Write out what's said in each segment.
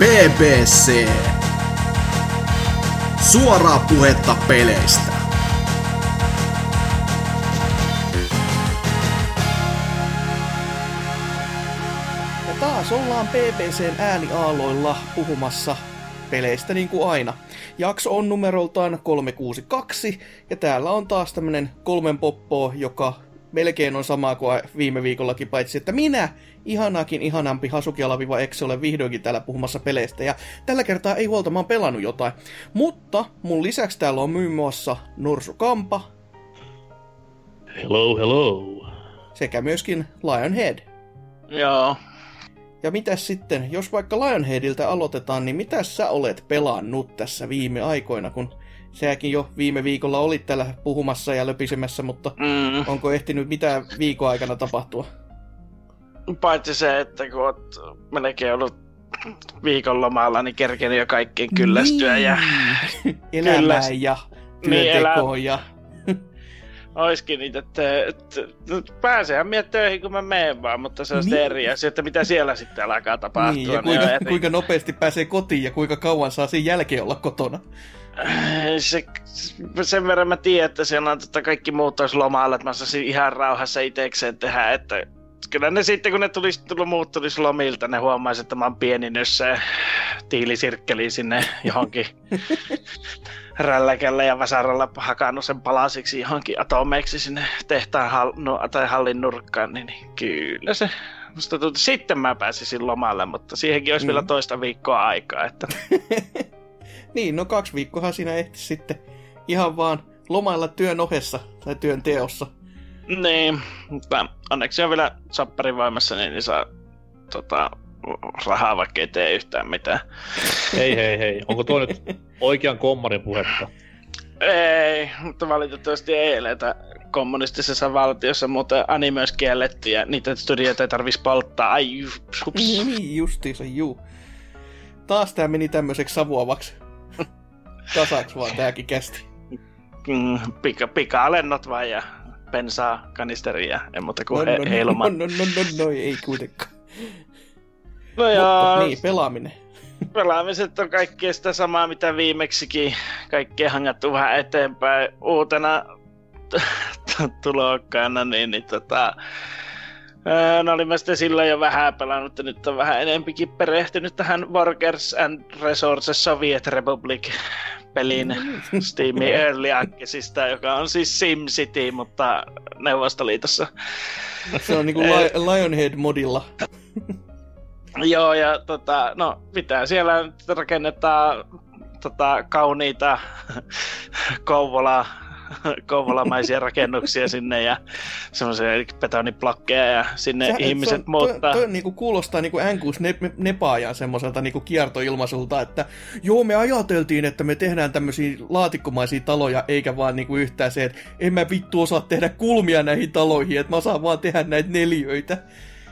BBC. Suoraa puhetta peleistä. Ja taas ollaan BBCn ääniaaloilla puhumassa peleistä niin kuin aina. Jakso on numeroltaan 362 ja täällä on taas tämmönen kolmen poppo, joka melkein on sama kuin viime viikollakin, paitsi että minä, ihanakin ihanampi Hasuki Alaviva Exe, olen vihdoinkin täällä puhumassa peleistä. Ja tällä kertaa ei huolta, mä oon pelannut jotain. Mutta mun lisäksi täällä on muun muassa Norsu Kampa Hello, hello. sekä myöskin Lionhead. Joo. Ja mitäs sitten, jos vaikka Lionheadiltä aloitetaan, niin mitä sä olet pelannut tässä viime aikoina, kun säkin jo viime viikolla olit täällä puhumassa ja löpisemässä, mutta Mm. onko ehtinyt mitään viikon aikana tapahtua? Paitsi se, että kun oot melkein ollut viikon lomalla, niin kerkenyt jo kaikkeen kyllästyä ja Elämään ja Niin, työntekoon ja... oiskin niitä, että, että, että pääsehän minä töihin, kun mä menen vaan, mutta se on Niin. eri asia, että mitä siellä sitten alkaa tapahtua. Niin, ja kuinka, eri. kuinka nopeasti pääsee kotiin ja kuinka kauan saa sen jälkeen olla kotona. Se, sen verran mä tiedän, että siellä on tota kaikki muut olisi lomalla, että mä saisin ihan rauhassa itekseen tehdä, että kyllä ne sitten, kun ne tulisi, tullut, muut tulisi lomilta, ne huomaisi, että mä oon pieni nössä tiilisirkkeli sinne johonkin rälläkällä ja vasaralla hakannut sen palasiksi johonkin atomeiksi sinne tehtaan hall, no, tai hallin nurkkaan, niin, niin kyllä se Musta tuntuu, sitten mä pääsisin lomalle, mutta siihenkin olisi Mm. vielä toista viikkoa aikaa, että Niin, no kaksi viikkoa siinä ehti sitten ihan vaan lomailla työn ohessa tai työn teossa. Niin, mutta onneksi on vielä sopparin voimassa, niin, niin saa tota, rahaa, vaikka ei tee yhtään mitään. Hei, hei, hei. Onko tuo nyt oikean kommarin puhetta? Ei, mutta valitettavasti ei eletä kommunistisessa valtiossa, mutta anime olisi kielletty ja niitä studioita ei tarvitsisi polttaa. Ai, hups. Niin, niin justiinsa, juu. Taas tää meni tämmöiseksi savuavaksi. Tasaksi vaan tääkin kästi. Mm, Pika, pikalennot vaan ja bensaa kanisteriin ja ei muuta No, kuin no, he, no, no, heilumaan. no, no, no, no, ei kuitenkaan. No Mutta, joo, niin, pelaaminen. pelaamiset on kaikkea sitä samaa, mitä viimeksikin. Kaikkea hangattu vähän eteenpäin. Uutena tulokkaana, niin, niin tota... öö, No olin mä sitten silloin jo vähän pelannut, että nyt on vähän enempikin perehtynyt tähän Workers and Resources Soviet Republic pelin Steamin Early Accessista, joka on siis SimCity, mutta Neuvostoliitossa. Se on niinku Lionhead-modilla. Joo, ja tota, no pitää siellä rakennetaan tota, kauniita Kouvola, Kouvolamaisia rakennuksia sinne ja semmoisia betoniblokkeja ja sinne Sehän- ihmiset se on, muuttaa. Toi, toi niinku kuulostaa niinku N6 ne, Nepaajan semmoiselta niinku kiertoilmaisulta, että joo me ajateltiin, että me tehdään tämmöisiä laatikkomaisia taloja, eikä vaan niinku yhtään se, että en mä vittu osaa tehdä kulmia näihin taloihin, että mä osaan vaan tehdä näitä neliöitä.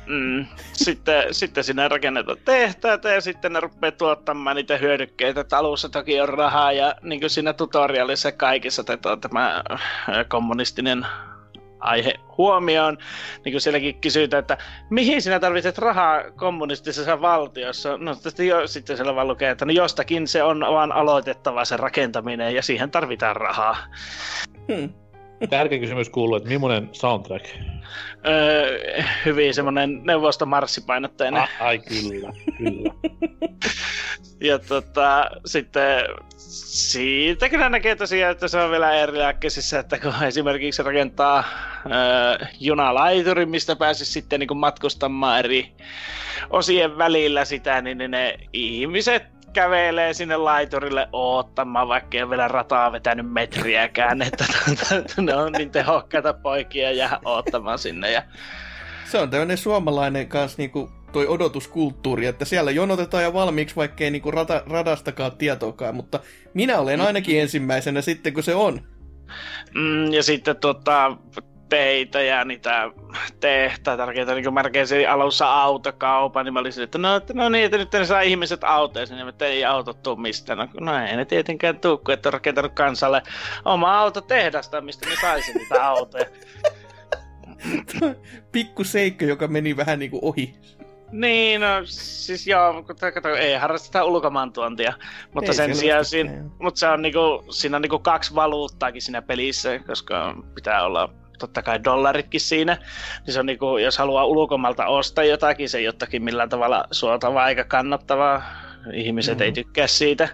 Mm. Sitten, sitten sinne rakennetaan tehtaita ja sitten ne rupeaa tuottamaan niitä hyödykkeitä. Et alussa toki on rahaa ja niin kuin siinä tutorialissa kaikissa otetaan tämä äh, kommunistinen aihe huomioon. Niin kuin sielläkin kysytään, että mihin sinä tarvitset rahaa kommunistisessa valtiossa? No tästä jo, sitten siellä vaan lukee, että no jostakin se on vaan aloitettava se rakentaminen ja siihen tarvitaan rahaa. Hmm. Tärkeä kysymys kuuluu, että millainen soundtrack? Öö, hyvin semmoinen neuvostomarssipainotteinen. Ah, ai kyllä, kyllä. Ja tota, sitten siitä kyllä näkee tosiaan, että se on vielä eri lääkkeisissä, että kun esimerkiksi rakentaa ö, junalaiturin, mistä pääsisi sitten niin matkustamaan eri osien välillä sitä, niin ne ihmiset kävelee sinne laiturille oottamaan, vaikka ei vielä rataa vetänyt metriäkään, että ne on niin tehokkaita poikia jää oottamaan sinne. Ja Se on tämmöinen suomalainen kanssa niinku toi odotuskulttuuri, että siellä jonotetaan jo valmiiksi, vaikkei niinku rata, radastakaan tietoakaan, mutta minä olen ainakin ensimmäisenä sitten, kun se on. Mm, ja sitten tota, teitä ja niitä tehtaita rakentaa, niin kuin mä rakensin alussa autokaupan, niin mä olisin, että no, että no niin, että nyt ne saa ihmiset autoja sinne, että ei autot tuu mistään. No, no ei ne tietenkään tuu, kun et ole rakentanut kansalle oma auto tehdasta, mistä ne saisi niitä autoja. Pikku seikka, joka meni vähän niinku ohi. Niin, no siis joo, kato, kato, ei harrasteta ulkomaantuontia, mutta Ei sen sijaan siinä, mutta se on niinku, siinä on niinku kaksi valuuttaakin siinä pelissä, koska pitää olla totta kai dollaritkin siinä, niin se on niinku, jos haluaa ulkomailta ostaa jotakin, se ei jotakin millään tavalla suotavaa eikä kannattavaa, ihmiset mm. ei tykkää siitä,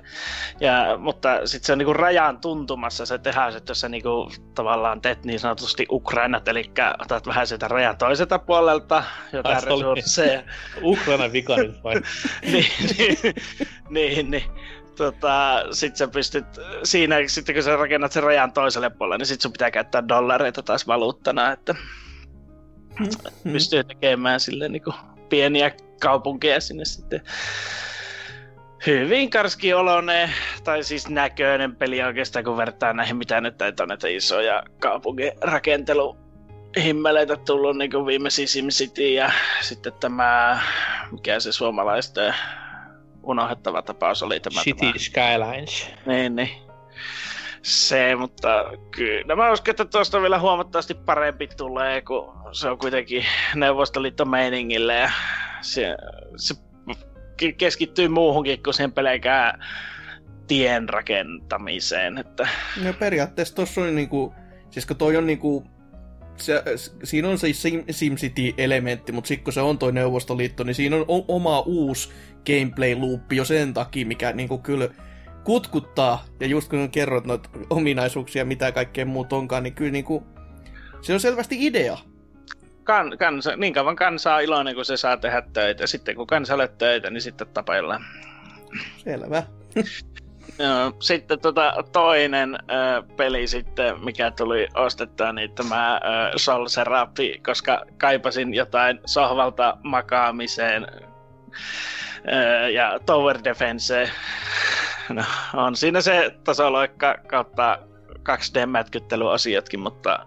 ja, mutta sitten se on niinku rajan tuntumassa se tehas, että jos sä niinku tavallaan teet niin sanotusti Ukrainat, eli otat vähän sitä rajan toiselta puolelta, jotain resursseja, Ukrainan vika nyt vai? niin, niin, niin, niin. Tota, sit sä pystyt, siinä sitten kun sä rakennat sen rajan toiselle puolelle, niin sit sun pitää käyttää dollareita taas valuuttana, että Mm. pystyy tekemään sille niinku pieniä kaupunkeja sinne sitten. Hyvin karskioloinen, tai siis näköinen peli oikeastaan, kun vertaa näihin, mitä nyt on näitä isoja kaupunkirakentelu himmeleitä tullut niin kuin viimeisin SimCity ja sitten tämä, mikä se suomalaisten unohdettava tapaus oli tämä. City tämä. Skylines. Niin, niin. Se, mutta kyllä mä uskon, että tuosta vielä huomattavasti parempi tulee, kun se on kuitenkin Neuvostoliiton meiningille ja se, se ke- keskittyy muuhunkin kuin siihen pelkään tien rakentamiseen. Että, No periaatteessa tuossa on niinku, siis kun toi on niinku, se, siinä on se Sim, SimCity-elementti, mutta sitten kun se on toi Neuvostoliitto, niin siinä on o- oma uusi gameplay-loopi jo sen takia, mikä niinku kyllä kutkuttaa. Ja just kun kerroit noita ominaisuuksia, mitä kaikkea muut onkaan, niin kyllä niinku, se on selvästi idea. kan, kansa, niin kauan kansa on iloinen, kun se saa tehdä töitä. Sitten kun kansa ei töitä, niin sitten tapaillaan. Selvä. Joo, sitten tota, toinen ö, peli sitten, mikä tuli ostettua, niin tämä ö, Soul Serapi, koska kaipasin jotain sohvalta makaamiseen ja Tower Defense. No, on siinä se tasoloikka kautta 2D-mätkyttelyosiotkin, mutta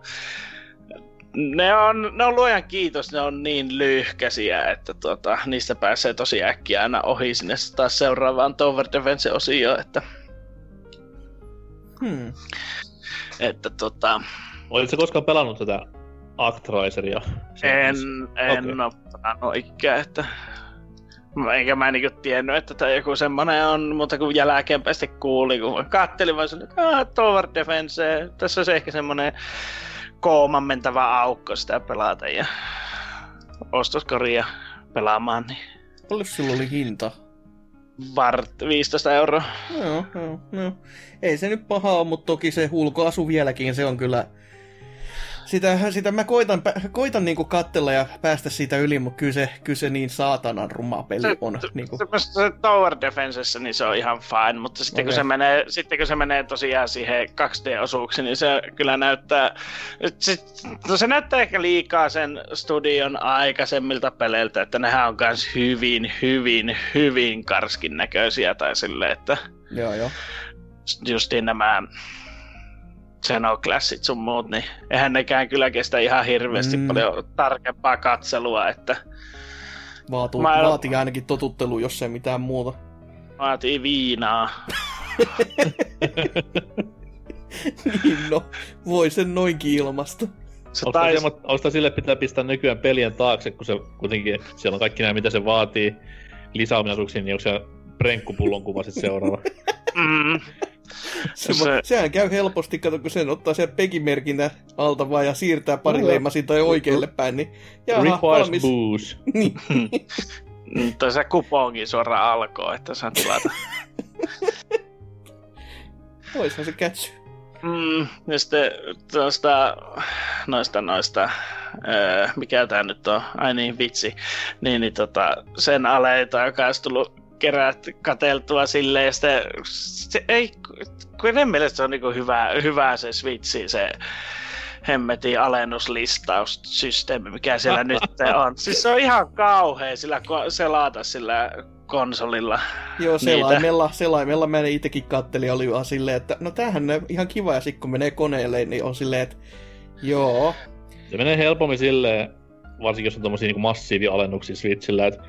ne on, ne on luojan kiitos, ne on niin lyhkäisiä, että tuota, niistä pääsee tosi äkkiä aina ohi sinne taas seuraavaan Tower Defense-osioon, että, Hmm. että tota, Olitko koskaan pelannut tätä Actraiseria? en, en okay. ole pelannut ikään, että Mä- Eikä mä niinku tiennyt, että tämä joku semmonen on, mutta kun jälkeenpäin sitten kuulin, kun kattelin vaan että ah, Tower Defense, tässä on ehkä semmonen kooman mentävä aukko sitä pelata ja ostoskoria pelaamaan, niin Paljon sillä oli hinta? vart 15 euroa. Joo, joo, joo. Ei se nyt paha ole, mutta toki se ulkoasu vieläkin, se on kyllä... Sitä, sitä mä koitan, koitan niinku kattella ja päästä siitä yli, mutta kyllä se, kyllä se niin saatanan ruma peli Se- on. Niinku. Se, se Tower Defensessä niin se on ihan fine, mutta sitten, kun Okei. se menee, sitten kun se menee tosiaan siihen 2D-osuuksiin, niin se kyllä näyttää... Se, no se näyttää ehkä liikaa sen studion aikaisemmilta peleiltä, että nehän on kans hyvin, hyvin, hyvin karskin näköisiä tai silleen, että Joo, joo. justiin nämä Xenoclassit sun muut, niin eihän nekään kyllä kestä ihan hirveästi Mm. paljon tarkempaa katselua, että Vaatuu, Mä vaatii ainakin totuttelu, jos ei mitään muuta. vaatii viinaa. niin no, voi sen noinkin ilmasta. Se Onko tais... sille pitää pistää nykyään pelien taakse, kun se kuitenkin, siellä on kaikki nämä, mitä se vaatii lisäominaisuuksia, niin onko se prenkkupullon kuva sitten seuraava? Mm. Se, Se- se... Sehän käy helposti, kato, kun sen ottaa sen pegimerkintä alta vaan ja siirtää pari Joo. leimasinta jo oikealle päin, niin jaha, Requires valmis. booze. Niin. Mm, Tai se kuponki suoraan alkoi, että saa tilata. Oishan se kätsy. mm, ja sitten tuosta, noista noista, öö, mikä tää nyt on, ai niin vitsi, niin, niin tota, sen aleita, joka olisi tullut kerät kateltua silleen, ja sitten se ei, kun en mielestä se on niinku hyvä, hyvä se Switchi, se hemmetin alennuslistausysteemi, mikä siellä nyt on. Siis se on ihan kauhea sillä ko- selata sillä konsolilla. Joo, Niitä. selaimella, selaimella mä itsekin kattelin, oli vaan silleen, että no tämähän on ihan kiva, ja sitten kun menee koneelle, niin on silleen, että joo, Se menee helpommin silleen, varsinkin jos on tommosia niinku massiivia alennuksia Switchillä, että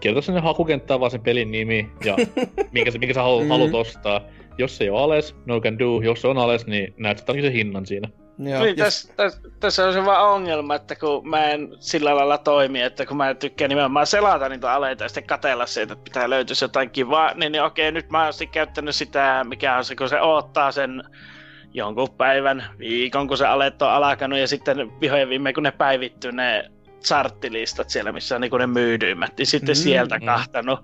kirjoita sinne hakukenttään vaan sen pelin nimi ja minkä, se- minkä sä haluat, Mm. haluat ostaa. Jos se ei ole ales, no can do. Jos se on ales, niin näet sitten sen hinnan siinä. Joo, Niin, tässä, tässä, tässä on se vaan ongelma, että kun mä en sillä lailla toimi, että kun mä tykkään nimenomaan selata niitä aleita ja sitten katella siitä, että pitää löytyisi jotain kivaa, niin, niin okei, nyt mä oon sitten käyttänyt sitä, mikä on se, kun se odottaa sen jonkun päivän, viikon, kun se alet on alkanut ja sitten vihojen viimein, kun ne päivittyy ne charttilistat siellä, missä on niin ne myydyimmät, niin sitten Mm, sieltä mm. kahtanut.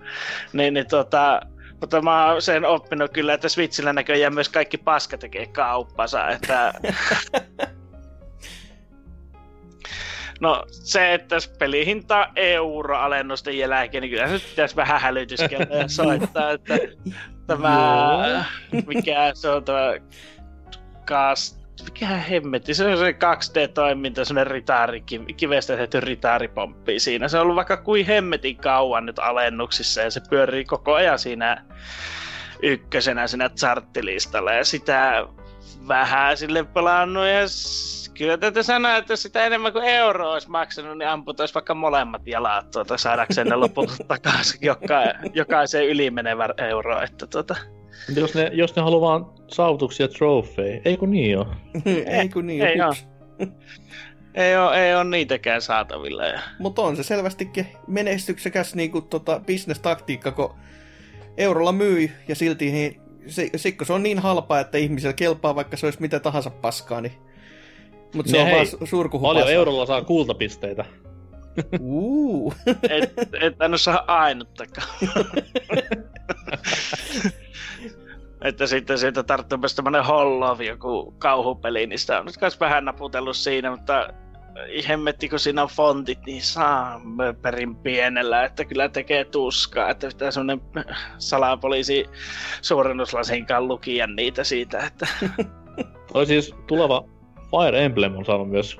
Niin, niin tota, mutta mä oon sen oppinut kyllä, että Switchillä näköjään myös kaikki paska tekee kauppansa, että No se, että pelihinta euro-alennusten jälkeen, niin kyllä se pitäisi vähän hälytyskeltä ja soittaa, että tämä, mikä se on tämä cast, mikä hemmetti, se on se 2D-toiminta, semmoinen ritaari, kivestä tehty ritaaripomppi siinä. Se on ollut vaikka kuin hemmetin kauan nyt alennuksissa ja se pyörii koko ajan siinä ykkösenä siinä charttilistalla ja sitä vähän sille pelannut ja kyllä täytyy sanoa, että jos sitä enemmän kuin euro olisi maksanut, niin amputais vaikka molemmat jalat tuota, saadakseen ne loput takaisin joka, jokaiseen ylimenevä euro. Että tuota, Mutta jos ne, jos ne haluaa vaan saavutuksia trofei, ei kun niin oo. ei kun niin, Ei ei, ole, ei ole niitäkään saatavilla. Ja... Mutta on se selvästikin menestyksekäs niinku tota, bisnestaktiikka, kun eurolla myy ja silti niin, se, sikko se on niin halpaa, että ihmisellä kelpaa, vaikka se olisi mitä tahansa paskaa, niin... Mutta se Ja on hei, vaan su- surkuhupaa. Paljon eurolla saa kultapisteitä. Uu. Et, et en saa ainuttakaan. että sitten siitä tarttuu myös tämmönen Hollov, joku kauhupeli, niin sitä on nyt kans vähän naputellut siinä, mutta hemmetti, kun siinä on fontit, niin saa perin pienellä, että kyllä tekee tuskaa, että pitää semmonen salapoliisi suurennuslasinkaan lukia niitä siitä, että Toi siis tuleva Fire Emblem on saanut myös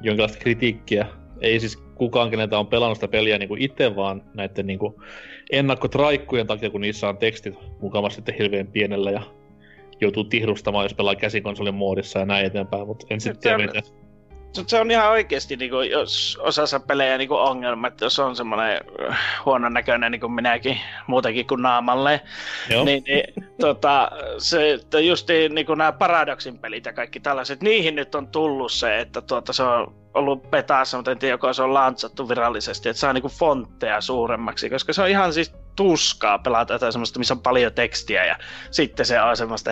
jonkinlaista kritiikkiä. Ei siis kukaan, keneltä on pelannut sitä peliä niin kuin itse, vaan näiden niin kuin ennakkotraikkujen takia, kun niissä on tekstit mukavasti sitten hirveän pienellä ja joutuu tihrustamaan, jos pelaa käsikonsolin muodissa ja näin eteenpäin, mutta en sitten tiedä, miten. Se on ihan oikeasti, niin kuin, jos osassa pelejä niin kuin ongelma, että jos on semmoinen huonon näköinen niin kuin minäkin, muutenkin kuin naamalle, Joo. niin, niin tota, se, että just niin kuin nämä Paradoxin pelit ja kaikki tällaiset, niihin nyt on tullut se, että tuota, se on ollut petaassa, mutta en tiedä, joko se on lantsattu virallisesti, että saa niin kuin fontteja suuremmaksi, koska se on ihan siis tuskaa pelata jotain semmoista, missä on paljon tekstiä ja sitten se on semmoista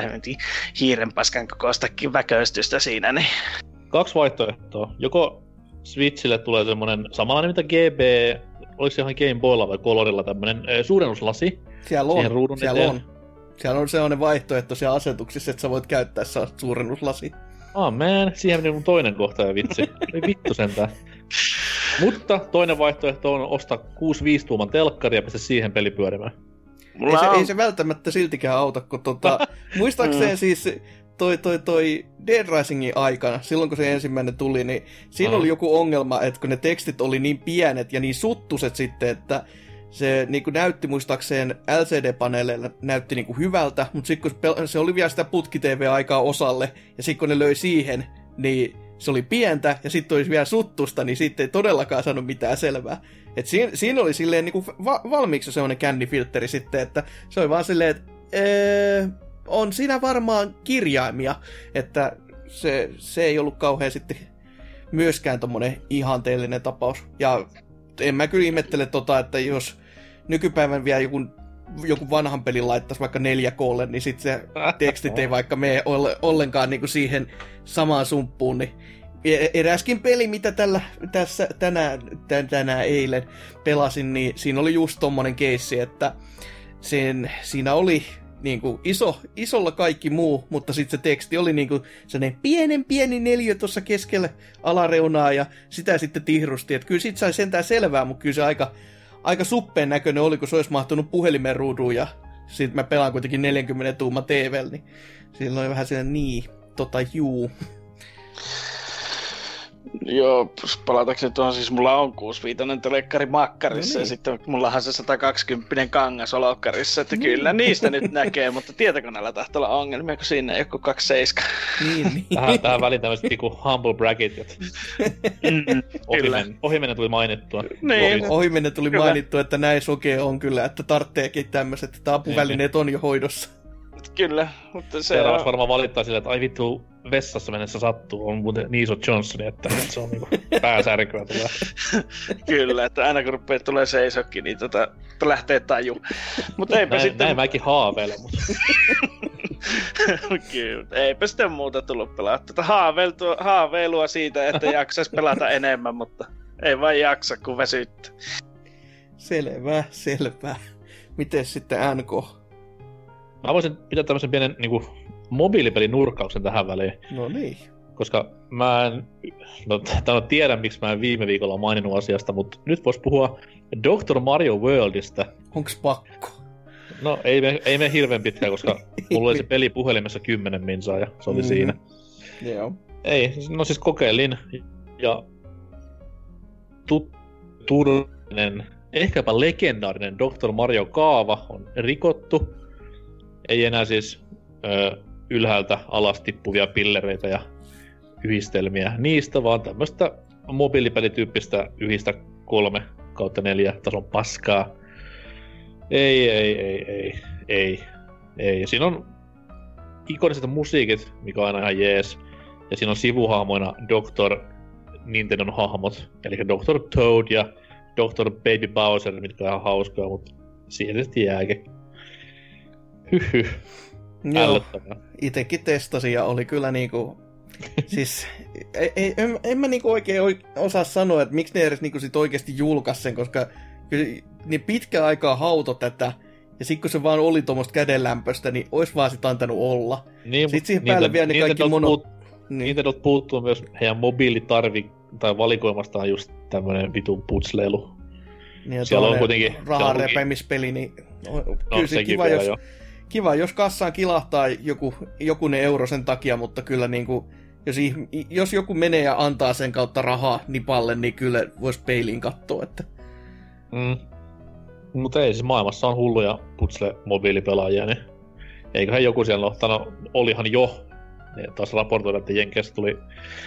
hiirenpaskan kokoistakin väköistystä siinä, niin Kaksi vaihtoehtoa. Joko Switchille tulee semmonen samanlainen mitä GB, oliko se ihan Game Boylla vai Colorilla tämmönen eh, suurennuslasi, Siellä on, ruudun siellä eteen. on. Siellä on sellainen vaihtoehto siellä asetuksissa, että sä voit käyttää sellaista suurennuslasi. Ah man, siihen meni mun toinen kohta ja vitsi. Ei vittu sentään. Mutta toinen vaihtoehto on ostaa 6-5 tuuman telkkari ja pistä siihen peli pyörimään. Ei se, on... ei se välttämättä siltikään auta, kun tota, muistaakseen siis toi, toi, toi Dead Risingin aikana, silloin kun se ensimmäinen tuli, niin siinä Aha. oli joku ongelma, että kun ne tekstit oli niin pienet ja niin suttuset sitten, että se niin kuin näytti muistaakseen LCD-paneeleilla näytti niin kuin hyvältä, mutta sitten kun se oli vielä sitä putki-TV-aikaa osalle, ja sitten kun ne löi siihen, niin se oli pientä, ja sitten olisi vielä suttusta, niin sitten ei todellakaan saanut mitään selvää. Et siinä, siinä oli silleen niin kuin va- valmiiksi semmoinen kännifiltteri sitten, että se oli vaan silleen, että on siinä varmaan kirjaimia, että se, se ei ollut kauhean sitten myöskään tommonen ihanteellinen tapaus. Ja en mä kyllä ihmettele tota, että jos nykypäivän vielä joku, joku vanhan pelin laittaisi vaikka 4Klle, niin sitten se tekstit ei vaikka mene olle- ollenkaan niinku siihen samaan sumppuun, niin E- eräskin peli, mitä tällä, tässä tänään, tän, tänään eilen pelasin, niin siinä oli just tommonen keissi, että sen, siinä oli niinku iso, isolla kaikki muu, mutta sitten se teksti oli niinku sellainen pienen pieni neliö tuossa keskellä alareunaa ja sitä sitten tihrusti. Että kyllä siitä sai sentään selvää, mutta kyllä se aika, aika suppeen näköinen oli, kun se olisi mahtunut puhelimen ruuduun ja sitten mä pelaan kuitenkin 40 tuuma TVllä, niin silloin vähän sellainen niin, tota juu. Joo, palatakseni tuohon, siis mulla on 65 telekkari makkarissa No niin. ja sitten mullahan se 120 kangas olokkarissa, että kyllä niistä nyt näkee, mutta tietokoneella tahtoo olla ongelmia, kun siinä ei joku 27. Niin, niin. Tähän, tähän väliin tämmöiset niinku humble bracket, että ohimennen, ohimennen tuli mainittua. Niin. Ohi- Ohimenne tuli Kyllä. mainittu, että näin sokea on kyllä, että tartteekin tämmöiset, että apuvälineet on jo hoidossa. Kyllä, mutta se Seuraavaksi on... varmaan valittaa silleen, että ai vittu, vessassa mennessä sattuu, on muuten Niso Johnsoni, että nyt se on niinku pääsärkyä tulee. Kyllä, että aina kun rupeaa tulee seisokki, niin tota, lähtee taju. Mutta eipä Näin, sitten... näin mäkin haaveilen, mutta Kyllä, eipä sitten muuta tullut pelattua. Tätä haaveiltua, haaveilua siitä, että jaksaisi pelata enemmän, mutta ei vaan jaksa, kun väsyttää. Selvä, selvä. Miten sitten NK? Mä voisin pitää tämmöisen pienen niinku, mobiilipelin nurkkauksen tähän väliin. No niin. koska mä en, no, no tiedä miksi mä en viime viikolla maininnut asiasta, mutta nyt vois puhua Dr. Mario Worldista. Onks pakko? No ei me, ei me hirveän pitkään, koska mulla oli se peli puhelimessa 10 minsaa ja se oli Mhm. siinä. Joo. Ei, no siis kokeilin ja tut, turvallinen, ehkäpä legendaarinen Dr. Mario kaava on rikottu. Ei enää siis ö, ylhäältä alas tippuvia pillereitä ja yhdistelmiä niistä, vaan tämmöistä mobiilipelityyppistä yhdistä kolme kautta neljä tason paskaa. Ei, ei, ei, ei, ei, ei. Siinä on ikoniset musiikit, mikä on aina ihan jees. Ja siinä on sivuhahmoina Dr. Nintendon hahmot, eli Dr. Toad ja Dr. Baby Bowser, mitkä on ihan hauskaa, mutta siihen sitten jääkin. Hyhy, Joo. Itekin testasin ja oli kyllä niinku... siis ei, ei, en, en mä niinku oikein oik- osaa sanoa, että miksi ne edes niinku sit oikeasti julkaisi sen, koska kyllä niin pitkä aikaa hauto tätä, ja sit kun se vaan oli tuommoista kädenlämpöstä, niin ois vaan sit antanut olla. Niin, Sitten siihen päälle vielä ne kaikki Nintendolta mono- puut- Niin. Nintendolta puuttuu myös heidän mobiilitarvi tai valikoimastaan just tämmönen vitun putsleilu. Niin ja Siellä on kuitenkin- rahan repemispeli, niin no, No kyllä se kiva jos, jo. Kiva, jos kassaan kilahtaa joku, joku ne euro sen takia, mutta kyllä niinku, jos, ih- jos joku menee ja antaa sen kautta rahaa nipalle, niin kyllä voisi peiliin katsoa, että Mm. Mutta ei, siis maailmassa on hulluja putsle mobiilipelaajia, niin eiköhän joku siellä no, olihan jo, niin taas raportoida, että Jenkeissä tuli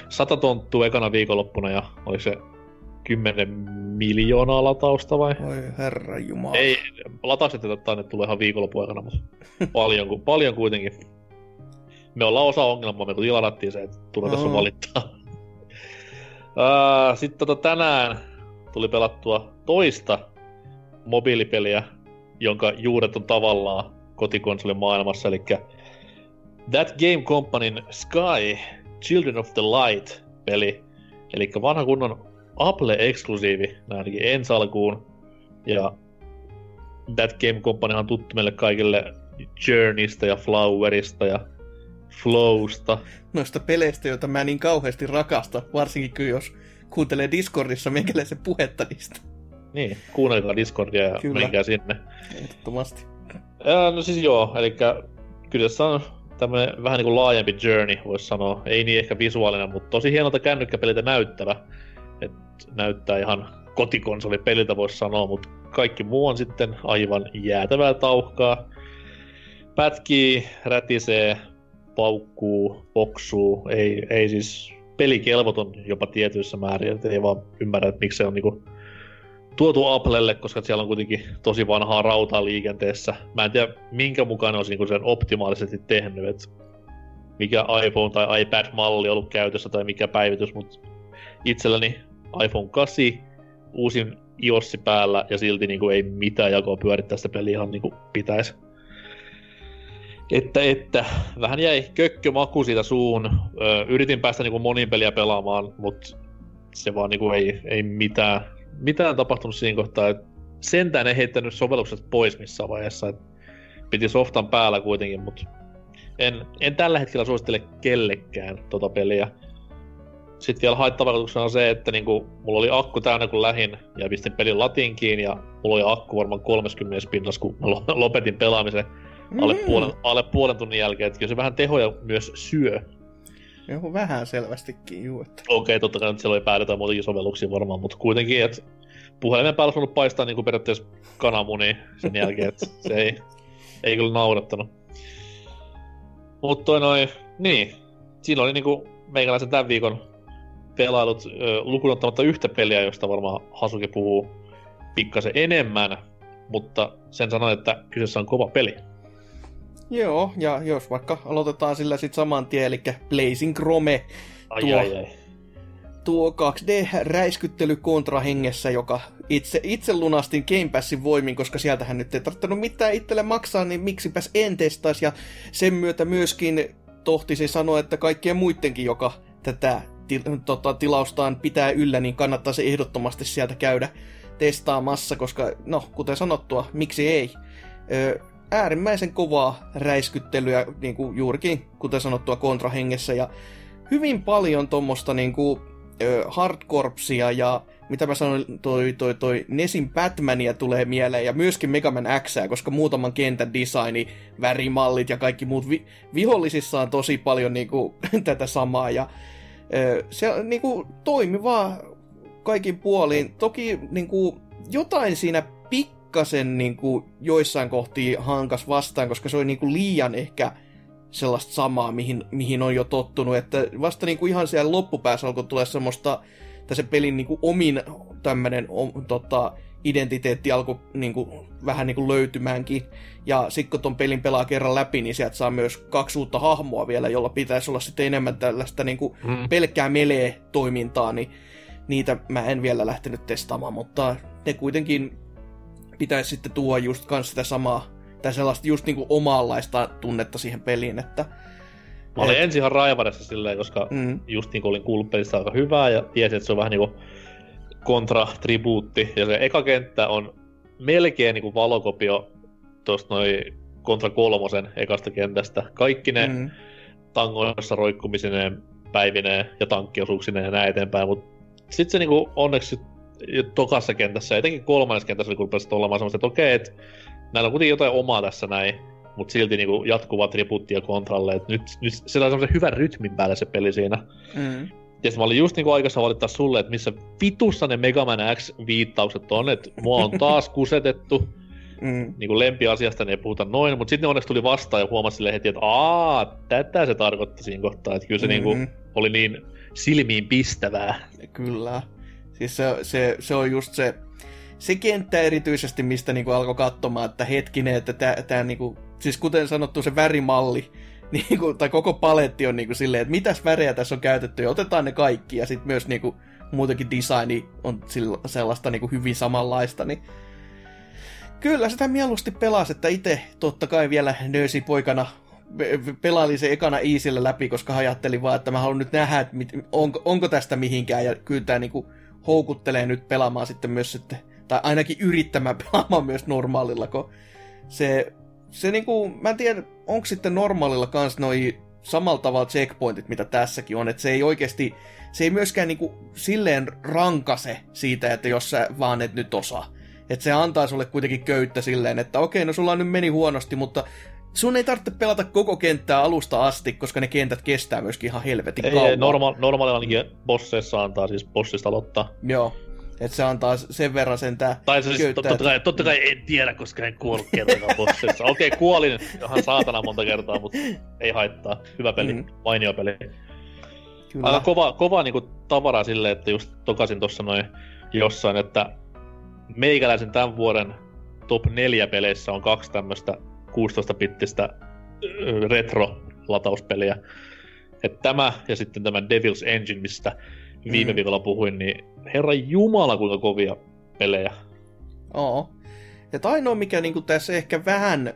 100 tonttua ekana viikonloppuna ja oli se 10 miljoonaa latausta vai? voi herra jumala. Ei, lataukset että ne tulee ihan viikonlopun aikana, mutta paljon, paljon kuitenkin. Me ollaan osa ongelmaa, me kun tiladattiin se, että tulee tässä Aa. valittaa. Sitten tota tänään tuli pelattua toista mobiilipeliä, jonka juuret on tavallaan kotikonsolin maailmassa, eli That Game Companyn Sky Children of the Light-peli. Eli vanha kunnon Apple-eksklusiivi, ainakin ensi alkuun. Ja That Game Company on tuttu meille kaikille Journeystä ja Flowerista ja Flowsta. Noista peleistä, joita mä niin kauheasti rakastan, varsinkin kun jos kuuntelee Discordissa meikäläisen puhetta niistä. Niin, kuunnelkaa Discordia ja Kyllä. menkää sinne. Ehdottomasti. Ää, no siis joo, eli kyllä se on tämmönen vähän niinku laajempi journey, voisi sanoa. Ei niin ehkä visuaalinen, mutta tosi hienolta kännykkäpeliltä näyttävä. Näyttää ihan kotikonsolipeliltä voisi sanoa, mutta kaikki muu on sitten aivan jäätävää tauhkaa. Pätkii, rätisee, paukkuu, boksuu, ei, ei siis pelikelvoton jopa tietyissä määrin, et ei vaan ymmärrä, että miksi se on niinku tuotu Applelle, koska siellä on kuitenkin tosi vanhaa rautaa liikenteessä. Mä en tiedä, minkä mukaan ne olisi niinku sen optimaalisesti tehnyt, että mikä iPhone tai iPad-malli on ollut käytössä tai mikä päivitys, mutta itselläni iPhone 8, uusin iOS päällä ja silti niinku ei mitään jakoa pyörittää sitä peliä ihan niinku pitäisi. Että, että, vähän jäi kökkömaku siitä suun. Ö, yritin päästä niinku monin peliä pelaamaan, mutta se vaan niinku ei, ei mitään, mitään tapahtunut siinä kohtaa. Et sentään ei heittänyt sovellukset pois missään vaiheessa. Et piti softan päällä kuitenkin, mutta en, en tällä hetkellä suosittele kellekään tota peliä. Sitten vielä haittavaikutuksena on se, että niinku, mulla oli akku täynnä kun lähin ja pistin pelin latinkiin ja mulla oli akku varmaan 30 pinnassa, kun lopetin pelaamisen alle, Mm. puolen, alle puolen tunnin jälkeen. Että kyllä se vähän tehoja myös syö. Joku vähän selvästikin, juu. Että... Okei, totta kai nyt siellä oli päällä jotain muitakin sovelluksia varmaan, mutta kuitenkin, että puhelimen päällä voinut paistaa niin kuin periaatteessa kananmuni sen jälkeen, että se ei, ei kyllä naurattanut. Mutta noin, niin, siinä oli niinku meikäläisen tämän viikon pelailut lukuun ottamatta yhtä peliä, josta varmaan Hasuki puhuu pikkasen enemmän, mutta sen sanoin, että kyseessä on kova peli. Joo, ja jos vaikka aloitetaan sillä sitten saman tien, eli Blazing Chrome, Ai, Tuo- ai, ai. tuo 2D-räiskyttely kontrahengessä, joka itse, itse lunastin Game Passin voimin, koska sieltähän nyt ei tarvinnut mitään itselle maksaa, niin miksipäs en testaisi. Ja sen myötä myöskin tohtisi sanoa, että kaikkien muidenkin, joka tätä til, tota, tilaustaan pitää yllä, niin kannattaisi ehdottomasti sieltä käydä testaamassa, koska no, kuten sanottua, miksi ei. Ö, äärimmäisen kovaa räiskyttelyä, niin kuin juurikin, kuten sanottua, kontrahengessä, ja hyvin paljon tuommoista niin hardcorpsia ja mitä mä sanoin, toi, toi, toi Nesin Batmania tulee mieleen ja myöskin Mega Man X, koska muutaman kentän designi, värimallit ja kaikki muut vi- vihollisissa on tosi paljon niinku, tätä samaa ja se niinku, toimi vaan kaikin puolin. Toki niinku, jotain siinä pikkasen niinku, joissain kohtiin hankas vastaan, koska se oli niinku, liian ehkä sellaista samaa, mihin, mihin on jo tottunut, että vasta niinku ihan siellä loppupäässä alkoi tulla semmoista, että se pelin niinku omin tämmönen o, tota, identiteetti alkoi niinku, vähän niinku löytymäänkin. Ja sitten kun ton pelin pelaa kerran läpi, niin sieltä saa myös kaksi uutta hahmoa vielä, jolla pitäisi olla sitten enemmän tällaista niinku Mm. pelkkää melee-toimintaa, niin niitä mä en vielä lähtenyt testaamaan, mutta ne kuitenkin pitäisi sitten tuoda just kans sitä samaa, tai sellaista just niinku omanlaista tunnetta siihen peliin, että Mä olin Et- ensin ihan raivaressa silleen, koska mm, just niin kuin olin kuullut pelistä aika hyvää ja tiesin, että se on vähän niinku kontra-tribuutti. Ja se eka kenttä on melkein niinku valokopio tosta noin kontra kolmosen ekasta kentästä. Kaikki ne mm. tangoissa roikkumisineen, päivineen ja tankkiosuuksineen ja näin eteenpäin, mutta sitten se niinku onneksi jo tokassa kentässä, etenkin kolmannessa kentässä oli rupesi olemaan semmoista, että okei, että näillä on kuitenkin jotain omaa tässä näin, mutta silti niinku jatkuva tribuutti ja kontralle, että nyt, nyt se on semmoisen hyvän rytmin päällä se peli siinä. mm, Ja mä olin just niinku aikassa valittaa sulle, että missä vitussa ne Mega Man X-viittaukset on, että mua on taas kusetettu, mm, niinku lempiasiasta ne ei puhuta noin, mutta sitten ne onneksi tuli vastaan ja huomasi silleen heti, että aa, tätä se tarkoitti siinä kohtaa, että kyllä se niinku oli niin silmiin pistävää. Kyllä. Siis se, se, se on just se, se kenttä erityisesti, mistä niinku alkoi katsomaan, että hetkinen, että tämä tää niinku, siis kuten sanottu se värimalli, niinku, tai koko paletti on niinku silleen, että mitäs värejä tässä on käytetty, ja otetaan ne kaikki, ja sitten myös niinku, muutenkin designi on sellaista niinku hyvin samanlaista, niin kyllä sitä mieluusti pelasi, että itse totta kai vielä nöösi poikana pe- pelailin se ekana Easillä läpi, koska ajattelin vaan, että mä haluan nyt nähdä, että mit, onko, onko tästä mihinkään, ja kyllä tämä niinku houkuttelee nyt pelaamaan sitten myös sitten, tai ainakin yrittämään pelaamaan myös normaalilla, kun se, se niinku, mä en tiedä, onko sitten normaalilla kans noi samalla tavalla checkpointit, mitä tässäkin on, että se ei oikeasti, se ei myöskään niinku silleen rankase siitä, että jos sä vaan et nyt osaa. Että se antaa sulle kuitenkin köyttä silleen, että okei, no sulla nyt meni huonosti, mutta sun ei tarvitse pelata koko kenttää alusta asti, koska ne kentät kestää myöskin ihan helvetin Ei, kauan. ei norma- normaalilla ainakin bosseissa antaa siis bossista aloittaa. Joo. Että se antaa sen verran sen tää Tai se siis totta, kai, totta kai en tiedä, koska en kuollut kertaakaan bossissa. Okei, okay, kuolin ihan saatana monta kertaa, mutta ei haittaa. Hyvä peli, Mm. mainio peli. Kyllä. Aika kova, kova niinku tavaraa silleen, että just tokasin tossa noin jossain, että meikäläisen tämän vuoden top 4 peleissä on kaksi tämmöstä 16-bittistä ö, retro-latauspeliä. Et tämä ja sitten tämä Devil's Engine, mistä viime Mm. viikolla puhuin, niin herran jumala kuinka kovia pelejä. Oo. Ja ainoa, mikä niinku tässä ehkä vähän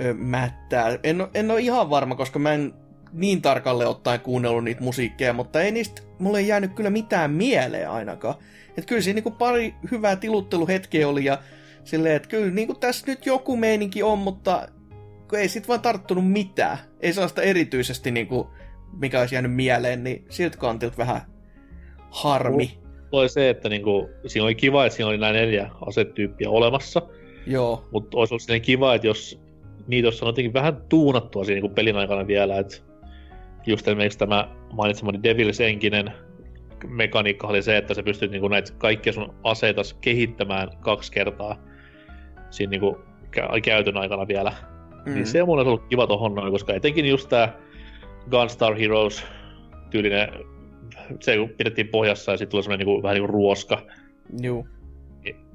ö, mättää, en, en ole ihan varma, koska mä en niin tarkalle ottaen kuunnellut niitä musiikkeja, mutta ei niistä mulle ei jäänyt kyllä mitään mieleen ainakaan. Että kyllä siinä niinku pari hyvää tilutteluhetkeä oli ja silleen, että kyllä niinku tässä nyt joku meininki on, mutta ei sit vaan tarttunut mitään. Ei sellaista erityisesti niinku, mikä olisi jäänyt mieleen, niin siltä kantilta vähän harmi. Oli se, että niinku, siinä oli kiva, että siinä oli nämä neljä asetyyppiä olemassa, Joo. mutta olisi ollut kiva, että jos niitä olisi jotenkin vähän tuunattua siinä niin pelin aikana vielä, että just esimerkiksi tämä mainitsemani Devil's Enkinen mekaniikka oli se, että sä pystyt niin näitä kaikkia sun aseita kehittämään kaksi kertaa siinä niin kuin käytön aikana vielä. Mm. Niin se mun olisi ollut kiva tohon noin, koska etenkin just tää Gunstar Heroes tyylinen, se kun pidettiin pohjassa ja sitten tuli semmoinen niin vähän niin kuin ruoska, Joo.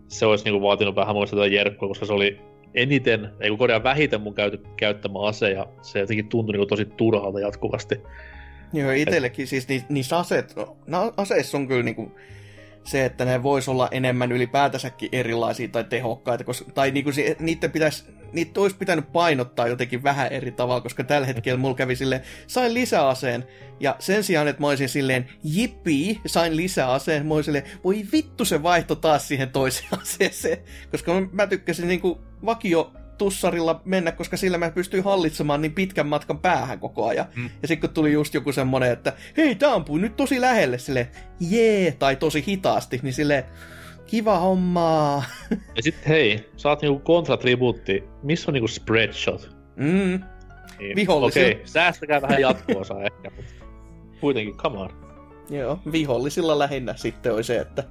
se olisi niinku vaatinut vähän muista tätä jerkkua, koska se oli eniten, ei kun korjaa vähiten mun käyt, käyttämä ase, ja se jotenkin tuntui niin tosi turhalta jatkuvasti. Joo, itsellekin siis ni, niissä aseet, no, aseissa on kyllä niinku se, että ne vois olla enemmän ylipäätänsäkin erilaisia tai tehokkaita, koska, tai niinku se, niiden pitäisi, niitä olisi pitänyt painottaa jotenkin vähän eri tavalla, koska tällä hetkellä mulla kävi silleen, sain lisäaseen, ja sen sijaan, että mä olisin silleen, jippi, sain lisäaseen, mä olisin silleen, voi vittu se vaihto taas siihen toiseen aseeseen, koska mä tykkäsin niinku vakio tussarilla mennä, koska sillä mä pystyin hallitsemaan niin pitkän matkan päähän koko ajan. Mm. Ja sitten kun tuli just joku semmonen, että hei, tää ampuu nyt tosi lähelle, sille jee, tai tosi hitaasti, niin sille kiva hommaa. Ja sitten hei, oot niinku kontratribuutti, missä on niinku spreadshot? Mm. Niin, Vihollisilla. Okei, okay, säästäkää vähän jatko-osaa ehkä, mutta kuitenkin, come on. Joo, vihollisilla lähinnä sitten oli se, että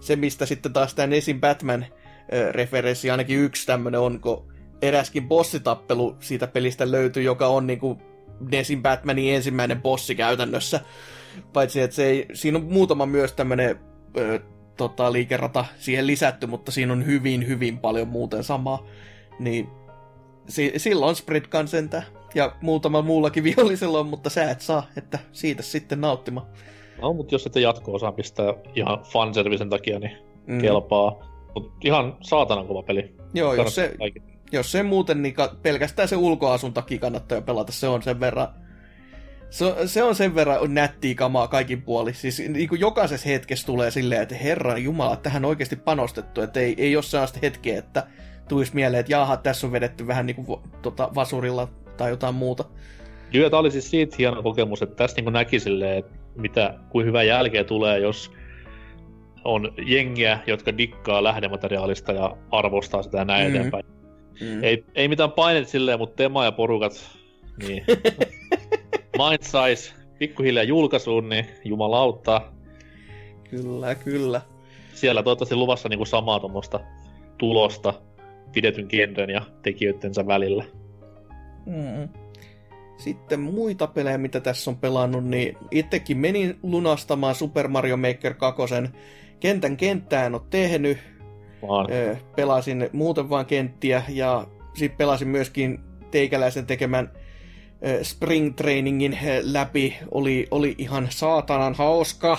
se mistä sitten taas tämä Nesin Batman-referenssi, ainakin yksi tämmönen on, kun eräskin bossitappelu siitä pelistä löytyy, joka on niinku Nesin Batmanin ensimmäinen bossi käytännössä. Paitsi, että se ei, siinä on muutama myös tämmönen ö, tota, liikerata siihen lisätty, mutta siinä on hyvin, hyvin paljon muuten samaa. Niin si- silloin Spreadgun sentä. Ja muutama muullakin vihollisella on, mutta sä et saa, että siitä sitten nauttimaan. No, mutta jos ette jatko-osaa pistää ihan fanservisen takia, niin mm. kelpaa. Mut ihan saatanan kova peli. Joo, jos se. Jos se muuten, niin ka- pelkästään se ulkoasun takia kannattaa jo pelata. Se on sen verran se, on- se on sen verran nättiä kamaa kaikin puoli. Siis niin kuin jokaisessa hetkessä tulee silleen, että herran jumala, tähän on oikeasti panostettu. Että ei, ei ole sellaista hetkeä, että tulisi mieleen, että jaha, tässä on vedetty vähän niin kuin tota, vasurilla tai jotain muuta. Joo, tämä oli siis siitä hieno kokemus, että tässä niin näki silleen, että mitä, kuin hyvä jälkeä tulee, jos on jengiä, jotka dikkaa lähdemateriaalista ja arvostaa sitä ja näin Mm. mm. eteenpäin. Mm. Ei, ei mitään painet silleen, mutta Tema ja porukat, niin Mind Size, pikkuhiljaa julkaisuun, niin jumalauta. Kyllä, kyllä. Siellä toivottavasti luvassa niin kuin samaa tuommoista tulosta pidetyn genren ja tekijöidensä välillä. Mm. Sitten muita pelejä, mitä tässä on pelannut, niin itsekin menin lunastamaan Super Mario Maker 2. Kentän kenttää en ole tehnyt. Vaan Pelasin muuten vaan kenttiä ja sitten pelasin myöskin teikäläisen tekemän Spring Trainingin läpi. Oli, oli ihan saatanan hauska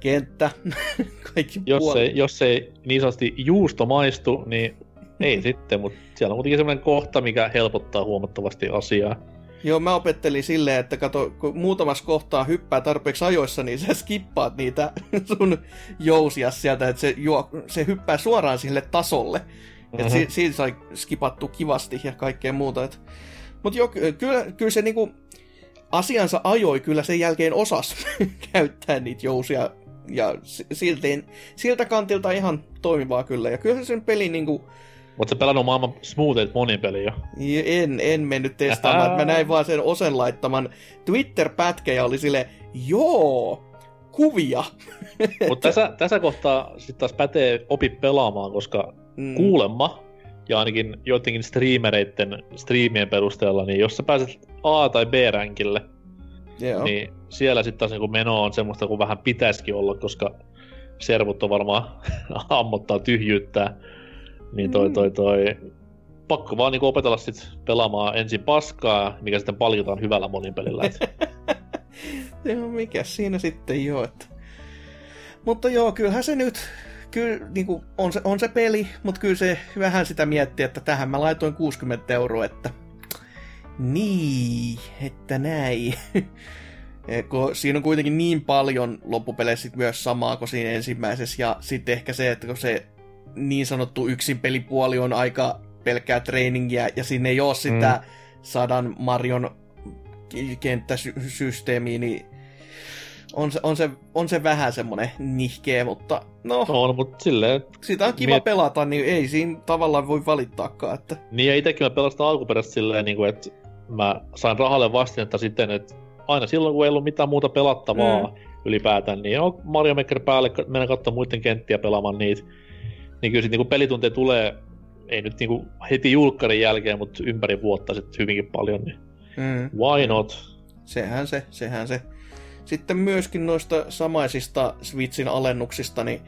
kenttä. Kaikki jos puolet. ei, jos ei niin sanotusti juusto maistu, niin ei sitten, mutta siellä on kuitenkin sellainen kohta, mikä helpottaa huomattavasti asiaa. Joo, mä opettelin silleen, että kato, kun muutamassa kohtaa hyppää tarpeeksi ajoissa, niin sä skippaat niitä sun jousia sieltä, että se, juo, se hyppää suoraan sille tasolle. Mm-hmm. Että Mhm. si, siitä sai skipattu kivasti ja kaikkea muuta. Et. Mut joo, ky- kyllä, kyllä se niinku asiansa ajoi kyllä sen jälkeen osas käyttää niitä jousia. Ja si- silti, siltä kantilta ihan toimivaa kyllä. Ja kyllä sen peli niinku, Mutta se pelannut maailman smoothit monin peli jo. en, en mennyt testaamaan. Ähä. Mä näin vaan sen Osen laittaman Twitter-pätkä ja oli sille, joo, kuvia. Mutta tässä, tässä kohtaa sitten taas pätee opi pelaamaan, koska Mm, kuulemma, ja ainakin joidenkin streamereiden striimien perusteella, niin jos sä pääset A- tai B-ränkille, joo. niin siellä sitten taas niinku meno on semmoista kuin vähän pitäisikin olla, koska servut on varmaan ammottaa tyhjyyttää. Niin toi, Mm. toi, toi, pakko vaan niinku opetella sit pelaamaan ensin paskaa, mikä sitten palkitaan hyvällä monin pelillä. Joo, mikä siinä sitten joo, että... Mutta joo, kyllähän se nyt, kyllä niin kuin, on, se, on se peli, mutta kyllä se vähän sitä miettii, että tähän mä laitoin 60 euroa, että niin, että näin. Kun siinä on kuitenkin niin paljon loppupeleissä myös samaa kuin siinä ensimmäisessä, ja sitten ehkä se, että kun se niin sanottu yksin pelipuoli on aika pelkkää trainingia, ja sinne ei ole sitä Mm. sadan Marion kenttäsysteemiä, niin on se, on se, on se vähän semmonen nihkeä, mutta no, on, mutta silleen, sitä on kiva Miet- pelata, niin ei siinä tavallaan voi valittaakaan, että niin ja itekin mä pelastan alkuperäistä silleen, niin kuin, että mä sain rahalle vastinetta sitten, että aina silloin, kun ei ollut mitään muuta pelattavaa mm. ylipäätään, niin on Mario Maker päälle, mennä katsomaan muiden kenttiä pelaamaan niitä. Niin kyllä sitten niin pelitunteja tulee, ei nyt niin kuin heti julkkarin jälkeen, mutta ympäri vuotta sitten hyvinkin paljon, niin mm, why not? sehän se, sehän se. Sitten myöskin noista samaisista Switchin alennuksista, niin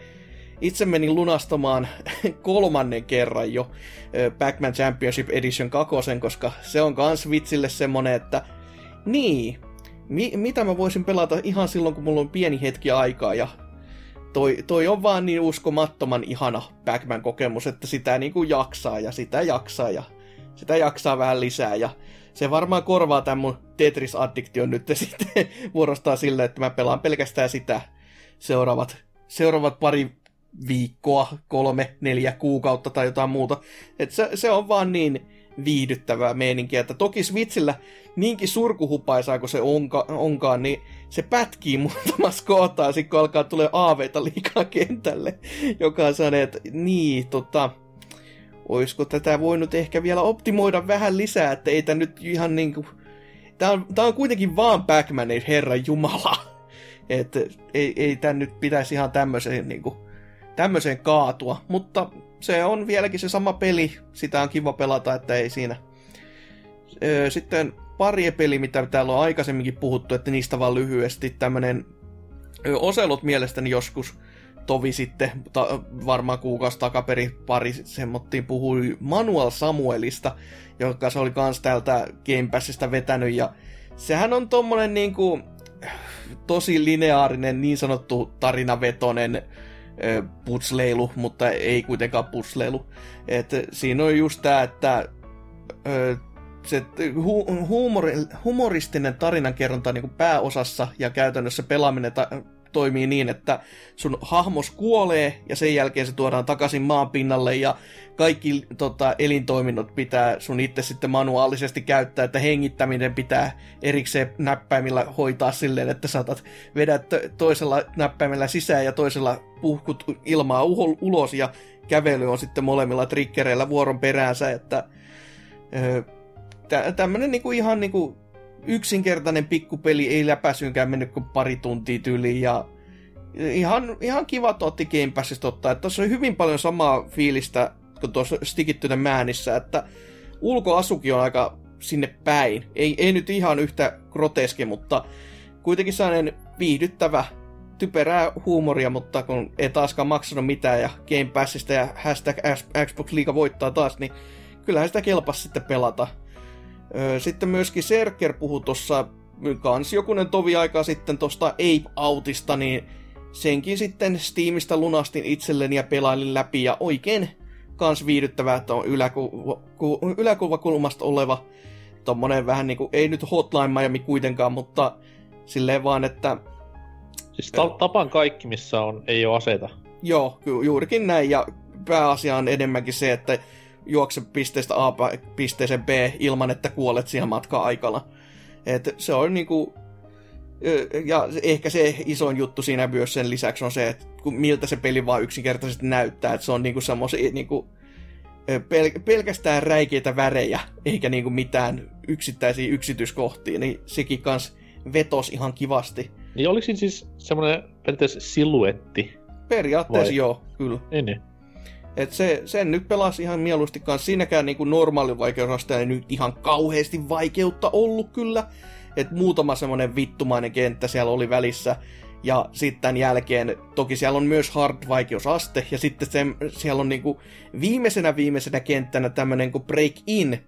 itse menin lunastamaan kolmannen kerran jo Pac-Man Championship Edition kakosen, koska se on kans vitsille semmonen, että niin, mi- mitä mä voisin pelata ihan silloin, kun mulla on pieni hetki aikaa ja toi, toi on vaan niin uskomattoman ihana Pac-Man kokemus, että sitä niinku jaksaa ja sitä jaksaa ja sitä jaksaa vähän lisää ja se varmaan korvaa tämän mun Tetris-addiktion nyt sitten vuorostaan sille, että mä pelaan pelkästään sitä seuraavat, seuraavat pari viikkoa, kolme, neljä kuukautta tai jotain muuta. Et se, se on vaan niin viihdyttävää meininkiä, että toki Switchillä niinkin surkuhupaisaa kuin se onka, onkaan, niin se pätkii muutamassa kohtaa, sit kun alkaa tulee aaveita liikaa kentälle, joka on sellainen, että niin, tota, oisko tätä voinut ehkä vielä optimoida vähän lisää, että ei tämä nyt ihan niinku... Tää on, tää on kuitenkin vaan pac herran jumala. Että ei, ei tän nyt pitäisi ihan tämmöiseen, niinku, tämmöiseen kaatua. Mutta se on vieläkin se sama peli. Sitä on kiva pelata, että ei siinä. Sitten pari peli, mitä täällä on aikaisemminkin puhuttu, että niistä vaan lyhyesti. Tämmönen Oselot mielestäni joskus tovi sitten, ta, varmaan kuukausi takaperin pari semmottiin puhui Manuel Samuelista, joka se oli kans täältä Game Passista vetänyt, ja sehän on tommonen niinku tosi lineaarinen, niin sanottu tarinavetonen putsleilu, mutta ei kuitenkaan putsleilu. Et siinä on just tää, että se hu- humori, humoristinen tarinankerronta niin pääosassa ja käytännössä pelaaminen ta- toimii niin, että sun hahmos kuolee ja sen jälkeen se tuodaan takaisin maan pinnalle ja kaikki tota, elintoiminnot pitää sun itse sitten manuaalisesti käyttää, että hengittäminen pitää erikseen näppäimillä hoitaa silleen, että saatat vedä toisella näppäimellä sisään ja toisella puhkut ilmaa ulos ja kävely on sitten molemmilla triggereillä vuoron peräänsä, että öö, tä- tämmönen niinku ihan niinku yksinkertainen pikkupeli, ei läpäisyynkään mennyt kuin pari tuntia tyyliin ja ihan, ihan kiva otti Game Passista ottaa, että tuossa on hyvin paljon samaa fiilistä kuin tuossa Stikittynä Määnissä, että ulkoasukin on aika sinne päin. Ei, ei nyt ihan yhtä groteski, mutta kuitenkin sellainen viihdyttävä, typerää huumoria, mutta kun ei taaskaan maksanut mitään ja Game Passista ja hashtag Xbox Liiga voittaa taas, niin kyllähän sitä kelpas sitten pelata. Sitten myöskin Serker puhui tuossa kans jokunen tovi aikaa sitten tuosta Ape Outista, niin senkin sitten Steamista lunastin itselleni ja pelailin läpi ja oikein kans viihdyttävää, että on yläku- ku- yläkuvakulmasta oleva tommonen vähän niinku, ei nyt Hotline Miami kuitenkaan, mutta silleen vaan, että... Siis ta- tapan kaikki, missä on, ei ole aseita. Joo, juurikin näin, ja pääasia on enemmänkin se, että juokse pisteestä A pisteeseen B ilman, että kuolet siihen matka-aikana. Et se on niinku... Ja ehkä se isoin juttu siinä myös sen lisäksi on se, että miltä se peli vaan yksinkertaisesti näyttää. Että se on niinku semmoisia niinku, pel- pelkästään räikeitä värejä, eikä niinku mitään yksittäisiä yksityiskohtia, niin sekin kans vetos ihan kivasti. Niin oliko siinä siis semmoinen periaatteessa siluetti? Periaatteessa Vai? joo, kyllä. Niin, niin. Et se, sen nyt pelasi ihan mieluusti kanssa. Siinäkään niin normaali vaikeusaste ei nyt ihan kauheasti vaikeutta ollut kyllä. Et muutama semmonen vittumainen kenttä siellä oli välissä. Ja sitten jälkeen, toki siellä on myös hard-vaikeusaste, ja sitten se, siellä on niinku viimeisenä viimeisenä kenttänä tämmönen kuin break-in,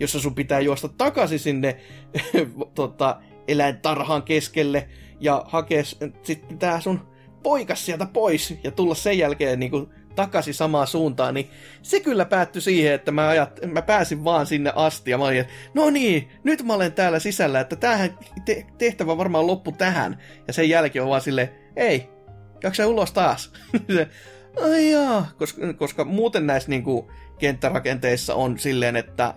jossa sun pitää juosta takaisin sinne tota, eläintarhaan keskelle, ja hakea sitten tää sun poikas sieltä pois, ja tulla sen jälkeen niinku takaisin samaan suuntaan, niin se kyllä päättyi siihen, että mä, ajat, mä pääsin vaan sinne asti ja mä olin, että no niin, nyt mä olen täällä sisällä, että tämähän te- tehtävä varmaan loppu tähän. Ja sen jälkeen on vaan sille, ei, jaksa ulos taas. ai jaa, koska, koska muuten näissä niinku, kenttärakenteissa on silleen, että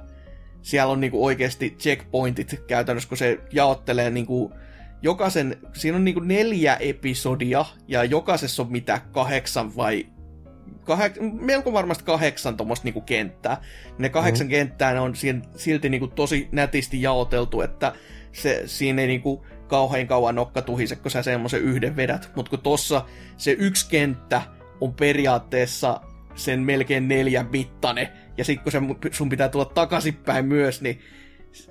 siellä on niinku oikeasti checkpointit käytännössä, kun se jaottelee niinku, jokaisen, siinä on niinku neljä episodia, ja jokaisessa on mitä, kahdeksan vai kahek, melko varmasti kahdeksan tuommoista niinku kenttää. Ne kahdeksan mm. kenttää ne on silti niinku tosi nätisti jaoteltu, että se, siinä ei niinku kauhean kauan nokka tuhise, kun sä semmoisen yhden vedät. Mutta kun tossa se yksi kenttä on periaatteessa sen melkein neljän mittainen, ja sitten kun se, sun pitää tulla takaisinpäin myös, niin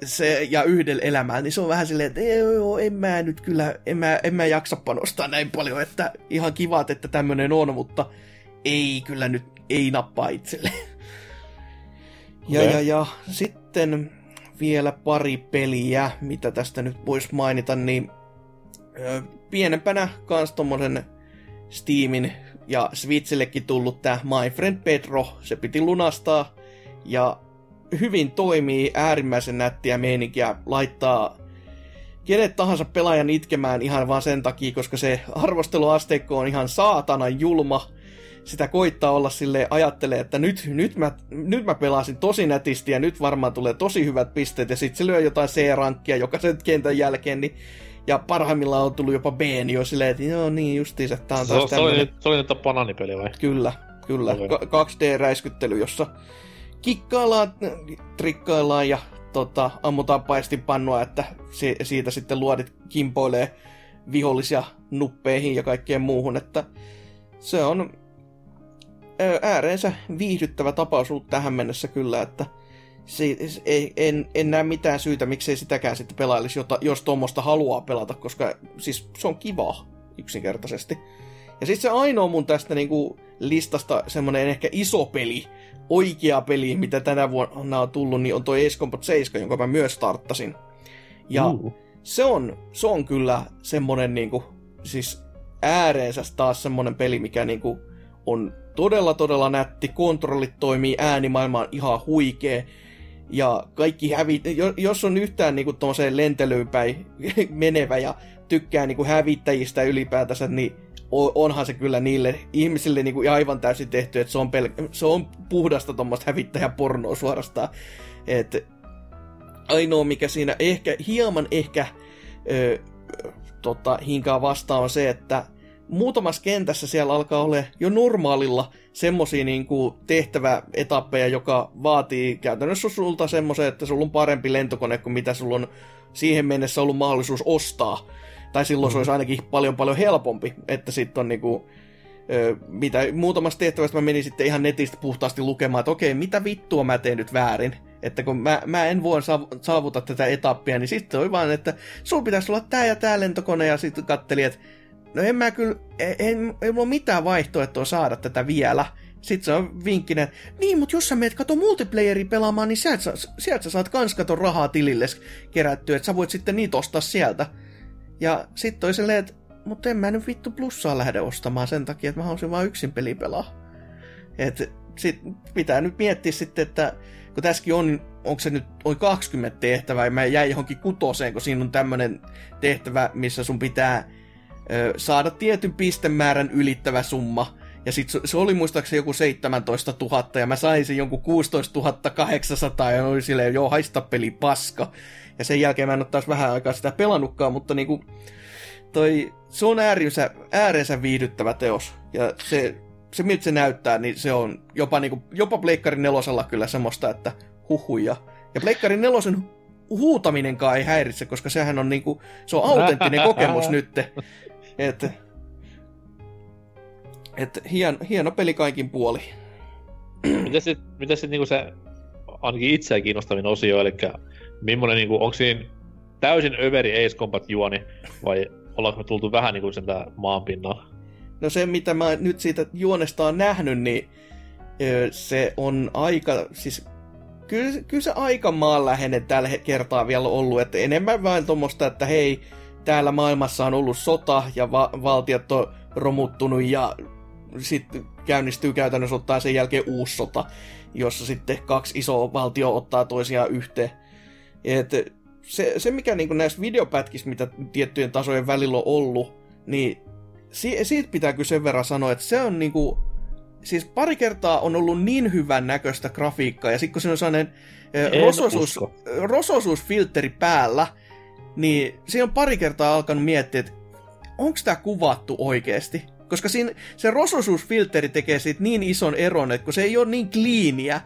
se, ja yhdellä elämään, niin se on vähän silleen, että joo, en mä nyt kyllä, en mä, en mä jaksa panostaa näin paljon, että ihan kivat, että tämmönen on, mutta ei kyllä nyt, ei nappaa itselle. Ja, ja, ja sitten vielä pari peliä, mitä tästä nyt voisi mainita, niin ö, pienempänä kans tommosen Steamin ja Switchillekin tullut tää My Friend Pedro, se piti lunastaa, ja hyvin toimii, äärimmäisen nättiä meininkiä, laittaa kenet tahansa pelaajan itkemään ihan vaan sen takia, koska se arvosteluasteikko on ihan saatana julma. Sitä koittaa olla sille ajattelee, että nyt, nyt, mä, nyt mä pelasin tosi nätisti ja nyt varmaan tulee tosi hyvät pisteet ja sitten se lyö jotain C-rankkia jokaisen kentän jälkeen, niin ja parhaimmillaan on tullut jopa B, niin jo silleen, että joo niin justiinsa, tää on Se, taas se, oli, tämmönen... nyt- se oli nyt bananipeli vai? Kyllä, kyllä. Ka- 2D-räiskyttely, jossa kikkaillaan, trikkaillaan ja tota, ammutaan paistinpannua, että si- siitä sitten luodit kimpoilee vihollisia nuppeihin ja kaikkeen muuhun, että se on ääreensä viihdyttävä tapaus ollut tähän mennessä kyllä, että se, se- ei, en, en näe mitään syytä, miksei sitäkään sitten pelailisi, jota, jos tuommoista haluaa pelata, koska siis se on kiva yksinkertaisesti. Ja sitten se ainoa mun tästä niinku listasta semmonen ehkä iso peli, oikea peli, mitä tänä vuonna on tullut, niin on toi Ace Combat 7, jonka mä myös starttasin. Ja Uh. se on, se on kyllä semmonen niinku, siis ääreensä taas semmonen peli, mikä niinku on todella todella nätti, kontrollit toimii, äänimaailma on ihan huikee, ja kaikki hävit, jo- jos on yhtään niinku tommoseen lentelyyn päin menevä ja tykkää niinku hävittäjistä ylipäätänsä, niin onhan se kyllä niille ihmisille niinku aivan täysin tehty, että se on, pel- se on puhdasta tuommoista hävittäjäpornoa suorastaan. Et ainoa mikä siinä ehkä, hieman ehkä ö, tota, hinkaa vastaan on se, että muutamassa kentässä siellä alkaa olla jo normaalilla semmosia niinku tehtäväetappeja, joka vaatii käytännössä sulta semmoisen, että sulla on parempi lentokone kuin mitä sulla on siihen mennessä ollut mahdollisuus ostaa. Tai silloin se olisi ainakin paljon paljon helpompi, että sitten on niinku, ö, mitä muutamasta tehtävästä mä menin sitten ihan netistä puhtaasti lukemaan, että okei, mitä vittua mä teen nyt väärin. Että kun mä, mä en voi saav- saavuta tätä etappia, niin sitten oli vaan, että sulla pitäisi olla tää ja tää lentokone, ja sitten katteli, että no en mä kyllä, en, en, ei mulla mitään vaihtoehtoa saada tätä vielä. Sitten se on vinkkinen, niin, mutta jos sä meet kato multiplayeri pelaamaan, niin sieltä, sieltä sä saat kans kato rahaa tilille kerättyä, että sä voit sitten niitä ostaa sieltä. Ja sitten toi silleen, että mutta en mä nyt vittu plussaa lähde ostamaan sen takia, että mä haluaisin vaan yksin peli pelaa. Et sit pitää nyt miettiä sitten, että kun tässäkin on, onko se nyt on 20 tehtävää, ja mä jäin johonkin kutoseen, kun siinä on tämmönen tehtävä, missä sun pitää saada tietyn pistemäärän ylittävä summa. Ja sit se- oli muistaakseni joku 17 000, ja mä sain sen jonkun 16 800, ja oli silleen, joo, haista peli paska. Ja sen jälkeen mä en ole taas vähän aikaa sitä pelannutkaan, mutta niinku, toi, se on äärinsä, äärensä viihdyttävä teos. Ja se, se miltä se näyttää, niin se on jopa, niinku, jopa Pleikkarin nelosella kyllä semmoista, että huhuja. Ja Pleikkarin nelosen huutaminenkaan ei häiritse, koska sehän on niinku, se on autenttinen kokemus nytte. Et, et hien, hieno peli kaikin puoli. Miten sitten miten sit niinku se ainakin itseä kiinnostavin osio, eli millainen, niinku, onko siinä täysin överi Ace Combat juoni, vai ollaanko me tultu vähän niinku sen tää maanpinnalla? No se, mitä mä nyt siitä juonesta on nähnyt, niin se on aika, siis kyllä, kyllä se aika maanläheinen tällä kertaa vielä ollut, että enemmän vain tuommoista, että hei, täällä maailmassa on ollut sota ja va- valtiot on romuttunut ja sitten käynnistyy käytännössä ottaa sen jälkeen uusi sota, jossa sitten kaksi isoa valtio ottaa toisiaan yhteen. Et se, se, mikä niin näissä videopätkissä, mitä tiettyjen tasojen välillä on ollut, niin si- siitä pitää kyllä sen verran sanoa, että se on niinku, siis pari kertaa on ollut niin hyvän näköistä grafiikkaa, ja sitten kun se on sellainen rososuus, usko. rososuusfiltteri päällä, niin siinä on pari kertaa alkanut miettiä, että onko tämä kuvattu oikeasti? Koska siinä, se rososuusfiltteri tekee siitä niin ison eron, että kun se ei ole niin kliiniä,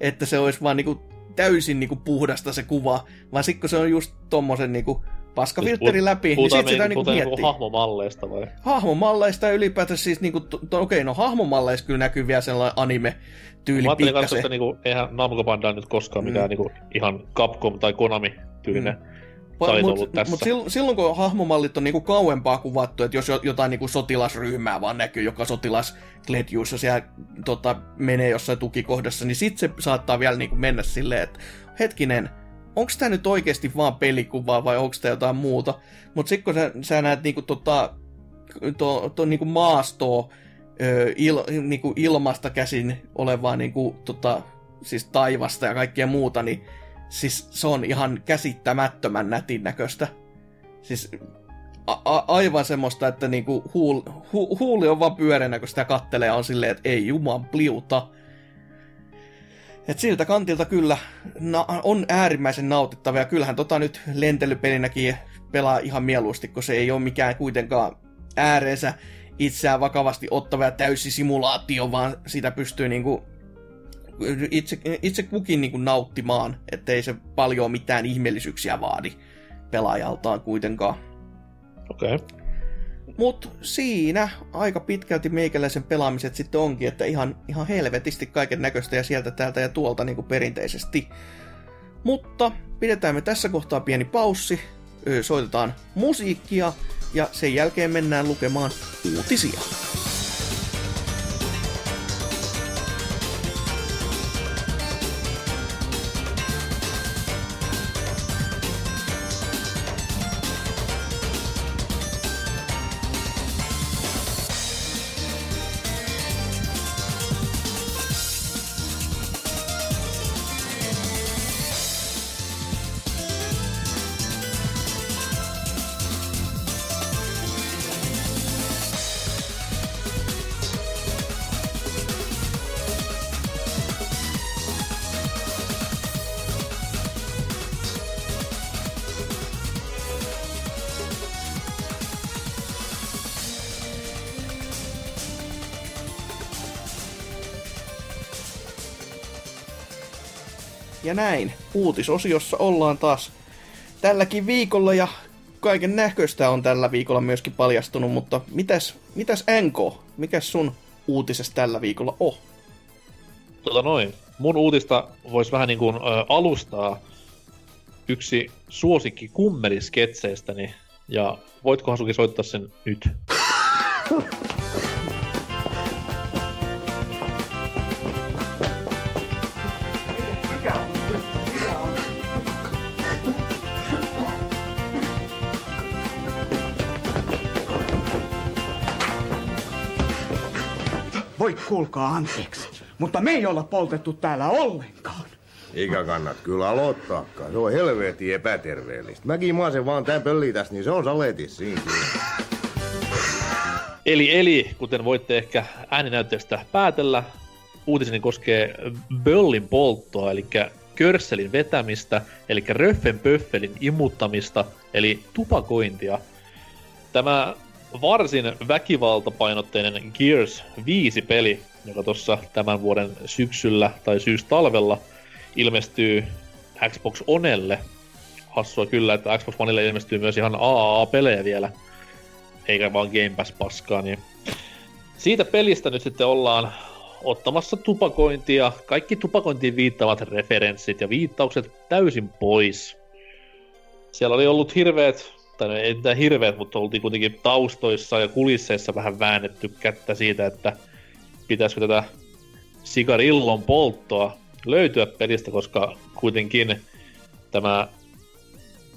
että se olisi vaan niinku täysin niinku puhdasta se kuva, vaan sitten kun se on just tommosen niinku paskafiltteri puhut- läpi, niin Puhutaan, sit sitä me, niinku niinku miettii hahmomalleista vai? hahmomalleista ja ylipäätään siis niinku, to, okei, no hahmomalleissa kyllä näkyy vielä sellainen anime-tyyli Mä ajattelin kanssa, että niinku, eihän Namco Bandai nyt koskaan Mm. niinku, ihan Capcom tai Konami tyylinen sä olit Mut- silloin kun hahmomallit on niinku kauempaa kuvattu, että jos jo- jotain niinku sotilasryhmää vaan näkyy, joka sotilaskletjuissa siellä tota, menee jossain tukikohdassa, niin sit se saattaa vielä niinku mennä silleen, että hetkinen, onko tämä nyt oikeasti vaan pelikuvaa vai onko tämä jotain muuta? Mutta sitten kun sä, sä näet niinku tota, to, to, niinku maastoa ö, il, niinku ilmasta käsin olevaa niinku, tota, siis taivasta ja kaikkea muuta, niin siis se on ihan käsittämättömän nätin näköistä. Siis a- a- aivan semmoista, että niinku huul, hu, huuli on vaan pyöreänä, kun sitä kattelee, on silleen, että ei juman pliuta. Et siltä kantilta kyllä na- on äärimmäisen nautittava, ja kyllähän tota nyt lentelypelinäkin pelaa ihan mieluusti, kun se ei ole mikään kuitenkaan ääreensä itseään vakavasti ottava ja täysi simulaatio, vaan sitä pystyy niinku itse, itse kukin niin kuin nauttimaan, ettei se paljon mitään ihmeellisyyksiä vaadi pelaajaltaan kuitenkaan. Okei. Okay. Mut siinä aika pitkälti meikäläisen pelaamiset sitten onkin, että ihan, ihan helvetisti kaiken näköistä ja sieltä täältä ja tuolta niin kuin perinteisesti. Mutta pidetään me tässä kohtaa pieni paussi, soitetaan musiikkia ja sen jälkeen mennään lukemaan uutisia. Näin, uutisosiossa ollaan taas tälläkin viikolla ja kaiken näköistä on tällä viikolla myöskin paljastunut, mutta mitäs, mitäs NK, mikäs sun uutisessa tällä viikolla on? Tota noin. Mun uutista voisi vähän niin kuin ö, alustaa yksi suosikki kummelisketseistäni. Ja voitko Hasuki soittaa sen nyt? kuulkaa anteeksi, mutta me ei olla poltettu täällä ollenkaan. Eikä kannat kyllä aloittaakaan. Se on helvetin epäterveellistä. Mäkin maasen vaan tän pölli tässä, niin se on saletis siinä. Eli, eli, kuten voitte ehkä ääninäytteestä päätellä, uutiseni koskee böllin polttoa, eli körsselin vetämistä, eli röffen pöffelin imuttamista, eli tupakointia. Tämä varsin väkivaltapainotteinen Gears 5-peli, joka tuossa tämän vuoden syksyllä tai syystalvella ilmestyy Xbox Onelle. Hassua kyllä, että Xbox Onelle ilmestyy myös ihan AAA-pelejä vielä, eikä vaan Game Pass-paskaa, niin siitä pelistä nyt sitten ollaan ottamassa tupakointia, kaikki tupakointiin viittavat referenssit ja viittaukset täysin pois. Siellä oli ollut hirveät, tai ei mitään hirveät, mutta oltiin kuitenkin taustoissa ja kulisseissa vähän väännetty kättä siitä, että pitäisikö tätä sigarillon polttoa löytyä pelistä, koska kuitenkin tämä,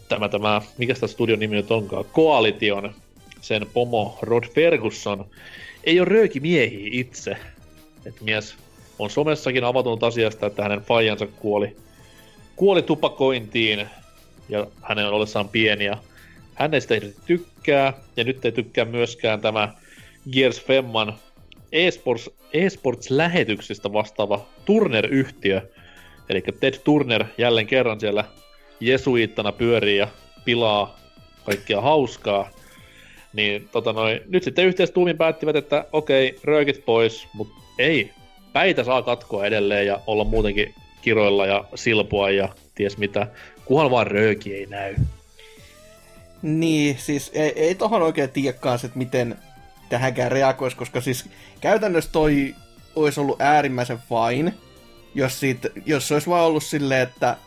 tämä, tämä mikä tämä studion nimi nyt onkaan, Coalition, sen pomo Rod Ferguson, ei ole röökimiehiä itse. Et mies on somessakin avatunut asiasta, että hänen faijansa kuoli, kuoli tupakointiin ja hänen ollessaan pieni ja hän ei tykkää ja nyt ei tykkää myöskään tämä Gears Femman eSports, eSports-lähetyksistä vastaava Turner-yhtiö. Eli Ted Turner jälleen kerran siellä jesuittana pyörii ja pilaa kaikkia hauskaa. Niin tota noin, nyt sitten yhteistuumin päättivät, että okei, röökit pois, mutta ei. Päitä saa katkoa edelleen ja olla muutenkin kiroilla ja silpua ja ties mitä. Kuhan vaan rööki ei näy. Niin, siis ei, ei tohon oikein tiedäkaan, että miten tähänkään reagoisi, koska siis käytännössä toi olisi ollut äärimmäisen fine, jos, siitä, jos se olisi vaan ollut silleen, että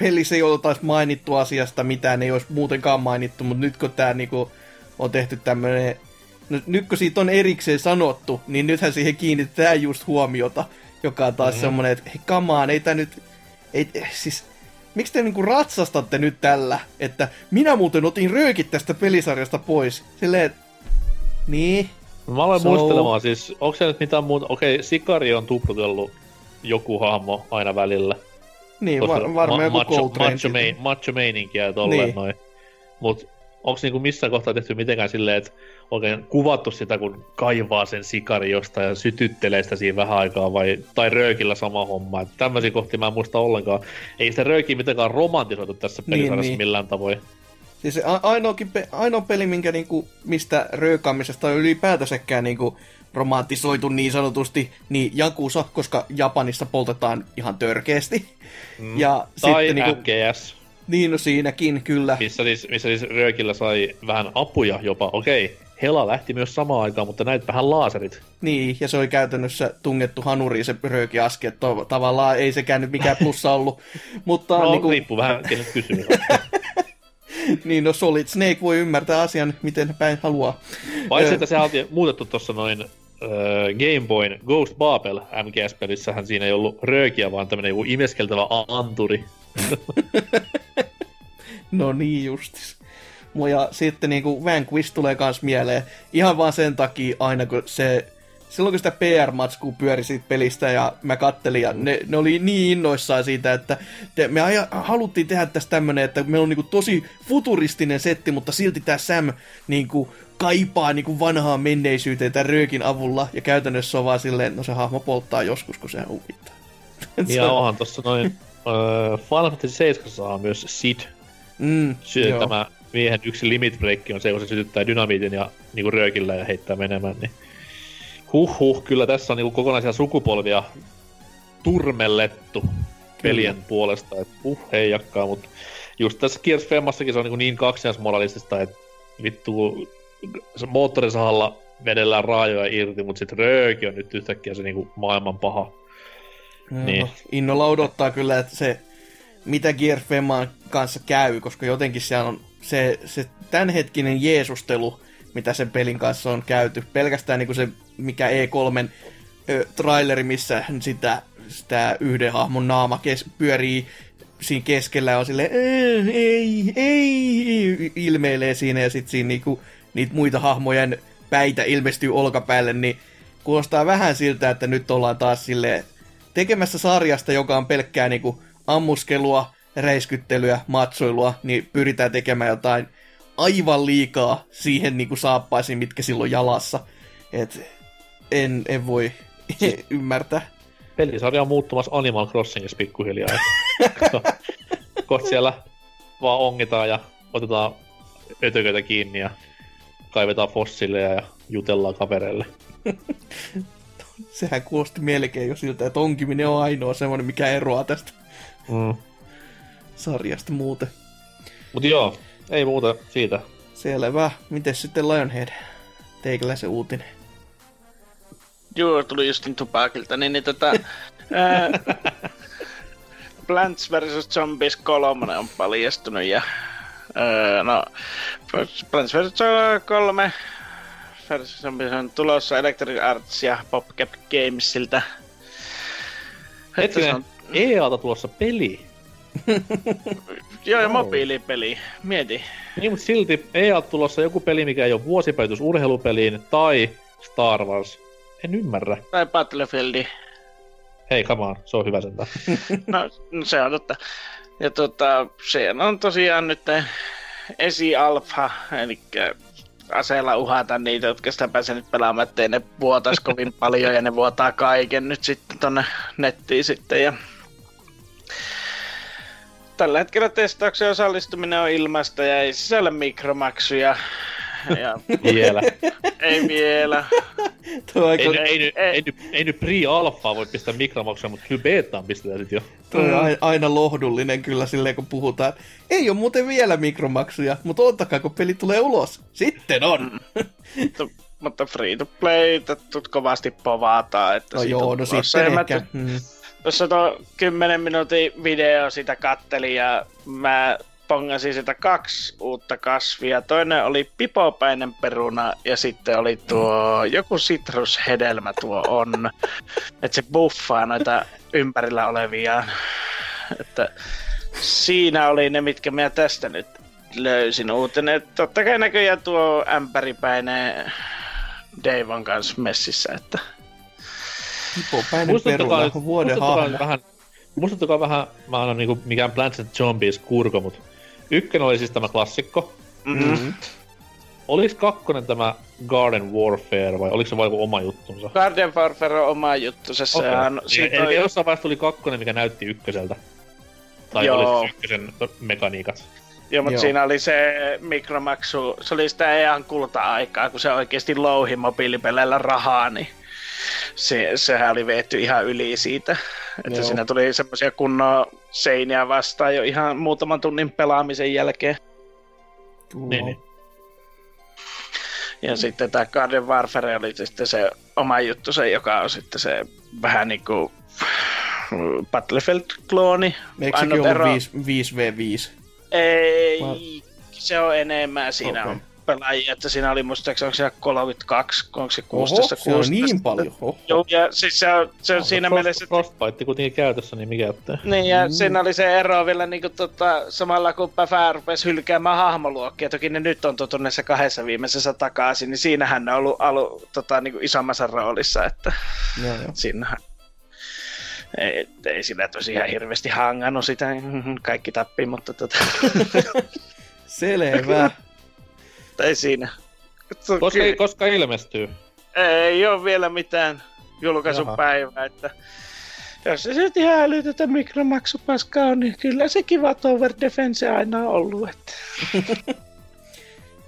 pelissä ei oltaisi mainittu asiasta mitään, ei olisi muutenkaan mainittu, mutta nyt kun tämä niinku on tehty tämmöinen, no, nyt kun siitä on erikseen sanottu, niin nythän siihen kiinnitetään just huomiota, joka on taas mm-hmm. semmoinen, että hei, kamaan, ei tämä nyt, ei, siis miksi te niinku ratsastatte nyt tällä, että minä muuten otin röökit tästä pelisarjasta pois. Silleen, niin. Mä aloin So- muistelemaan siis, onko se nyt mitään muuta, okei, Sikari on tuprutellut joku hahmo aina välillä. Niin, var, varmaan ma- joku macho, macho, main, macho meininkiä ja tolleen niin. noin. Mut onks niinku missään kohtaa tehty mitenkään silleen, että oikein kuvattu sitä, kun kaivaa sen sikari jostain ja sytyttelee sitä siinä vähän aikaa, vai, tai röökillä sama homma. Et tämmöisiä kohtia mä en muista ollenkaan. Ei sitä röökiä mitenkään romantisoitu tässä Niin, pelisarjassa niin. millään tavoin. Siis se ainoakin pe- ainoa peli, minkä niinku, mistä röökaamisesta on ylipäätänsäkään niinku romantisoitu niin sanotusti, niin Jakusa, koska Japanissa poltetaan ihan törkeästi. Mm. Ja Tai sitten niinku, MGS, niin no siinäkin kyllä. missä siis, missä siis röökillä sai vähän apuja jopa. Okei, Hela lähti myös samaan aikaan, mutta näit vähän laaserit. Niin, ja se oli käytännössä tungettu hanuriin se röökiaski, että to- tavallaan ei sekään nyt mikään plussa ollut. Mutta No, niin, kuin, riippuu vähän kenet kysyy. niin no Solid Snake voi ymmärtää asian miten päin haluaa. Paitsi, että se oltiin muutettu tuossa noin äh, Game Boyn Ghost Babel MGS-pelissähän siinä ei ollut röökiä, vaan tämmönen joku imeskeltävä anturi. No niin justis. Ja sitten niinku Vanquish tulee kans mieleen. Ihan vaan sen takia aina kun se... Silloin kun sitä PR-matskua pyöri siitä pelistä ja mä kattelin ja ne, ne oli niin innoissaan siitä, että te, me aja, haluttiin tehdä tästä tämmönen, että meillä on niinku tosi futuristinen setti, mutta silti tämä Sam niinku kaipaa niinku vanhaa menneisyyteen tämän röökin avulla ja käytännössä on vaan silleen, no se hahmo polttaa joskus, kun se huvittaa. Ja on- onhan tossa noin äh, Final Fantasy 7 on myös Sid. Mm, Sy- joo. tämä miehen yksi limit break on se, kun se sytyttää dynamiitin ja niinku röökillä ja heittää menemään, niin huh huh, kyllä tässä on niinku kokonaisia sukupolvia turmellettu pelien Kyllä. puolesta, että huh heijakkaa, mutta just tässä Gears Femmassakin se on niinku niin kaksiasmoralistista, että vittu se moottorisahalla vedellään raajoja irti, mutta sitten rööki on nyt yhtäkkiä se niinku maailman paha. Joo, Niin. Innolla odottaa kyllä, että se, mitä Gear Femman kanssa käy, koska jotenkin siellä on se, se tämänhetkinen jeesustelu, mitä sen pelin kanssa on käyty. Pelkästään niin kuin se, mikä E3 ö, traileri, missä sitä, sitä yhden hahmon naama kes, pyörii siinä keskellä ja on silleen, "Äh, ei, ei, ilmeilee siinä ja sitten siinä niinku, niitä muita hahmojen päitä ilmestyy olkapäälle, niin kuulostaa vähän siltä, että nyt ollaan taas silleen tekemässä sarjasta, joka on pelkkää niinku ammuskelua, reiskyttelyä, matsoilua, niin pyritään tekemään jotain aivan liikaa siihen niinku saappaisiin, mitkä silloin jalassa. Et en, en voi ymmärtää. Pelisarja on muuttumassa Animal Crossingissa pikkuhiljaa. Kohta siellä vaan ongitaan ja otetaan ötököitä kiinni ja kaivetaan fossiileja ja jutellaan kavereille. Sehän kuulosti melkein jo siltä, että onkiminen on ainoa semmoinen, mikä eroaa tästä Mm. sarjasta muuten. Mut joo, ei muuta siitä. Selvä. Miten sitten Lionhead? Teikällä se uutinen. Joo, tuli justin Tupakilta, niin, niin tota... ää, Plants vs. Zombies 3 on paljastunut ja... Ää, no, Plants vs. 3 vs. Zombies on tulossa Electronic Arts ja PopCap Gamesilta. Se Hetkinen, on, EAlta tulossa peli. joo, ja mobiilipeli. Mieti. Niin, mutta silti EAlta tulossa joku peli, mikä ei ole vuosipäivitys urheilupeliin, tai Star Wars. En ymmärrä. Tai Battlefieldi. Hei, come on, se on hyvä sentään. No, no se on totta. Ja tota, se on tosiaan nyt esi-alfa, eli aseella uhata niitä, jotka sitä pääsee nyt pelaamaan, ettei ne vuotaisi kovin paljon ja ne vuotaa kaiken nyt sitten tonne nettiin sitten. Ja tällä hetkellä testauksen osallistuminen on ilmaista ja ei sisällä mikromaksuja. Ja Vielä. ei vielä. Tuo aika, ei, ei, ei, ei. ei, nyt, ei nyt pre-alfaa voi pistää mikromaksuja, mutta kyllä betaan pistetään sit jo. Tuo on aina, aina lohdullinen kyllä silleen, kun puhutaan. Ei ole muuten vielä mikromaksuja, mutta ottakaa, kun peli tulee ulos. Sitten on! Mutta, mutta free to play kovasti povataan. Että No siitä joo, on no sitten ehkä. Mm. tuossa tuo 10 minuutin video sitä katteli ja mä pongasin sitä kaksi uutta kasvia. Toinen oli pipopäinen peruna ja sitten oli tuo joku sitrushedelmä tuo on. Että se buffaa noita ympärillä olevia. Että siinä oli ne, mitkä mä tästä nyt löysin uutena. Et totta kai näköjään tuo ämpäripäinen Dave on kanssa messissä, että Muistuttakaa peruna, nyt- vuoden muistuttakaa vähän, muistuttakaa vähän, mä annan niinku mikään Plants and Zombies kurko, mut ykkönen oli siis tämä klassikko. mm-hmm. Mm-hmm. Olis kakkonen tämä Garden Warfare vai oliko se vain oma juttunsa? Guardian Warfare on oma juttu, se Okei. sehän, siitä Eli on, jossain vaiheessa tuli kakkonen, mikä näytti ykköseltä. Tai Joo. oli siis ykkösen mekaniikat. joo, mutta Joo. siinä oli se mikromaksu, se oli sitä ihan kulta-aikaa, kun se oikeasti louhi mobiilipeleillä rahaa, niin se, sehän oli veetty ihan yli siitä. Että Joo. siinä tuli semmoisia kunnon seiniä vastaan jo ihan muutaman tunnin pelaamisen jälkeen. Niin, niin. Ja sitten tämä Garden Warfare oli sitten se oma juttu, se, joka on sitten se vähän niinku Battlefield-klooni. Eikö sekin ero- ollut 5, 5v5? Ei, Vai- se on enemmän. Siinä Okei. on pelaajia, että siinä oli muistaakseni, onko siellä 32, onko se Oho, 16, se on niin paljon. Oho. Joo, ja siis se on, se on siinä Frost, mielessä, Frostbite kuitenkin käytössä, niin mikä ettei. niin, ja Mm. siinä oli se ero vielä niin kuin, tota, samalla kun Päfää rupesi hylkäämään hahmoluokkia, toki ne nyt on tuotu näissä kahdessa viimeisessä takaisin, niin siinähän ne on ollut alu, tota, niin kuin isommassa roolissa, että Joo, joo. siinähän ei, ei sillä tosiaan hirveästi hangannut sitä, kaikki tappii, mutta tota, Selvä. Ei siinä. Koska, koska ilmestyy. Ei ole vielä mitään julkaisupäivää, että jos se nyt ihan älytetä mikromaksupaskaa on, niin kyllä se kiva Tower Defense aina on ollut. Että.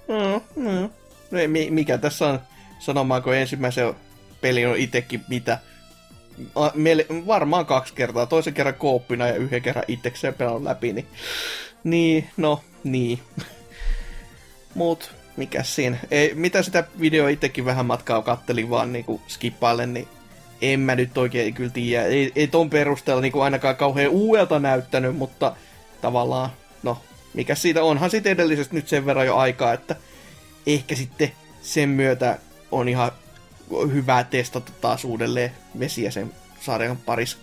No, no. No ei, mi- mikä tässä on sanomaan, kun ensimmäisen peli on itekin mitä? A- Meille, varmaan kaksi kertaa. Toisen kerran kooppina ja yhden kerran itsekseen pelannut läpi. Niin, niin no, niin. Mut, mikä siinä? Ei, mitä sitä video itsekin vähän matkaa kattelin vaan niinku skippaille, niin en mä nyt oikein kyllä tiedä. Ei, ei ton perusteella niinku ainakaan kauhean uudelta näyttänyt, mutta tavallaan, no, mikä siitä onhan sitten edellisestä nyt sen verran jo aikaa, että ehkä sitten sen myötä on ihan hyvä testata taas uudelleen vesiä sen sarjan parissa.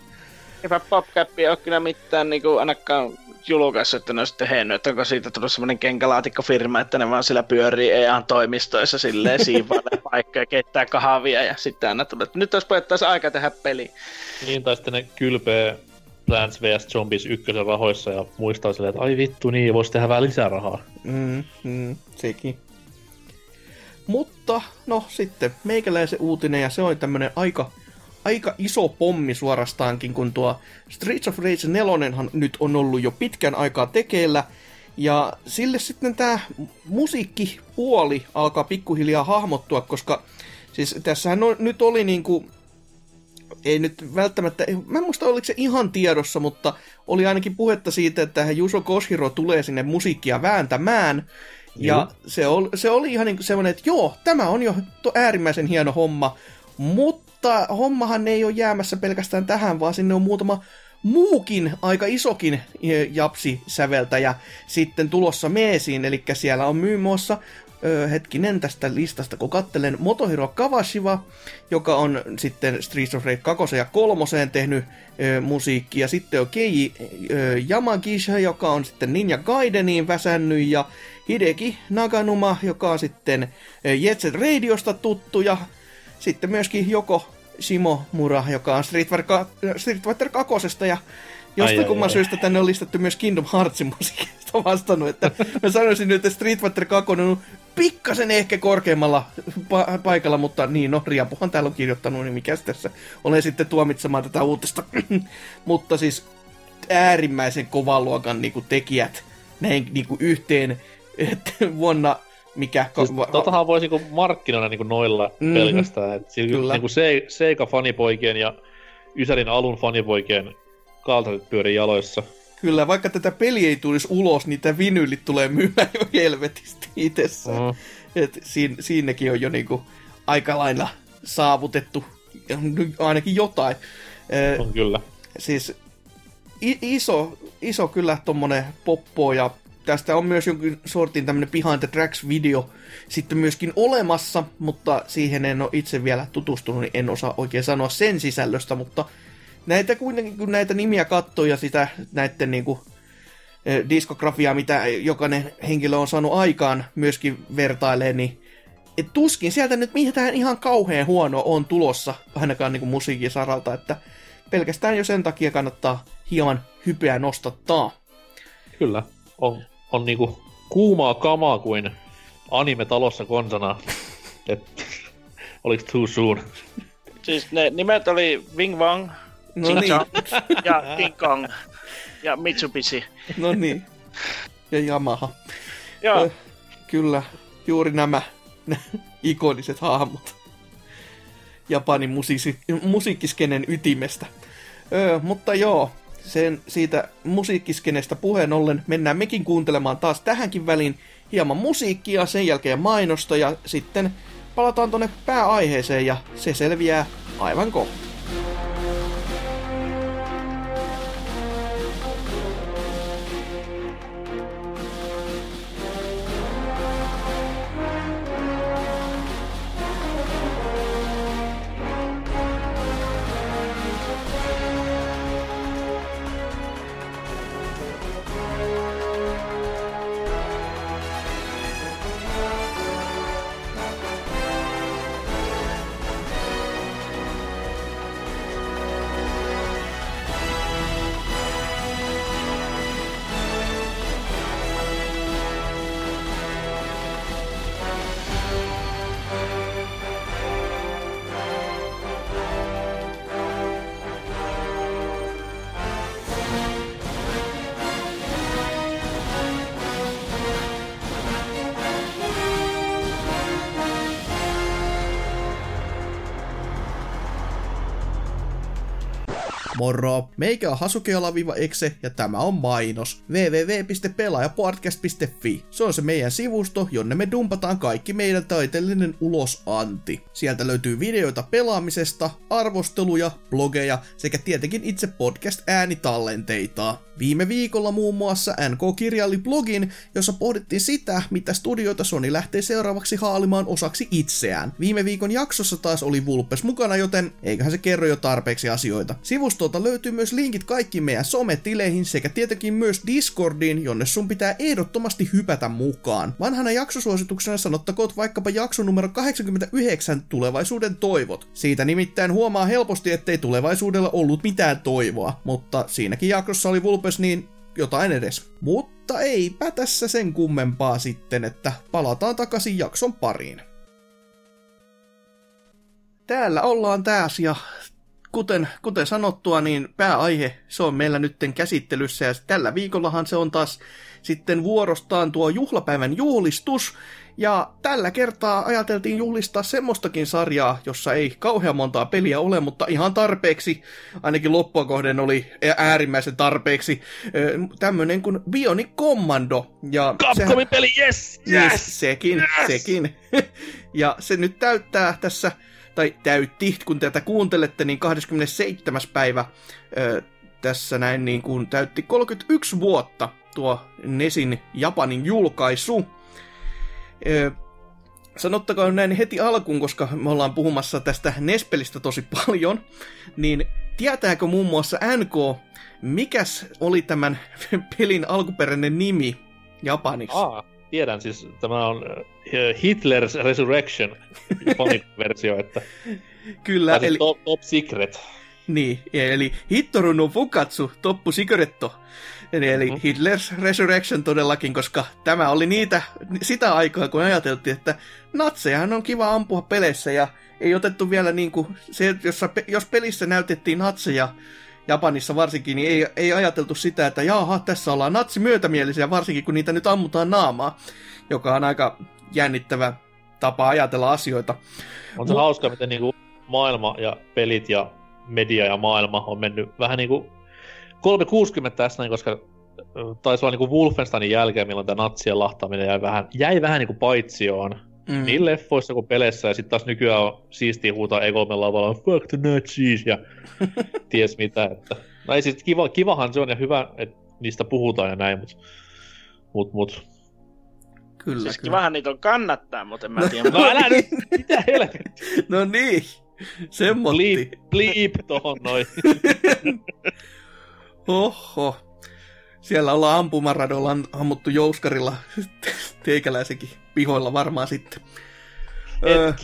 Eipä PopCap ole kyllä mitään niin kuin ainakaan julkaissut, että ne on sitten tehnyt, että onko siitä tullut semmoinen kenkälaatikkofirma, että ne vaan sillä pyörii EAN toimistoissa silleen siivailee paikkoja, keittää kahvia ja sitten aina tulee, että nyt olisi taas aika tehdä peli. Niin, tai sitten ne kylpee Plants vs. Zombies ykkösen rahoissa ja muistaa silleen, että ai vittu niin, voisi tehdä vähän lisää rahaa. Mm, mm, sekin. Mutta, no sitten, meikäläisen uutinen, ja se oli tämmönen aika, aika iso pommi suorastaankin, kun tuo Streets of Rage 4 nyt on ollut jo pitkän aikaa tekeillä, ja sille sitten tämä musiikkipuoli alkaa pikkuhiljaa hahmottua, koska siis tässähän on, nyt oli niinku ei nyt välttämättä, mä en muista oliko se ihan tiedossa, mutta oli ainakin puhetta siitä, että Juso Koshiro tulee sinne musiikkia vääntämään. Ja se oli, se oli ihan niin semmoinen, että joo, tämä on jo äärimmäisen hieno homma, mutta hommahan ei ole jäämässä pelkästään tähän, vaan sinne on muutama muukin aika isokin eh, japsi-säveltäjä sitten tulossa meesiin, eli siellä on muun muassa hetkinen tästä listasta, kun kattelen Motohiro Kawashiwa, joka on sitten Streets of Rage 2 ja 3 tehnyt ö, musiikkia. Sitten on Keiji ö, Yamagisha, joka on sitten Ninja Gaideniin väsännyt, ja Hideki Naganuma, joka on sitten ö, Jet Set Radiosta tuttu, ja sitten myöskin Joko Simo Mura, joka on Street Fighter, ka- Street Fighter 2. ja Jostain ai, kumman syystä tänne on listattu myös Kingdom Heartsin musiikista vastannut, että mä sanoisin nyt, että Street Fighter 2 on pikkasen ehkä korkeammalla pa- paikalla, mutta niin, no Riapuhan täällä on kirjoittanut, niin mikäs tässä olen sitten tuomitsemaan tätä uutista. mutta siis äärimmäisen kovan luokan niin tekijät näin niin yhteen että vuonna mikä... Siis, va- totahan voisi niinku markkinoida niinku noilla Mhm. mm-hmm. pelkästään. Et sillä Kyllä. niinku se, Seika-fanipoikien ja Ysärin alun fanipoikien kaltarit pyörii jaloissa. Kyllä, vaikka tätä peli ei tulisi ulos, niin tämä vinyylit tulee myymään jo helvetisti itsessään. Mm. Et siin, siinäkin on jo niinku aika lailla saavutettu ainakin jotain. Ö, On kyllä. Siis iso, iso kyllä tommonen poppo ja tästä on myös jonkin sortin tämmönen Behind the Tracks-video sitten myöskin olemassa, mutta siihen en ole itse vielä tutustunut, niin en osaa oikein sanoa sen sisällöstä, mutta näitä kuitenkin, kun näitä nimiä katsoo ja sitä näiden niinku, diskografiaa, mitä jokainen henkilö on saanut aikaan myöskin vertailee, niin et tuskin sieltä nyt mitään ihan kauhean huono on tulossa, ainakaan niinku musiikin saralta, että pelkästään jo sen takia kannattaa hieman hypeä nostattaa. Kyllä. On, on niinku kuumaa kamaa kuin anime talossa konsana. Et, oliks too soon? Siis ne nimet oli Wing Wang No niin, ja King Kong ja Mitsubishi. no niin. Ja Yamaha. Joo, Ö, Kyllä, juuri nämä ikoniset hahmot. Japanin musiikkiskenen ytimestä. Öö, mutta joo, sen siitä musiikkiskenestä puheen ollen mennään mekin kuuntelemaan taas tähänkin väliin hieman musiikkia, sen jälkeen mainosta ja sitten palataan tonne pääaiheeseen ja se selviää aivan kohta. morro Meikä on Hasukeala-exe ja tämä on mainos. www.pelaajapodcast.fi. Se on se meidän sivusto, jonne me dumpataan kaikki meidän taiteellinen ulosanti. Sieltä löytyy videoita pelaamisesta, arvosteluja, blogeja sekä tietenkin itse podcast-äänitallenteita. Viime viikolla muun muassa NK kirjaili blogin, jossa pohdittiin sitä, mitä studioita Sony lähtee seuraavaksi haalimaan osaksi itseään. Viime viikon jaksossa taas oli Vulpes mukana, joten eiköhän se kerro jo tarpeeksi asioita. Sivustolta löytyy myös linkit kaikkiin meidän sometileihin sekä tietenkin myös Discordiin, jonne sun pitää ehdottomasti hypätä mukaan. Vanhana jaksosuosituksena sanottakoot vaikkapa jakso numero 89 tulevaisuuden toivot. Siitä nimittäin huomaa helposti, ettei tulevaisuudella ollut mitään toivoa, mutta siinäkin jaksossa oli Vulpes niin jotain edes. Mutta eipä tässä sen kummempaa sitten, että palataan takaisin jakson pariin. Täällä ollaan taas ja kuten, kuten sanottua, niin pääaihe se on meillä nytten käsittelyssä ja tällä viikollahan se on taas sitten vuorostaan tuo juhlapäivän juhlistus. Ja tällä kertaa ajateltiin juhlistaa semmoistakin sarjaa, jossa ei kauhean montaa peliä ole, mutta ihan tarpeeksi, ainakin loppua kohden oli äärimmäisen tarpeeksi, tämmönen kuin Bionic Commando. Ja Capcomin peli, yes! Yes, Yes! sekin, Yes! sekin. ja se nyt täyttää tässä, tai täytti, kun tätä kuuntelette, niin 27. päivä ö, tässä näin niin kuin täytti 31 vuotta tuo Nesin Japanin julkaisu. Ö, sanottakoon näin heti alkuun, koska me ollaan puhumassa tästä Nespelistä tosi paljon, niin tietääkö muun muassa NK, mikäs oli tämän pelin alkuperäinen nimi Japaniksi? Aa, tiedän siis, tämä on äh, Hitler's Resurrection, versio, että Kyllä, siis eli... top, top Secret. Niin, eli Hittoru no Fukatsu Toppu Sigaretto. Eli, eli Mhm. Hitler's Resurrection todellakin, koska tämä oli niitä, sitä aikaa, kun ajateltiin, että natsejahan on kiva ampua peleissä ja ei otettu vielä niin kuin, se, jossa, jos pelissä näytettiin natseja, Japanissa varsinkin, niin ei, ei ajateltu sitä, että jaha, tässä ollaan natsi myötämielisiä, varsinkin kun niitä nyt ammutaan naamaa, joka on aika jännittävä tapa ajatella asioita. On se Mu- hauska, miten niinku maailma ja pelit ja media ja maailma on mennyt vähän niinku 360 tässä näin, koska taisi olla niinku Wolfensteinin jälkeen, milloin tämä natsien lahtaaminen jäi vähän, jäi vähän niinku paitsioon. Mm. Niin leffoissa kuin peleissä, ja sitten taas nykyään on siistiä huutaa E3 lavalla, fuck the Nazis, ja ties mitä, että No ei siis kiva, kivahan se on ja hyvä, että niistä puhutaan ja näin, mutta mut, mut. Kyllä, Siis kyllä. kivahan niitä on kannattaa, mutta en mä tiedä. No älä nyt, mitä helvettiä. No niin, semmotti. Bleep, bleep tohon noin. Oho. Siellä ollaan ampumaradolla ammuttu jouskarilla teikäläisenkin pihoilla varmaan sitten.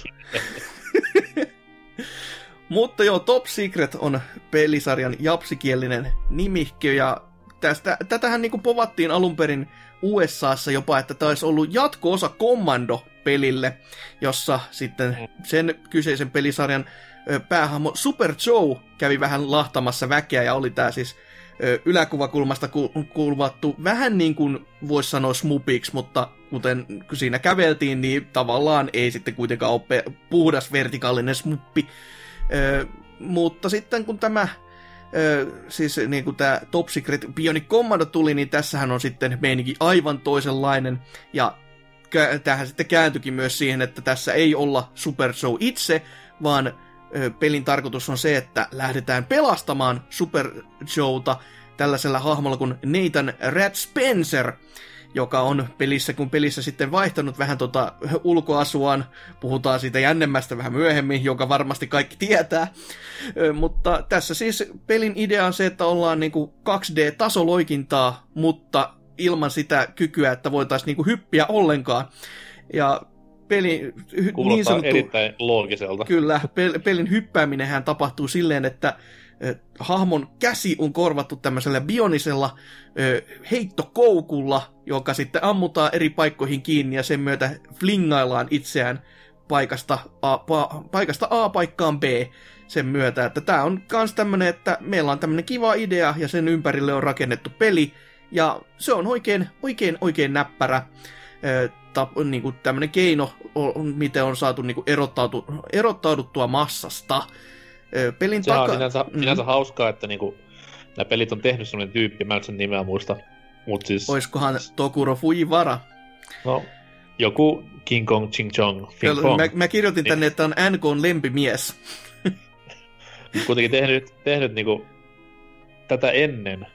Mutta joo, Top Secret on pelisarjan japsikielinen nimikkö ja tästä, tätähän niinku povattiin alun perin USAssa jopa, että olisi ollut jatko-osa Commando-pelille, jossa sitten sen kyseisen pelisarjan päähahmo Super Joe kävi vähän lahtamassa väkeä ja oli tämä siis yläkuvakulmasta ku- kuvattu vähän niin kuin voisi sanoa smupiksi, mutta kuten siinä käveltiin, niin tavallaan ei sitten kuitenkaan ole puhdas vertikaalinen smuppi. Mutta sitten kun tämä siis niin kuin tämä Top Secret Bionic Commando tuli, niin tässähän on sitten meininki aivan toisenlainen, ja tähän sitten kääntyikin myös siihen, että tässä ei olla Super Show itse, vaan pelin tarkoitus on se, että lähdetään pelastamaan Super Showta tällaisella hahmolla kuin Nathan Rat Spencer, joka on pelissä, kun pelissä sitten vaihtanut vähän tota ulkoasuaan, puhutaan siitä jännemmästä vähän myöhemmin, jonka varmasti kaikki tietää, mutta tässä siis pelin idea on se, että ollaan niinku 2D-tasoloikintaa, mutta ilman sitä kykyä, että voitaisiin niinku hyppiä ollenkaan. Ja peli, hy- Kuulostaa niin sanottu, erittäin loogiselta. Kyllä, pel- pelin hyppääminenhän tapahtuu silleen, että ö, hahmon käsi on korvattu tämmöisellä bionisella ö, heittokoukulla, joka sitten ammutaan eri paikkoihin kiinni ja sen myötä flingaillaan itseään paikasta A, pa, paikasta A paikkaan B sen myötä. Että tää on kans tämmönen, että meillä on tämmönen kiva idea ja sen ympärille on rakennettu peli ja se on oikein, oikein, oikein näppärä tap, niin kuin tämmöinen keino, on, miten on saatu niin kuin erottautu, erottauduttua massasta. Pelin Sehän on taka... sinänsä, Mhm. sinänsä hauskaa, että niinku, nämä pelit on tehnyt sellainen tyyppi, mä en sen nimeä muista. Mut siis, Oiskohan Tokuro Fujiwara? no, joku King Kong Ching Chong Fong. Mä, mä kirjoitin tänne, että on NKn lempimies. Mut kuitenkin tehnyt, tehnyt niinku, tätä ennen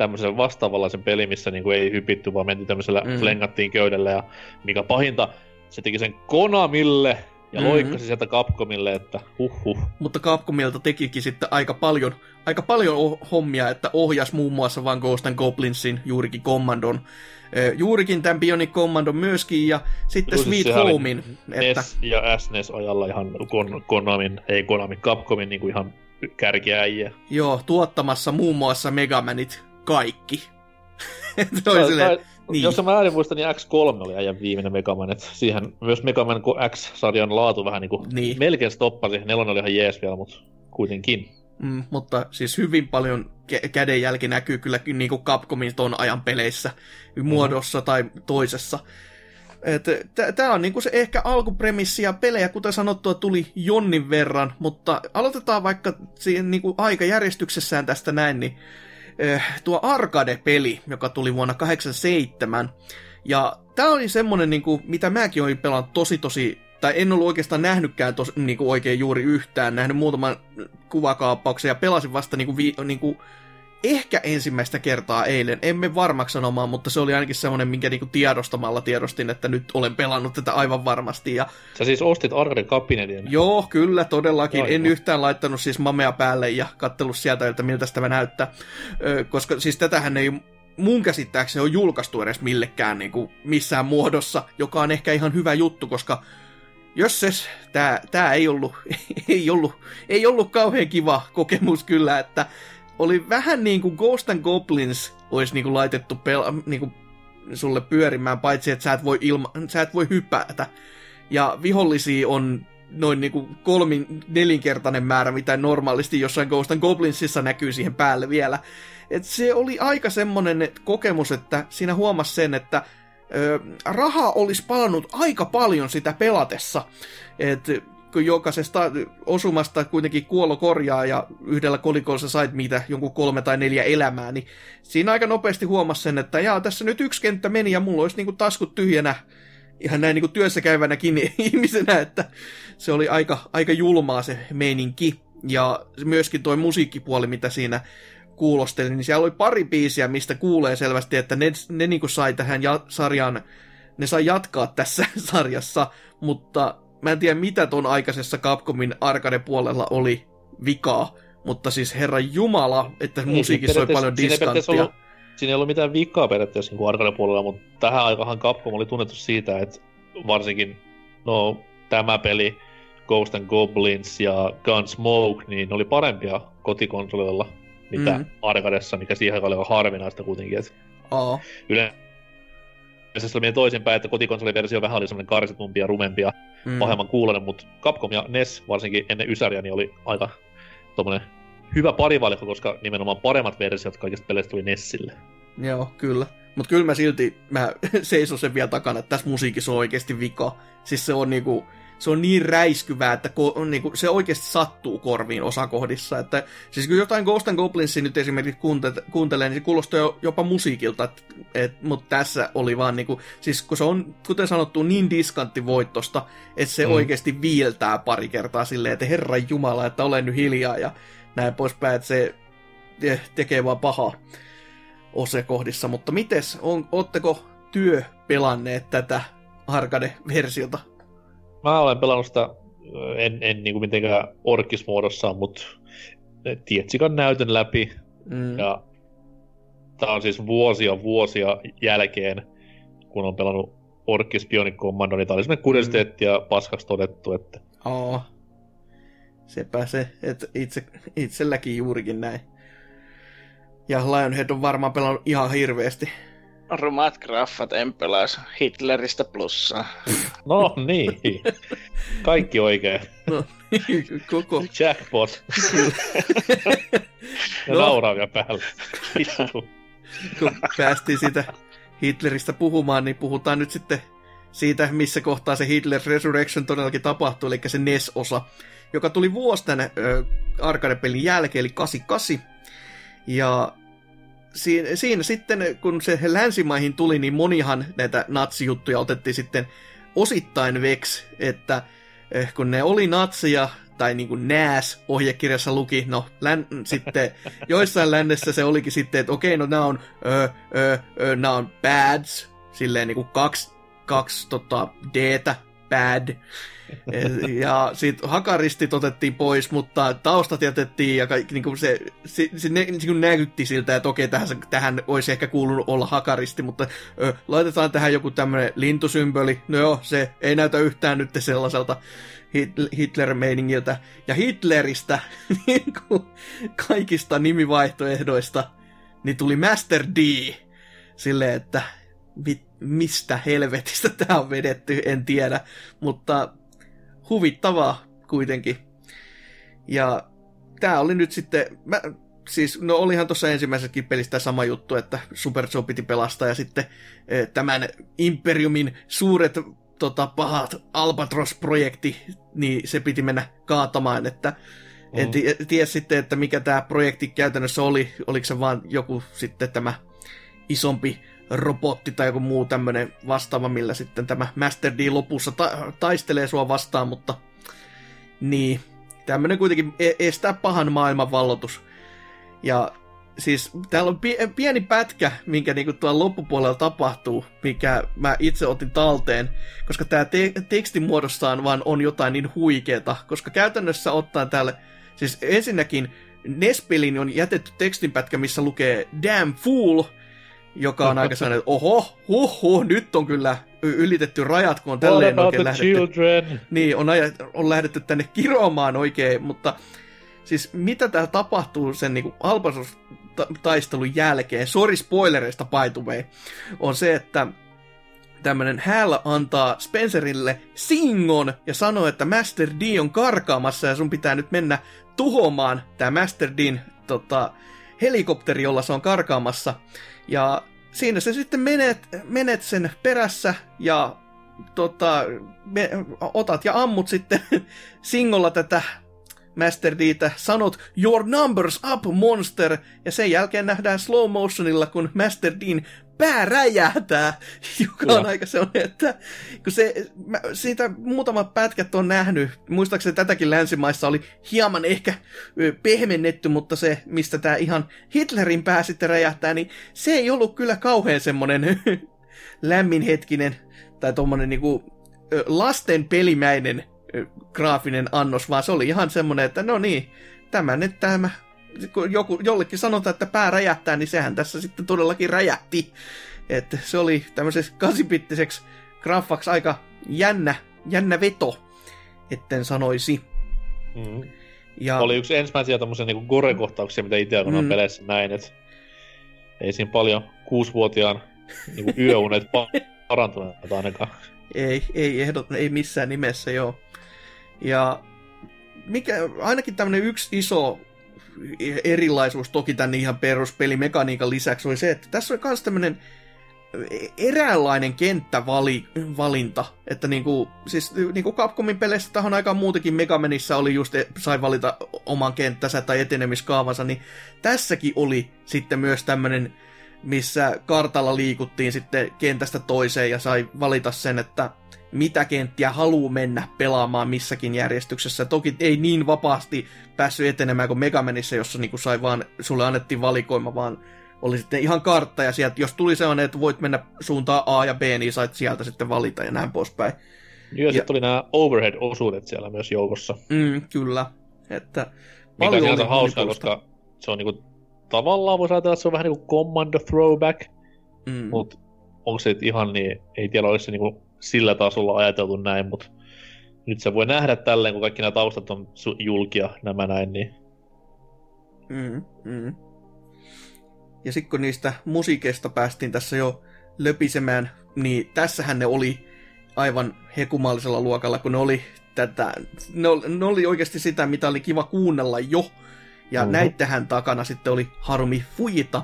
tämmöisen vastaavanlaisen pelin, missä niinku ei hypitty, vaan mentiin tämmöisellä, Mhm. mm. flengattiin köydellä ja mikä pahinta, se teki sen Konamille ja Mhm. mm. loikkasi sieltä Capcomille, että huhhuh. Mutta Capcomilta tekikin sitten aika paljon, aika paljon oh- hommia, että ohjas muun muassa vaan Ghost and Goblinsin juurikin Commandon. Ö, Juurikin tämän Bionic Commandon myöskin, ja sitten siis Sweet oli Homein. Että, NES ja SNES-ajalla ihan Kon- Konamin, ei Konamin, Capcomin niinku ihan kärkiäjiä. joo, tuottamassa muun muassa Megamanit kaikki. Se oli silleen, niin. Jos mä väärin muistan, niin X3 oli äijän viimeinen Megaman, että siihen myös Megaman X-sarjan laatu vähän niinku Niin. melkein stoppasi. Nelonen oli ihan jees vielä, mutta kuitenkin. Mm, mutta siis hyvin paljon kä- kädenjälki näkyy kyllä niin kuin Capcomin ton ajan peleissä muodossa Mhm. tai toisessa. Tämä on niinku se ehkä alkupremissi ja pelejä, kuten sanottua, tuli jonnin verran, mutta aloitetaan vaikka siihen niinku aikajärjestyksessään tästä näin, niin tuo Arcade-peli, joka tuli vuonna 87, ja tämä oli semmonen, niinku, mitä mäkin olin pelannut tosi tosi, tai en ollut oikeastaan nähnytkään tos, niinku oikein juuri yhtään, nähnyt muutaman kuvakaappauksen ja pelasin vasta niinku, vi, niinku ehkä ensimmäistä kertaa eilen, emme varmaksi sanomaan, mutta se oli ainakin semmoinen, minkä niinku tiedostamalla tiedostin, että nyt olen pelannut tätä aivan varmasti. Ja Sä siis ostit Arcade Cabinetin. joo, kyllä, todellakin. Aivan. En yhtään laittanut siis mamea päälle ja kattellut sieltä, että miltä tämä näyttää. Ö, koska siis tätähän ei mun käsittääkseni ole julkaistu edes millekään niin kuin missään muodossa, joka on ehkä ihan hyvä juttu, koska jos ses, tää, tää ei ollut, ei ollut, ei ollut kauhean kiva kokemus kyllä, että oli vähän niin kuin Ghost and Goblins olisi niin kuin laitettu pel- niin kuin sulle pyörimään, paitsi että sä et voi, ilma- sä et voi hypätä. Ja vihollisia on noin niin kuin kolmin, nelinkertainen määrä, mitä normaalisti jossain Ghost and Goblinsissa näkyy siihen päälle vielä. Et se oli aika semmonen kokemus, että siinä huomasi sen, että ö, rahaa olisi palannut aika paljon sitä pelatessa. Et jokaisesta osumasta kuitenkin kuolo korjaa ja yhdellä kolikolla sä sait mitä jonkun kolme tai neljä elämää, niin siinä aika nopeasti huomasi sen, että jaa, tässä nyt yksi kenttä meni ja mulla olisi niinku taskut tyhjänä ihan näin niinku työssä käyvänäkin ihmisenä, että se oli aika, aika julmaa se meininki. Ja myöskin toi musiikkipuoli, mitä siinä kuulostelin, niin siellä oli pari biisiä, mistä kuulee selvästi, että ne, ne niin kuin sai tähän ja, sarjan, ne sai jatkaa tässä sarjassa, mutta mä en tiedä mitä ton aikaisessa Capcomin arcade-puolella oli vikaa, mutta siis herra jumala, että Niin, musiikissa oli paljon diskanttia. Ollut, siinä ei ollut mitään vikaa periaatteessa niin arcade puolella, mutta tähän aikahan Capcom oli tunnettu siitä, että varsinkin no, tämä peli, Ghost and Goblins ja Gunsmoke, niin ne oli parempia kotikonsoleilla, mitä Mhm. mm. arcadessa, mikä siihen aikaan oli aika harvinaista kuitenkin. Aa, yleensä se oli toisinpäin, että kotikonsoliversio vähän oli semmoinen karsitumpi ja rumempi ja mm. pahemman kuulonen, mutta Capcom ja NES, varsinkin ennen Ysäriä, niin oli aika tommonen hyvä parivalikko, koska nimenomaan paremmat versiot kaikista peleistä tuli NESille. Joo, kyllä. Mutta kyllä mä silti, mä seison sen vielä takana, että tässä musiikissa on oikeasti vika. Siis se on niinku, se on niin räiskyvää, että ko, on niinku, se oikeasti sattuu korviin osakohdissa. Että, siis kun jotain Ghost and Goblinsia nyt esimerkiksi kuunte, kuuntelee, niin se kuulostaa jo, jopa musiikilta. Et, et, mutta tässä oli vaan niinku, siis kun se on, kuten sanottu, niin diskantti voittosta, että se Mm. oikeasti viiltää pari kertaa silleen, että herran jumala, että olen nyt hiljaa ja näin poispäin, että se te- tekee vaan pahaa osekohdissa, mutta mites, on, ootteko työ pelanneet tätä arcade-versiota? Mä olen pelannut sitä, en, en niinku mitenkään orkismuodossaan, mutta Tietsikan näytön läpi. Mm. Ja tää on siis vuosia vuosia jälkeen, kun on pelannut Orkis Bionic Commando, niin tää oli semmonen kuriositeetti ja paskaksi todettu, että Aa. Sepä se, että itse, itselläkin juurikin näin. Ja Lionhead on varmaan pelannut ihan hirveästi. Rumat graffat en pelas Hitleristä plussaa. no niin, kaikki oikein. No, koko... Jackpot. ja No. nauraa päällä. Vittu. kun päästiin siitä Hitleristä puhumaan, niin puhutaan nyt sitten siitä, missä kohtaa se Hitler Resurrection todellakin tapahtuu, eli se NES-osa, joka tuli vuosi tänne ö, arcade-pelin jälkeen, eli 88. Ja siinä, siinä sitten, kun se länsimaihin tuli, niin monihan näitä natsijuttuja otettiin sitten osittain veksi, että eh, kun ne oli natseja, tai niin kuin NAS ohjekirjassa luki, no län, sitten joissain lännessä se olikin sitten, että okei, no nämä on, ö, ö, ö, nämä on bads, silleen niin kuin kaksi, kaksi tota, D-tä, bad. Ja sitten hakaristit otettiin pois, mutta taustat jätettiin ja kaikki, niin kuin se, se, se ne, niin kuin näytti siltä, että okei, tähän, tähän olisi ehkä kuulunut olla hakaristi, mutta ö, laitetaan tähän joku tämmöinen lintusymboli. No joo, se ei näytä yhtään nyt sellaiselta Hit- Hitler-meiningiltä. Ja Hitleristä, niin kuin kaikista nimivaihtoehdoista, niin tuli Master D. Silleen, että mit, mistä helvetistä tämä on vedetty, en tiedä. Mutta huvittavaa kuitenkin. Ja tämä oli nyt sitten, mä, siis no olihan tuossa ensimmäisessäkin pelissä tämä sama juttu, että Super Joe piti pelastaa ja sitten eh, tämän Imperiumin suuret tota, pahat Albatros-projekti, niin se piti mennä kaatamaan, että en Mm. ti- tiedä sitten, että mikä tämä projekti käytännössä oli, oliko se vaan joku sitten tämä isompi robotti tai joku muu tämmöinen vastaava, millä sitten tämä Master D lopussa ta- taistelee sua vastaan, mutta niin, tämmöinen kuitenkin e- estää pahan maailman vallotus. Ja siis täällä on pie- pieni pätkä, minkä niinku tuolla loppupuolella tapahtuu, mikä mä itse otin talteen, koska tämä te- tekstimuodossaan vaan on jotain niin huikeeta, koska käytännössä ottaen täällä, siis ensinnäkin Nespelin on jätetty tekstinpätkä, missä lukee Damn Fool, joka on aika sellainen, että oho, huh, huh, nyt on kyllä ylitetty rajat, kun on tälleen oikein lähdetty. children? Niin, on, aj- on lähdetty tänne kiroamaan oikein, mutta siis mitä täällä tapahtuu sen niin Albasos-taistelun jälkeen, sorry spoilereista by the way, on se, että tämmönen Hal antaa Spencerille singon ja sanoo, että Master D on karkaamassa ja sun pitää nyt mennä tuhoamaan tämä Master Din tota, helikopteri, jolla se on karkaamassa. Ja siinä se sitten menet, menet sen perässä ja tota, me, otat ja ammut sitten singolla tätä Master Dtä, sanot Your numbers up, monster, ja sen jälkeen nähdään slow motionilla, kun Master Dean pää räjähtää, joka on aika sellainen, että kun se, mä, siitä muutamat pätkät on nähnyt, muistaakseni tätäkin länsimaissa oli hieman ehkä pehmennetty, mutta se, mistä tämä ihan Hitlerin pää sitten räjähtää, niin se ei ollut kyllä kauhean semmonen lämminhetkinen tai tommonen niinku lasten pelimäinen graafinen annos, vaan se oli ihan semmonen, että no niin, tämä nyt tämä, kun joku, jollekin sanotaan, että pää räjähtää, niin sehän tässä sitten todellakin räjähti. Että se oli tämmöiseksi kasipittiseksi graffaksi aika jännä, jännä veto, etten sanoisi. Mm. Ja, Oli yksi ensimmäisiä tommosia niinku gore-kohtauksia, mitä itse on Mm. peleissä näin, et ei siinä paljon kuusivuotiaan niinku yöunet pa- parantuneet ainakaan. Ei, ei ehdot, ei missään nimessä, joo. Ja mikä, ainakin tämmönen yksi iso erilaisuus toki tänne ihan peruspelimekaniikan lisäksi oli se, että tässä oli myös tämmönen eräänlainen kenttävalinta, että niinku, siis niinku Capcomin peleissä tähän aikaan muutenkin Megamenissä oli just, sai valita oman kenttänsä tai etenemiskaavansa, niin tässäkin oli sitten myös tämmönen, missä kartalla liikuttiin sitten kentästä toiseen ja sai valita sen, että mitä kenttiä haluaa mennä pelaamaan missäkin järjestyksessä. Toki ei niin vapaasti päässyt etenemään kuin Megamenissä, jossa niinku sai vaan, sulle annettiin valikoima, vaan oli sitten ihan kartta, ja sieltä, jos tuli sellainen, että voit mennä suuntaan A ja B, niin sait sieltä sitten valita ja näin poispäin. Ja, ja... sitten oli nämä overhead-osuudet siellä myös joukossa. Mm, kyllä. Että Mikä on sinänsä hauskaa, koska se on niinku, tavallaan voisi ajatella, että se on vähän niinku commando throwback, Mm. mutta onko se ihan niin, ei tiedä, olisi se niinku sillä tasolla ajateltu näin, mutta nyt se voi nähdä tälleen, kun kaikki nämä taustat on su- julkia, nämä näin, niin Mm, mm. Ja sitten kun niistä musiikeista päästiin tässä jo löpisemään, niin tässähän ne oli aivan hekumallisella luokalla, kun ne oli tätä, ne oli, ne oli oikeasti sitä, mitä oli kiva kuunnella jo. Ja Mhm. mm-hmm. näittehän takana sitten oli Harumi Fujita,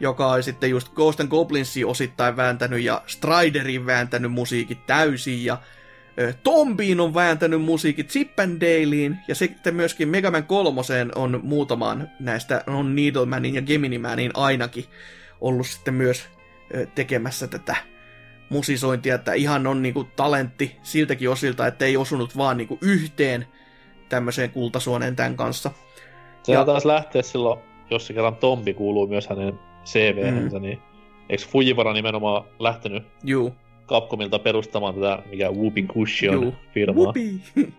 joka oli sitten just Ghost and Goblinsia osittain vääntänyt ja Striderin vääntänyt musiikit täysin ja Tombiin on vääntänyt musiikit Chip and Daleen ja sitten myöskin Mega Man 3 on muutamaan näistä on Needlemanin ja Gemini Manin ainakin ollut sitten myös tekemässä tätä musisointia, että ihan on niinku talentti siltäkin osilta, että ei osunut vaan niinku yhteen tämmöiseen kultasuoneen tämän kanssa. se Ja- taas lähteä silloin, jos se kerran Tombi kuuluu myös hänen CV-hänsä, mm. niin eikö Fujivara nimenomaan lähtenyt Juu. Capcomilta perustamaan tätä, mikä Whoopi Cushion Juu. firmaa. Whoopi.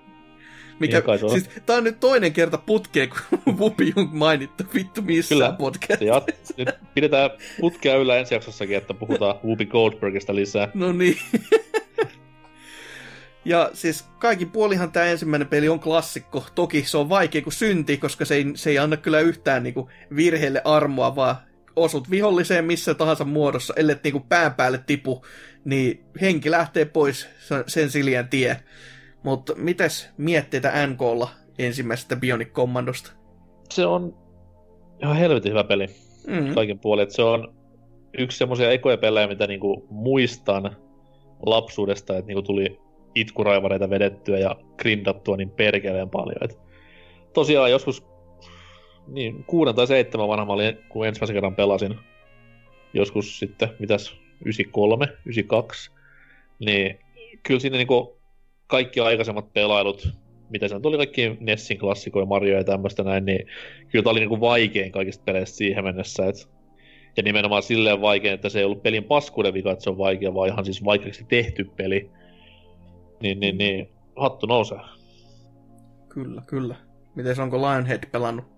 Mikä, Niin siis, tää on nyt toinen kerta putkeen, kun Whoopi on mainittu vittu missään Kyllä. podcast. Ja nyt pidetään putkea yllä ensi jaksossakin, että puhutaan Whoopi Goldbergista lisää. No niin. ja siis kaikin puolihan tämä ensimmäinen peli on klassikko. Toki se on vaikea kuin synti, koska se ei, se ei anna kyllä yhtään niinku virheelle armoa, vaan osut viholliseen missä tahansa muodossa, ellei niinku pään päälle tipu, niin henki lähtee pois se- sen siljän tie. Mutta mitäs mietteitä NKlla ensimmäisestä Bionic Commandosta? Se on ihan helvetin hyvä peli Mm. kaiken puolin. että Se on yksi semmoisia ekoja pelejä, mitä niinku muistan lapsuudesta, että niinku tuli itkuraivareita vedettyä ja grindattua niin perkeleen paljon. Et tosiaan joskus niin, kuuden tai seitsemän vanha mä olin, kun ensimmäisen kerran pelasin. Joskus sitten, mitäs, 93, 92. Niin kyllä siinä niinku kaikki aikaisemmat pelailut, mitä sen tuli kaikki Nessin klassikoja, Mario ja tämmöistä näin, niin kyllä tää oli niinku vaikein kaikista peleistä siihen mennessä. Et, ja nimenomaan silleen vaikein, että se ei ollut pelin paskuuden vika, että se on vaikea, vaan ihan siis vaikeaksi tehty peli. Niin, niin, niin, hattu nousee. Kyllä, kyllä. Miten onko Lionhead pelannut?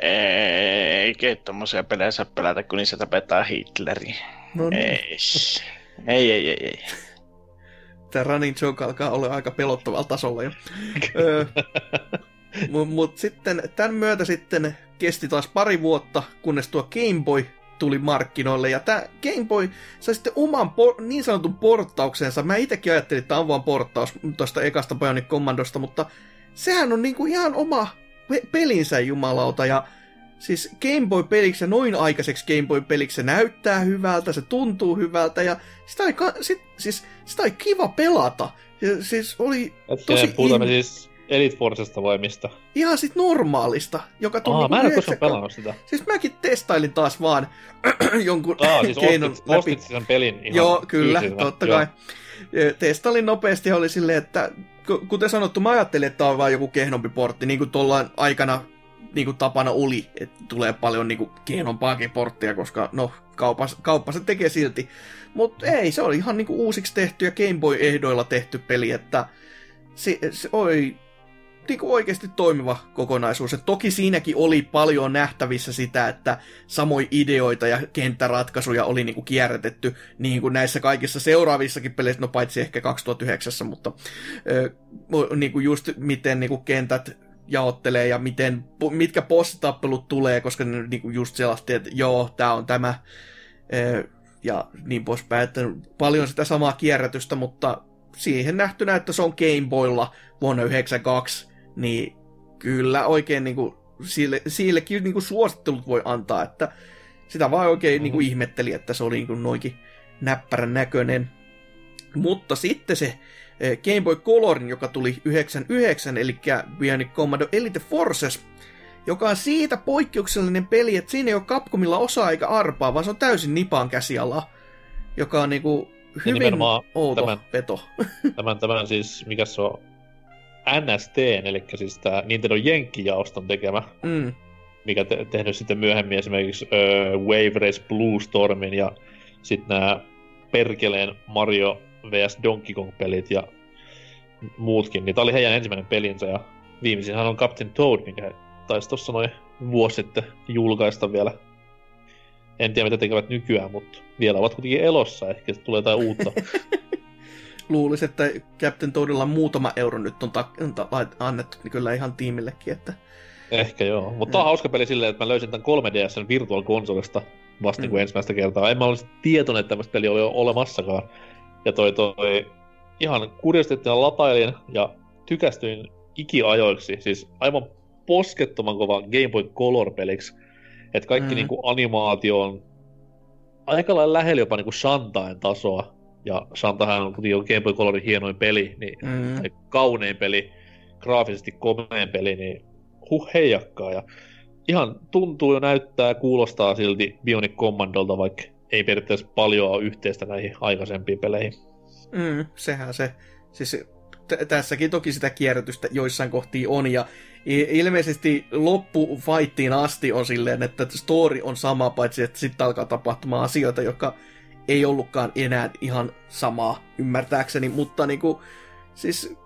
Eikä tommosia pelejä saa pelätä, kun niissä tapetaan Hitleri. No niin. Ei. Ei, ei, ei, ei. Tämä running joke alkaa olla aika pelottavalla tasolla jo. Mutta mut sitten tämän myötä sitten kesti taas pari vuotta, kunnes tuo Game Boy tuli markkinoille. Ja tämä Game Boy sai sitten oman por- niin sanotun porttauksensa. Mä itsekin ajattelin, että tämä on vaan porttaus tuosta ekasta Bionic Commandosta, mutta sehän on niinku ihan oma pe- pelinsä jumalauta. Ja siis Game Boy-peliksi ja noin aikaiseksi Game Boy-peliksi se näyttää hyvältä, se tuntuu hyvältä ja sitä oli, ka- sit, siis, sitä oli kiva pelata. Ja, siis oli Tosi Tosi puhutaan in- siis Elite Forcesta vai mistä? Ihan sit normaalista, joka tuli Aa, niinku mä en ole 90 koskaan pelannut sitä. Siis mäkin testailin taas vaan jonkun Aa, siis keinon ostit, läpi. ostit sen pelin ihan Joo, kyllä, fyysisenä. totta Joo. kai. Testailin nopeasti ja oli silleen, että kuten sanottu, mä ajattelin, että tämä on vaan joku kehnompi portti, niin kuin tuolla aikana niin kuin tapana oli, että tulee paljon niin kehnompaakin porttia, koska no, kaupas, kauppa se tekee silti. Mutta ei, se oli ihan niin kuin uusiksi tehty ja Game Boy-ehdoilla tehty peli, että se, se oli niin kuin oikeasti toimiva kokonaisuus. Et toki siinäkin oli paljon nähtävissä sitä, että samoja ideoita ja kenttäratkaisuja oli niin kuin kierrätetty niin kuin näissä kaikissa seuraavissakin peleissä, no paitsi ehkä 2009, mutta ö, niin kuin just miten niin kuin kentät jaottelee ja miten, mitkä bossitappelut tulee, koska ne niin kuin just sellaista, että joo, tämä on tämä ja niin poispäin, että paljon sitä samaa kierrätystä, mutta siihen nähtynä, että se on Game Boylla vuonna 1992, niin kyllä oikein niin kuin, sille, sillekin niin kuin suosittelut voi antaa, että sitä vaan oikein niin kuin ihmetteli, että se oli niin kuin noinkin näppärän näköinen. Mutta sitten se eh, Game Boy Colorin, joka tuli 99, eli Bionic Commando Elite Forces, joka on siitä poikkeuksellinen peli, että siinä ei ole Capcomilla osaa eikä arpaa, vaan se on täysin Nipan käsiala, joka on niinku hyvin outo tämän- veto. Tämän, tämän siis, mikä se on, NST, eli siis tämä Nintendo Jenkki-jaoston tekemä, Mm. mikä te- tehnyt sitten myöhemmin esimerkiksi ö, Wave Race Blue Stormin ja sitten nämä Perkeleen Mario vs Donkey Kong-pelit ja muutkin, niin tää oli heidän ensimmäinen pelinsä ja viimeisinhän on Captain Toad, mikä he taisi tuossa noin vuosi sitten julkaista vielä. En tiedä mitä tekevät nykyään, mutta vielä ovat kuitenkin elossa, ehkä tulee jotain uutta. Luulisin, että Captain Toadilla muutama euro nyt on ta- ta- annettu niin kyllä ihan tiimillekin, että Ehkä joo. Mutta tää on hauska peli silleen, että mä löysin tämän 3DSn Virtual Consolesta vasta mm. Mm. ensimmäistä kertaa. En mä olisi tietoinen, että tämmöistä peliä oli jo olemassakaan. Ja toi, toi ihan kuriositeettina latailin ja tykästyin ikiajoiksi. Siis aivan poskettoman kova Game Boy Color-peliksi. Että kaikki Mm. mm. niinku animaatio on aika lailla lähellä jopa niinku Shantain tasoa. Ja Shantahan on kuitenkin Game Boy Colorin hienoin peli, niin mm. tai kaunein peli, graafisesti komeen peli, niin huh heijakkaa. Ja ihan tuntuu ja näyttää ja kuulostaa silti Bionic Commandolta, vaikka ei periaatteessa paljon ole yhteistä näihin aikaisempiin peleihin. Mm, sehän se. Siis t- tässäkin toki sitä kierrätystä joissain kohtiin on, ja ilmeisesti loppufightiin asti on silleen, että story on sama, paitsi että sitten alkaa tapahtumaan asioita, jotka ei ollutkaan enää ihan samaa, ymmärtääkseni, mutta niinku, siis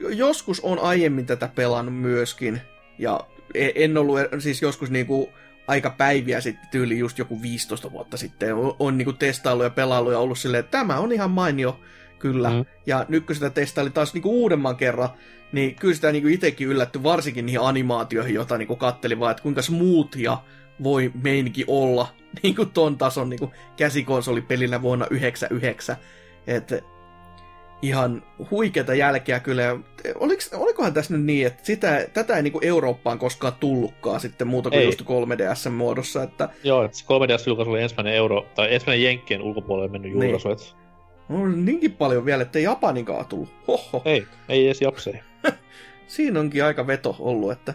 joskus on aiemmin tätä pelannut myöskin, ja e- en ollut, siis joskus niinku aika päiviä sitten, tyyli just joku 15 vuotta sitten, on, on niinku testailu ja pelailu ja ollut silleen, että tämä on ihan mainio, kyllä. Mm. Ja nyt kun sitä testaili taas niinku uudemman kerran, niin kyllä sitä niinku itsekin yllätty varsinkin niihin animaatioihin, joita niinku katteli vaan, että kuinka smoothia voi meininki olla niinku ton tason niinku käsikonsolipelinä vuonna 99. Että ihan huikeata jälkeä kyllä. Oliks, olikohan tässä nyt niin, että sitä, tätä ei niinku Eurooppaan koskaan tullutkaan sitten muuta kuin Ei. just 3DS muodossa, että Joo, että se 3DS-julkaisu oli ensimmäinen euro, tai ensimmäinen Jenkkien ulkopuolelle mennyt Niin. julkaisu, että on niinkin paljon vielä, että ei Japaninkaan tullut. Hoho. ei, ei edes japsei. Siinä onkin aika veto ollut, että...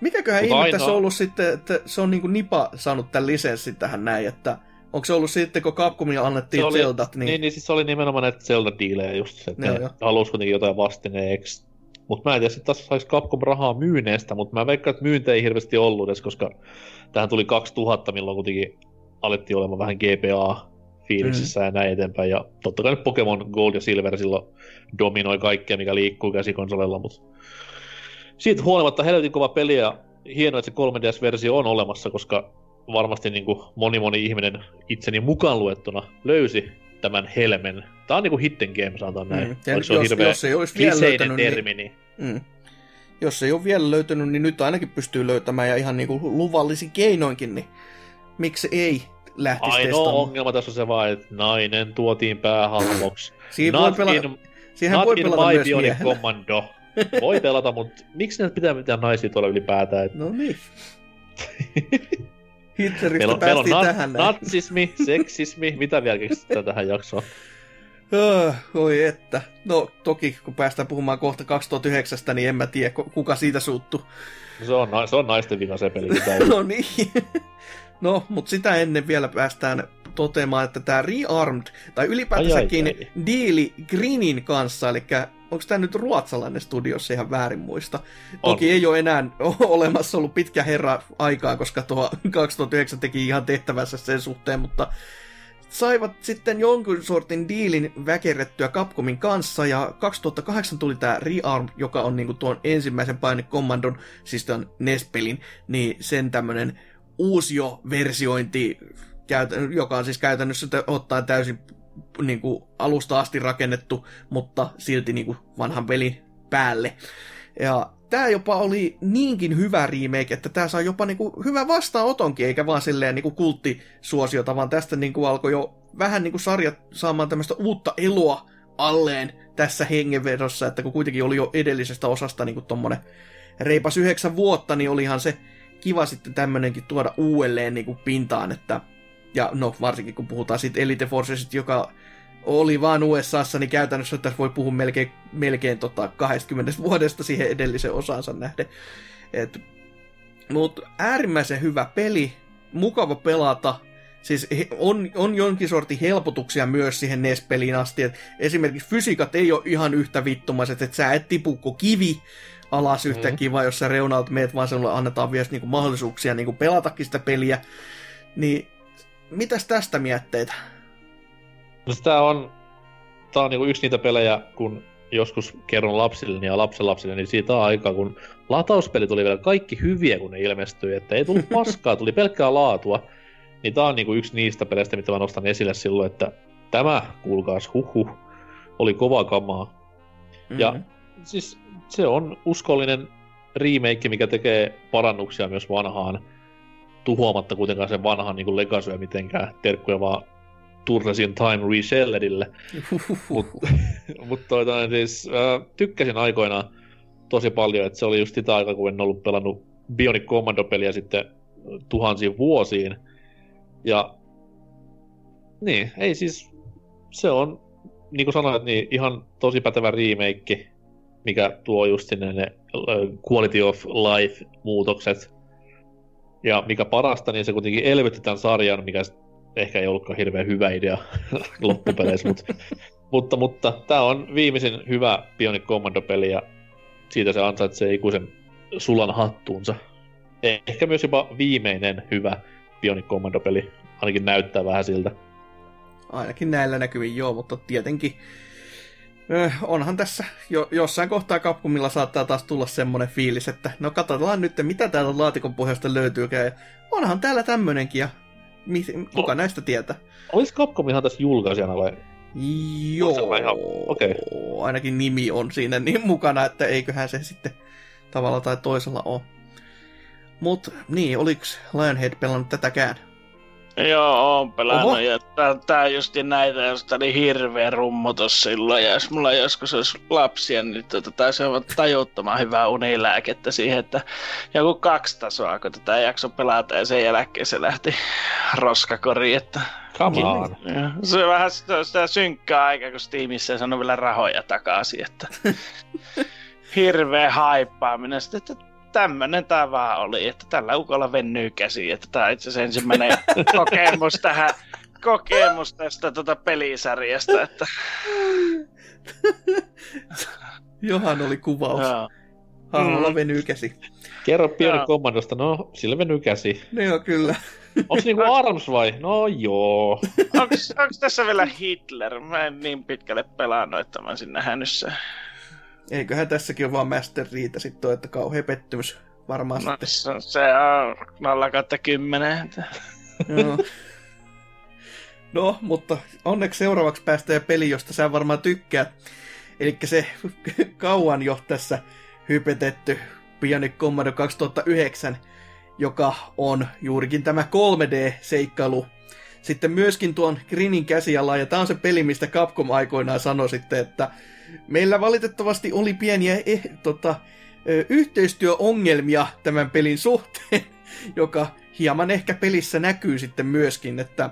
Mikäköhän Mut ihme ainoa- tässä on ollut sitten, että se on niinku Nipa saanut tämän lisenssin tähän näin, että onko se ollut sitten, kun Capcomilla annettiin Se oli- Zeldat, niin... Niin, niin siis se oli nimenomaan näitä Zelda-diilejä just että Joo, ne halusi kuitenkin jotain vastineeksi. Mutta mä en tiedä, sitten taas saisi Capcom rahaa myyneestä, mutta mä veikkaan, että myyntä ei hirveästi ollut edes, koska tähän tuli 2000, milloin kuitenkin alettiin olemaan vähän GPA fiiliksissä mm. ja näin eteenpäin. Ja totta kai nyt Pokemon Gold ja Silver silloin dominoi kaikkea, mikä liikkuu käsikonsolella, mutta siitä huolimatta helvetin kova peli ja hienoa, että se 3DS-versio on olemassa, koska varmasti niin kuin moni moni ihminen itseni mukaan luettuna löysi tämän helmen. Tää on niinku hidden game, sanotaan näin. Mm. Ja se on jos- hirveä jos ei olisi vielä löytänyt, niin- termi, niin... Mm. Jos ei ole vielä löytynyt, niin nyt ainakin pystyy löytämään ja ihan niinku luvallisin keinoinkin, niin miksi ei lähtisi Ainoa testaamaan? ongelma tässä on se vaan, että nainen tuotiin päähahmoksi. Siinä voi not pelata, in, siihen not voi in pelata my myös Bionic miehellä. Commando. Voi pelata, mutta miksi näitä pitää mitään naisia tuolla ylipäätään? Et No niin. Hitleristä Meillä on, meillä on päästiin nat, tähän näin. natsismi, seksismi, mitä vielä keksitään tähän jaksoon? Öö, oi että. No toki, kun päästään puhumaan kohta 2009, niin en mä tiedä, kuka siitä suuttu. Se on, se on naisten vika se peli. no niin. no, mutta sitä ennen vielä päästään toteamaan, että tämä Rearmed, tai ylipäätänsäkin ai, ai, ai. diili Greenin kanssa, eli onko tämä nyt ruotsalainen studiossa ihan väärin muista. On. Toki ei ole enää olemassa ollut pitkä herra aikaa, koska tuo 2009 teki ihan tehtävänsä sen suhteen, mutta saivat sitten jonkun sortin diilin väkerrettyä Capcomin kanssa, ja 2008 tuli tämä Rearm, joka on niinku tuon ensimmäisen Paine Commandon, siis tuon NES-pelin, niin sen tämmönen uusio versiointi, joka on siis käytännössä ottaa täysin niin kuin alusta asti rakennettu, mutta silti niin kuin vanhan pelin päälle. Ja tämä jopa oli niinkin hyvä remake, että tämä saa jopa niinku hyvä vastaanotonkin, eikä vaan silleen niinku kulttisuosiota, vaan tästä niinku alkoi jo vähän niinku sarja saamaan tämmöistä uutta eloa alleen tässä hengenvedossa, että kun kuitenkin oli jo edellisestä osasta niinku tommonen reipas yhdeksän vuotta, niin olihan se kiva sitten tämmönenkin tuoda uudelleen niinku pintaan, että ja no varsinkin kun puhutaan siitä Elite Forcesista, joka oli vaan USAssa, niin käytännössä tässä voi puhua melkein, melkein tota 20 vuodesta siihen edellisen osansa nähden. Et, mutta äärimmäisen hyvä peli, mukava pelata, siis on, on jonkin sortin helpotuksia myös siihen NES-peliin asti, että esimerkiksi fysiikat ei ole ihan yhtä vittumaiset, että sä et tipukko kivi alas mm. yhtäkkiä, vaan jos sä reunalta meet, vaan sinulle annetaan vielä niinku mahdollisuuksia niinku pelatakin sitä peliä, niin mitäs tästä mietteitä? No sitä on, tää on niinku yksi niitä pelejä, kun joskus kerron lapsille ja lapsenlapsille, niin siitä on aikaa, kun latauspelit oli vielä kaikki hyviä, kun ne ilmestyi, että ei tullut paskaa, tuli pelkkää laatua. Niin tää on niinku yksi niistä peleistä, mitä mä nostan esille silloin, että tämä, kuulkaas, huhu, oli kova kamaa. Mm-hmm. Ja siis se on uskollinen remake, mikä tekee parannuksia myös vanhaan, tuhoamatta kuitenkaan sen vanhan niin legasyä mitenkään. Terkkuja vaan Turlesin Time Reshelledille. Mutta mut siis äh, tykkäsin aikoinaan tosi paljon, että se oli just sitä aikaa, kun en ollut pelannut Bionic Commando-peliä sitten tuhansiin vuosiin. Ja niin, ei siis, se on, niin kuin sanoit, niin ihan tosi pätevä remake, mikä tuo just sinne ne quality of life-muutokset. Ja mikä parasta, niin se kuitenkin elvytti tämän sarjan, mikä ehkä ei ollutkaan hirveän hyvä idea loppupeleissä, mutta, mutta, mutta tämä on viimeisin hyvä Bionic Commando-peli ja siitä se ansaitsee ikuisen sulan hattuunsa. Ehkä myös jopa viimeinen hyvä Bionic Commando-peli, ainakin näyttää vähän siltä. Ainakin näillä näkyvin joo, mutta tietenkin onhan tässä jo, jossain kohtaa Capcomilla saattaa taas tulla semmonen fiilis, että no katsotaan nyt, mitä täältä laatikon pohjasta löytyykään. Ja onhan täällä tämmönenkin, ja mi, kuka no. näistä tietää? Olisi Capcom ihan tässä julkaisijana vai? Joo, ihan... okay. ainakin nimi on siinä niin mukana, että eiköhän se sitten tavalla tai toisella ole. Mut niin, oliks Lionhead pelannut tätäkään? Joo, oon pelannut. Oho. Ja tää, tää justi näitä, jos oli hirveä rummutus silloin. Ja jos mulla joskus olisi lapsia, niin tota, taisi olla tajuttoman hyvää unilääkettä siihen, että joku kaksi tasoa, kun tätä jakso pelata ja sen jälkeen se lähti roskakoriin, että Come on. Se on vähän sitä, sitä synkkää aika, kun Steamissa ei saanut vielä rahoja takaisin, että hirveä haippaaminen. Sitten, että tämmönen tää vaan oli, että tällä ukolla vennyy käsi, että tää itse asiassa ensimmäinen kokemus tähän, kokemus tästä tota pelisarjasta, että... Johan oli kuvaus. Joo. Hahmolla mm. venyy käsi. Kerro pieni kommandosta, no sillä venyy käsi. No joo, kyllä. Onks niinku Arms vai? No joo. onks, onks tässä vielä Hitler? Mä en niin pitkälle pelannut, että mä olisin nähnyt se. Eiköhän tässäkin ole vaan Master Riita sitten että kauhea pettymys varmaan no, sitten. Se, se on 0 10. Joo. No, mutta onneksi seuraavaksi päästään peli, josta sä varmaan tykkäät. Eli se kauan jo tässä hypetetty Bionic Commando 2009, joka on juurikin tämä 3D-seikkailu. Sitten myöskin tuon Grinin käsiala, ja tämä on se peli, mistä Capcom aikoinaan sanoi sitten, että meillä valitettavasti oli pieniä eh, tota, yhteistyöongelmia tämän pelin suhteen, joka hieman ehkä pelissä näkyy sitten myöskin, että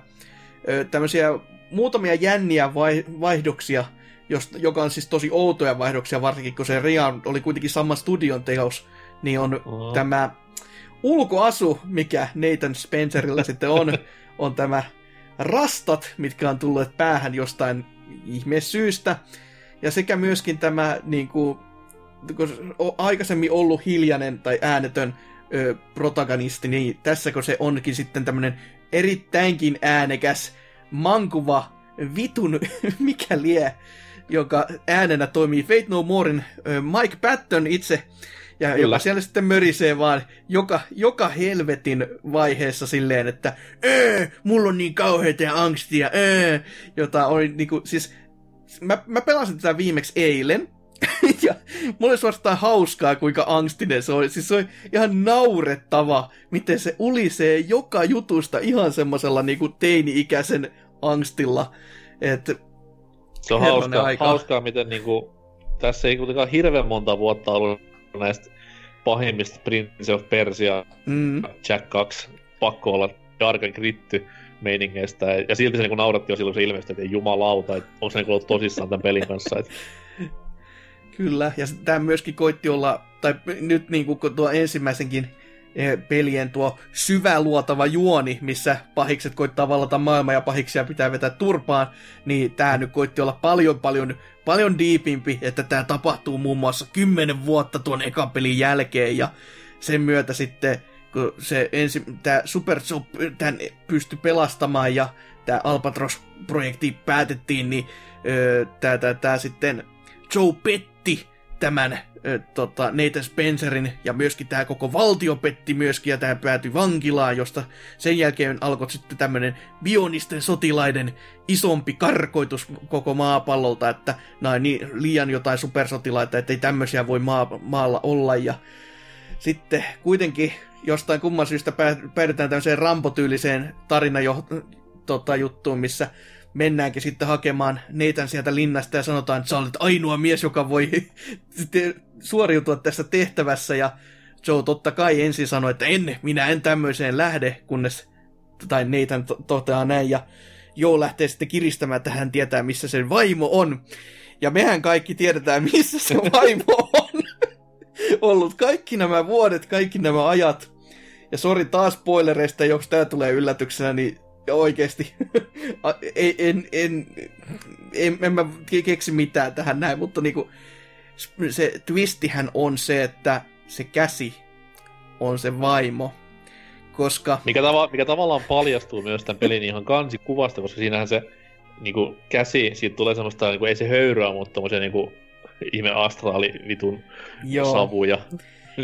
tämmöisiä muutamia jänniä vai, vaihdoksia, josta, joka on siis tosi outoja vaihdoksia, varsinkin kun se Ria oli kuitenkin saman studion teos, niin on Oho. tämä ulkoasu, mikä Nathan Spencerilla sitten on, on tämä rastat, mitkä on tulleet päähän jostain ihme syystä. Ja sekä myöskin tämä niin kuin, kun on aikaisemmin ollut hiljainen tai äänetön ö, protagonisti, niin tässä kun se onkin sitten tämmöinen erittäinkin äänekäs mankuva vitun mikä lie, joka äänenä toimii Fate No Morein ö, Mike Patton itse, ja Kyllä. joka siellä sitten mörisee vaan joka, joka helvetin vaiheessa silleen, että öö, mulla on niin kauheita angstia, öö, jota oli niinku, siis mä, mä pelasin tätä viimeksi eilen, ja mulla oli suorastaan hauskaa, kuinka angstinen se oli. Siis se oli ihan naurettava, miten se ulisee joka jutusta ihan semmoisella niinku teini-ikäisen angstilla. Et, Se on hauskaa, aika. hauskaa, miten niinku, tässä ei kuitenkaan hirveän monta vuotta ollut näistä pahimmista Prince of Persia mm, Jack 2 pakko olla Dark and Gritty meiningeistä. Ja silti se niinku nauratti jo silloin, kun se ilmestyi, että jumalauta, että onko se niinku ollut tosissaan tämän pelin kanssa. Et, Kyllä, ja tämä myöskin koitti olla, tai nyt niin kuin tuo ensimmäisenkin eh, pelien tuo syväluotava juoni, missä pahikset koittaa vallata maailmaa ja pahiksia pitää vetää turpaan, niin tämä nyt koitti olla paljon paljon paljon diipimpi, että tämä tapahtuu muun muassa kymmenen vuotta tuon ekan pelin jälkeen, ja sen myötä sitten, kun se ensi, tämä Super Joe tämän pystyi pelastamaan, ja tämä Albatros-projekti päätettiin, niin tämä, tämä, tämä sitten Joe petti tämän ö, tota, Nathan Spencerin ja myöskin tämä koko valtio petti myöskin ja tämä päätyi vankilaan, josta sen jälkeen alkoi sitten tämmöinen bionisten sotilaiden isompi karkoitus koko maapallolta, että nämä on niin liian jotain supersotilaita, että ei tämmöisiä voi maa, maalla olla ja sitten kuitenkin jostain kumman syystä pää- päädytään tämmöiseen rampotyyliseen tarina jo, tota, missä mennäänkin sitten hakemaan Neitan sieltä linnasta ja sanotaan, että sä olet ainoa mies, joka voi suoriutua tässä tehtävässä. Ja Joe totta kai ensin sanoi, että en, minä en tämmöiseen lähde, kunnes, tai Nathan to- toteaa näin, ja Joe lähtee sitten kiristämään, että hän tietää, missä sen vaimo on. Ja mehän kaikki tiedetään, missä se vaimo on ollut kaikki nämä vuodet, kaikki nämä ajat. Ja sori taas spoilereista, jos tää tulee yllätyksenä, niin oikeesti. Ei, en, en, en, en mä keksi mitään tähän näin, mutta niinku, se twistihän on se, että se käsi on se vaimo. Koska, mikä, tava, mikä tavallaan paljastuu myös tämän pelin ihan kansikuvasta, koska siinähän se niinku, käsi, siitä tulee semmoista, niinku, ei se höyryä, mutta tommosia niinku, ihme astraalivitun joo, savuja.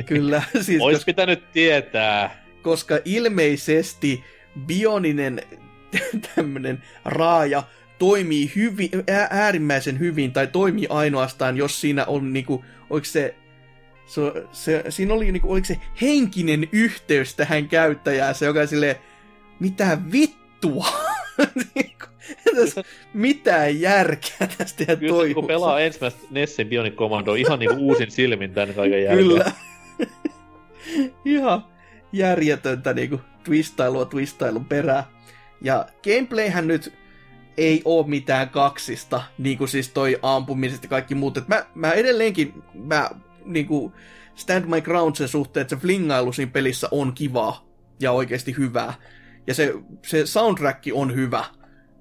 Kyllä, siis Ois koska, pitänyt tietää. koska ilmeisesti bioninen tämmönen raaja toimii hyvin, ää- äärimmäisen hyvin, tai toimii ainoastaan, jos siinä on niinku, oliko se, se, se siinä oli niinku, oliko se henkinen yhteys tähän käyttäjään, se joka silleen, mitä vittua? Niinku, tässä mitään järkeä tästä ja Kyllä kun pelaa ensimmäistä Nessin Bionic Commando ihan niinku uusin silmin tän kaiken jälkeen. Kyllä. Ihan järjetöntä niinku twistailua twistailun perään. Ja gameplayhän nyt ei oo mitään kaksista, niin kuin siis toi ampumiset ja kaikki muut. Et mä, mä edelleenkin, mä niinku stand my ground sen suhteen, että se flingailu siinä pelissä on kivaa ja oikeasti hyvää. Ja se, se soundtrack on hyvä.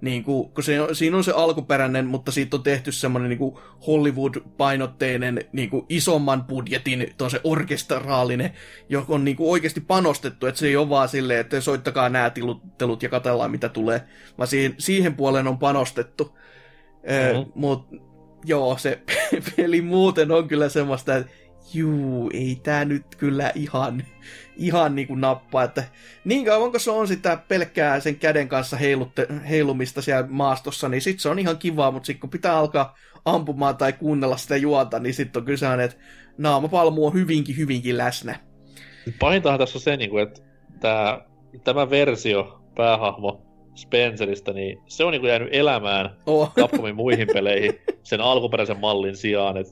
Niin kuin, kun se, siinä on se alkuperäinen, mutta siitä on tehty semmoinen niin Hollywood-painotteinen niin kuin isomman budjetin, on se orkestraalinen, joka on niin kuin oikeasti panostettu, että se ei ole vaan silleen, että soittakaa nämä tiluttelut ja katsellaan mitä tulee, vaan siihen, siihen puoleen on panostettu. Mm-hmm. Mhm. Mutta joo, se peli muuten on kyllä semmoista, että juu, ei tää nyt kyllä ihan, ihan niinku nappaa, että niin kauan kun se on sitä pelkkää sen käden kanssa heilutte, heilumista siellä maastossa, niin sit se on ihan kivaa, mutta sitten kun pitää alkaa ampumaan tai kuunnella sitä juonta, niin sitten on kyllä sellainen, että naamapalmu on hyvinkin, hyvinkin läsnä. Pahintahan tässä on se, niinku, että tää, tämä versio, päähahmo Spenceristä, niin se on niinku jäänyt elämään Oh. Capcomin muihin peleihin sen alkuperäisen mallin sijaan. Et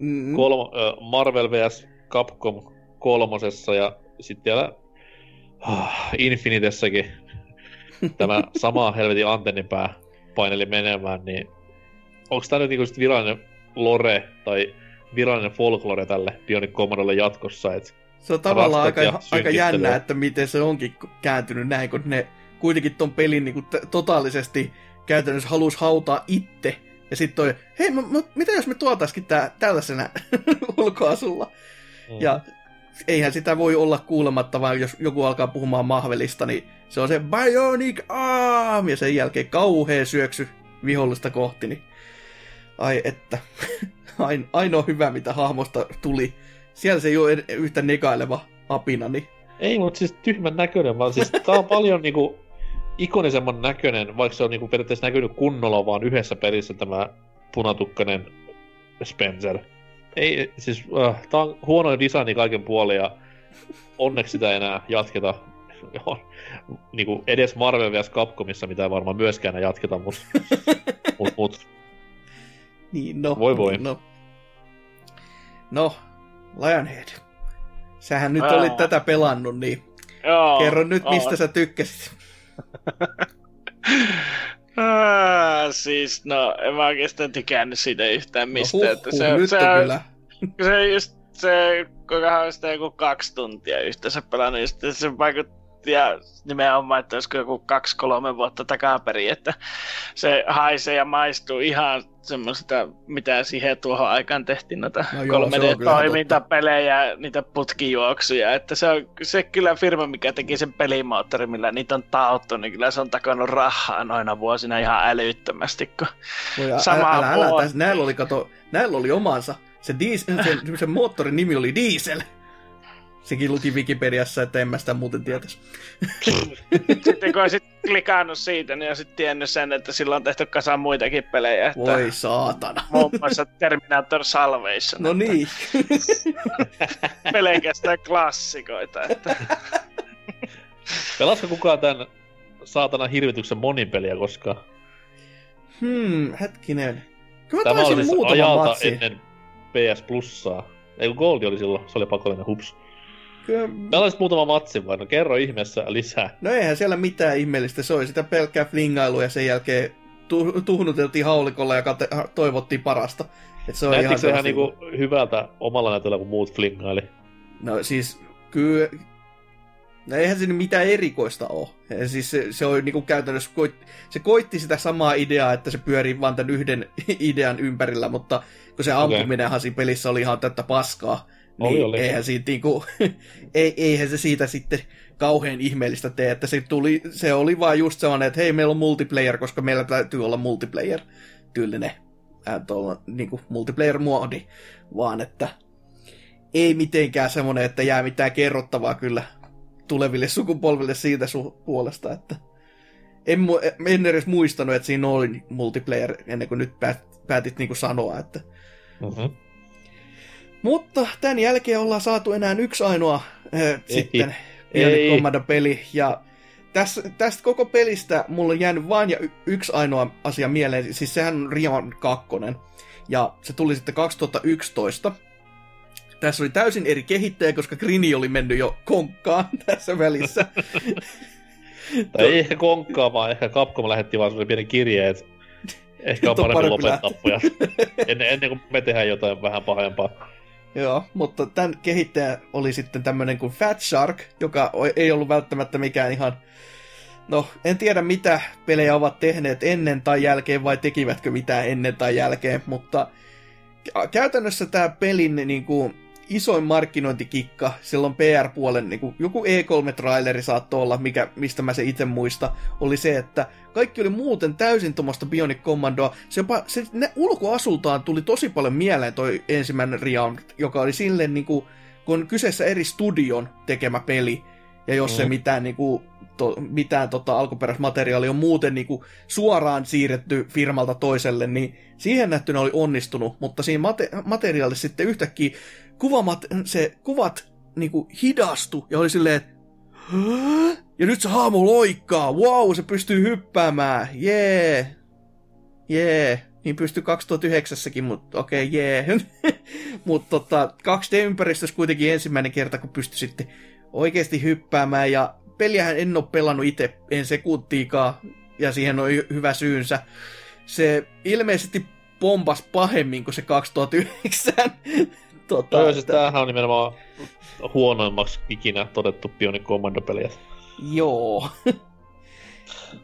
Mm, kolmo, Marvel vs. Capcom kolmosessa ja sitten vielä ah, Infinitessäkin tämä sama helvetin antennipää paineli menemään, niin onko tämä nyt niinku virallinen lore tai virallinen folklore tälle Bionic Commandolle jatkossa, että Se on tavallaan aika, aika jännä, että miten se onkin kääntynyt näin, kun ne kuitenkin ton pelin niin kuin t- totaalisesti käytännössä halus hautaa itse. Ja sitten toi, hei, mä, mä, mitä jos me tuotaisikin tää tällaisena ulkoasulla? Mm. Ja eihän sitä voi olla kuulematta, vaan jos joku alkaa puhumaan mahvelista, niin se on se Bionic Arm, ja sen jälkeen kauhea syöksy vihollista kohti, niin ai että, Ain, ainoa hyvä mitä hahmosta tuli. Siellä se ei ole yhtä negaileva apina, niin Ei, mutta siis tyhmän näköinen, vaan siis tää on paljon niinku ikonisemman näköinen, vaikka se on niinku periaatteessa näkynyt kunnolla vaan yhdessä pelissä tämä punatukkainen Spencer. Ei, siis äh, tää on huono designi kaiken puolin ja onneksi sitä ei enää jatketa. Joo, niinku edes Marvel vs. Capcomissa, mitä ei varmaan myöskään enää jatketa, mut, mut, mut Niin, no. Voi voi. No, no Lionhead. Sähän nyt Aa. olit tätä pelannut, niin Joo, kerro nyt, mistä sä tykkäsit. Ah, siis, no, en mä oikeastaan tykännyt siitä yhtään mistään. no, että huh, se, huh, nyt se, on kyllä. se just se, kuinka on sitä joku kaksi tuntia yhteensä pelannut, sitten se vaikutti ja nimenomaan, että olisiko joku kaksi-kolme vuotta takaperin, että se haisee ja maistuu ihan semmoista, mitä siihen tuohon aikaan tehtiin noita No joo, no se on kyllä 3D-toimintapelejä, niitä putkijuoksuja, että se on se kyllä firma, mikä teki sen pelimoottori, millä niitä on tauttu, niin kyllä se on takannut rahaa noina vuosina ihan älyttömästi, kun ä- Sama älä, älä, tässä, näillä oli, kato, näillä oli omansa. Se, diesel, sen, sen moottorin nimi oli Diesel. Sekin luki Wikipediassa, että en mä sitä muuten tietäisi. sitten kun olisit klikannut siitä, niin olisit tiennyt sen, että sillä on tehty kasa muitakin pelejä, että Voi saatana. muun muassa Terminator Salvation, No niin. pelkästään klassikoita, että pelasko kukaan tän saatana hirvityksen monipeliä koskaan? Hmm, hetkinen. Kyllä mä Tämä oli siis ajalta matsi. ennen PS Plussaa. Ei kun Goldi oli silloin, se oli pakollinen hups. Kyllä, Pelasit muutama matsin vai? No kerro ihmeessä lisää. No eihän siellä mitään ihmeellistä, se oli sitä pelkkää flingailua ja sen jälkeen tu- tuhnuteltiin haulikolla ja kate- ha- toivottiin parasta. Et se on Näyttikö se ihan niinku hyvältä omalla näytöllä, kun muut flingaili? No siis, kyllä... No eihän siinä mitään erikoista ole. Ja siis se, se on niinku käytännössä, koit, se koitti sitä samaa ideaa, että se pyörii vaan tämän yhden idean ympärillä, mutta kun se ampuminenhan siinä pelissä oli ihan tätä paskaa, Oli, niin oli. eihän siitä niinku, ei, eihän se siitä sitten kauhean ihmeellistä tee, että se, tuli, se oli vaan just sellainen, että hei, meillä on multiplayer, koska meillä täytyy olla multiplayer tyylinen äh, tuolla, niinku multiplayer-muodi, vaan että ei mitenkään semmoinen, että jää mitään kerrottavaa kyllä tuleville sukupolville siitä su- puolesta, että en, mu- en edes muistanut, että siinä oli multiplayer ennen kuin nyt päät, päätit niinku sanoa, että Mm-hmm. Mutta tämän jälkeen ollaan saatu enää yksi ainoa äh, sitten Ei. Commando-peli, ja tästä, tästä koko pelistä mulla on jäänyt vain ja y- yksi ainoa asia mieleen, siis sehän on Rion 2, ja se tuli sitten 2011. Tässä oli täysin eri kehittäjä, koska Grini oli mennyt jo konkkaan tässä välissä. Tai ei ehkä konkkaa, vaan ehkä Capcom lähetti vaan sellainen pieni kirje, että ehkä on parempi parempi lopettaa pojat. ennen, ennen kuin me tehdään jotain vähän pahempaa. Joo, mutta tämän kehittäjä oli sitten tämmönen kuin Fat Shark, joka ei ollut välttämättä mikään ihan... No, en tiedä mitä pelejä ovat tehneet ennen tai jälkeen vai tekivätkö mitään ennen tai jälkeen, mutta kä- käytännössä tämä pelin niin kuin, isoin markkinointikikka silloin PR-puolen, niin kuin, joku E3-traileri saattoi olla, mikä, mistä mä se itse muista, oli se, että kaikki oli muuten täysin tuommoista Bionic Commandoa. Se, jopa, se ne ulkoasultaan tuli tosi paljon mieleen toi ensimmäinen Realm, joka oli silleen niinku, kun on kyseessä eri studion tekemä peli, ja jos mm. Mm. mitään, niinku, to, mitään tota, alkuperäismateriaalia on muuten niinku, suoraan siirretty firmalta toiselle, niin siihen nähtynä oli onnistunut, mutta siinä mate- materiaalissa sitten yhtäkkiä kuvamat, se kuvat niinku, hidastu ja oli silleen, että "Hä? ja nyt se haamu loikkaa, wow, se pystyy hyppäämään, jee, jee, niin pystyy 2009 mutta okei, okay, jee. mutta tota, 2D-ympäristössä kuitenkin ensimmäinen kerta, kun pystyi sitten oikeasti hyppäämään, ja peliähän en ole pelannut itse en sekuntiikaan, ja siihen on hy- hyvä syynsä. Se ilmeisesti pompas pahemmin kuin se 2009. tota, Joo, siis että- tämähän on nimenomaan huonoimmaksi ikinä todettu Bionic Commando-peliä. Joo.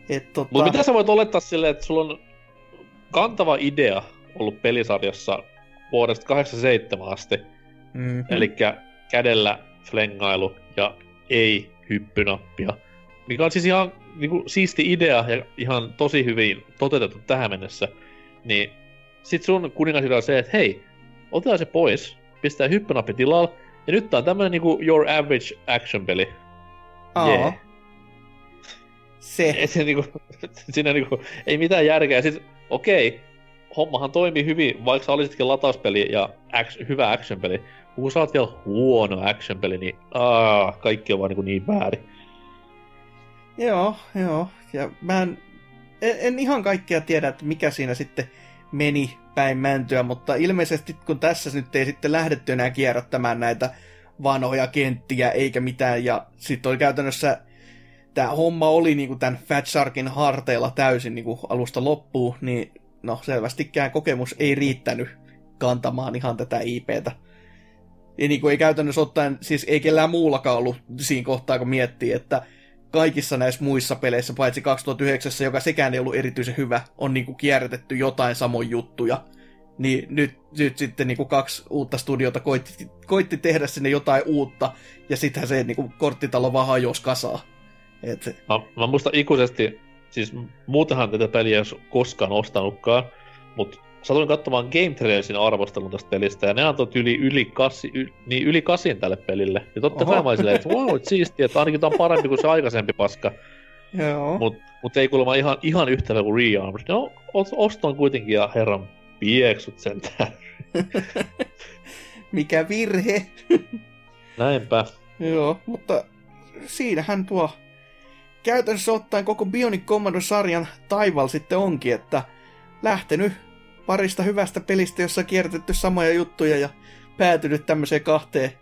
Et, tota, Mutta mitä sä voit olettaa silleen, että sulla on kantava idea ollut pelisarjassa vuodesta 87 asti, mm, eli kädellä flengailu ja ei hyppynappia, mikä on siis ihan niinku, siisti idea ja ihan tosi hyvin toteutettu tähän mennessä, niin sit sun kuningasidea on se, että hei, otetaan se pois, pistää hyppynappi tilalla, ja nyt tää on tämmönen niinku your average action peli. aa, jee. Se. Ei se niinku, siinä niinku, ei mitään järkeä. Siis, okei, hommahan toimii hyvin, vaikka sä olisitkin latauspeli ja action, hyvä action-peli. Kun sä oot vielä huono action-peli, niin aa, kaikki on vaan niinku niin väärin. Joo, joo. Ja mä en, en, en ihan kaikkea tiedä, että mikä siinä sitten meni päin mäntyä, mutta ilmeisesti kun tässä nyt ei sitten lähdetty enää kierrättämään näitä vanhoja kenttiä eikä mitään, ja sitten oli käytännössä tämä homma oli niinku tämän Fat Sharkin harteilla täysin niinku alusta loppuun, niin no selvästikään kokemus ei riittänyt kantamaan ihan tätä IPtä. Ja niin kuin ei käytännössä ottaen, siis ei kellään muullakaan ollut siinä kohtaa, kun miettii, että kaikissa näissä muissa peleissä, paitsi 2009, joka sekään ei ollut erityisen hyvä, on niinku kierrätetty jotain samoin juttuja. Niin nyt, nyt sitten niinku kaksi uutta studiota koitti, koitti tehdä sinne jotain uutta, ja sittenhän se niinku korttitalo vaan hajosi kasaa. Et, Mä, mä muistan ikuisesti, siis muutenhan tätä peliä ei koskaan ostanutkaan, mutta satuin katsomaan Game Trailersin arvostelun tästä pelistä, ja ne antoi yli, yli, kasi, y, niin yli kasin tälle pelille. Ja totta Oho. kai mä silleen, että wow, et siistiä, että ainakin tää on parempi kuin se aikaisempi paska. joo. Mut, mut ei kuulemma ihan, ihan yhtä hyvä kuin Rearmed. No, os- oston kuitenkin ja herran pieksut sentään. Mikä virhe. Näinpä. Joo, mutta siinähän tuo käytännössä ottaen koko Bionic Commando-sarjan taival sitten onkin, että lähtenyt parista hyvästä pelistä, jossa on kierrätetty samoja juttuja ja päätynyt tämmöiseen kahteen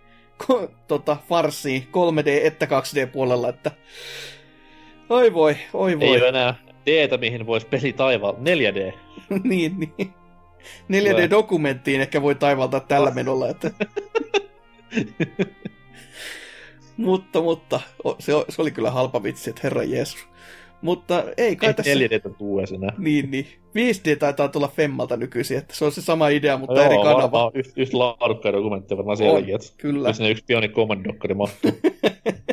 ko- tota, farsiin 3D- että 2D-puolella, että oi voi, oi Ei voi. ole enää d mihin voisi peli taivaalla. 4D. niin, niin. 4D-dokumenttiin ehkä voi taivaltaa tällä menolla, että... mutta, mutta, se oli kyllä halpa vitsi, että herra Jeesus. Mutta ei kai Ei tässä... 4D tuu enää. Niin, niin. 5D taitaa tulla Femmalta nykyisin, että se on se sama idea, mutta No eri joo, kanava. varmaan yhtä yht laadukkaita dokumentteja varmaan sielläkin, Kyllä. jos sinne yksi Bionic Command-dokkari mahtuu.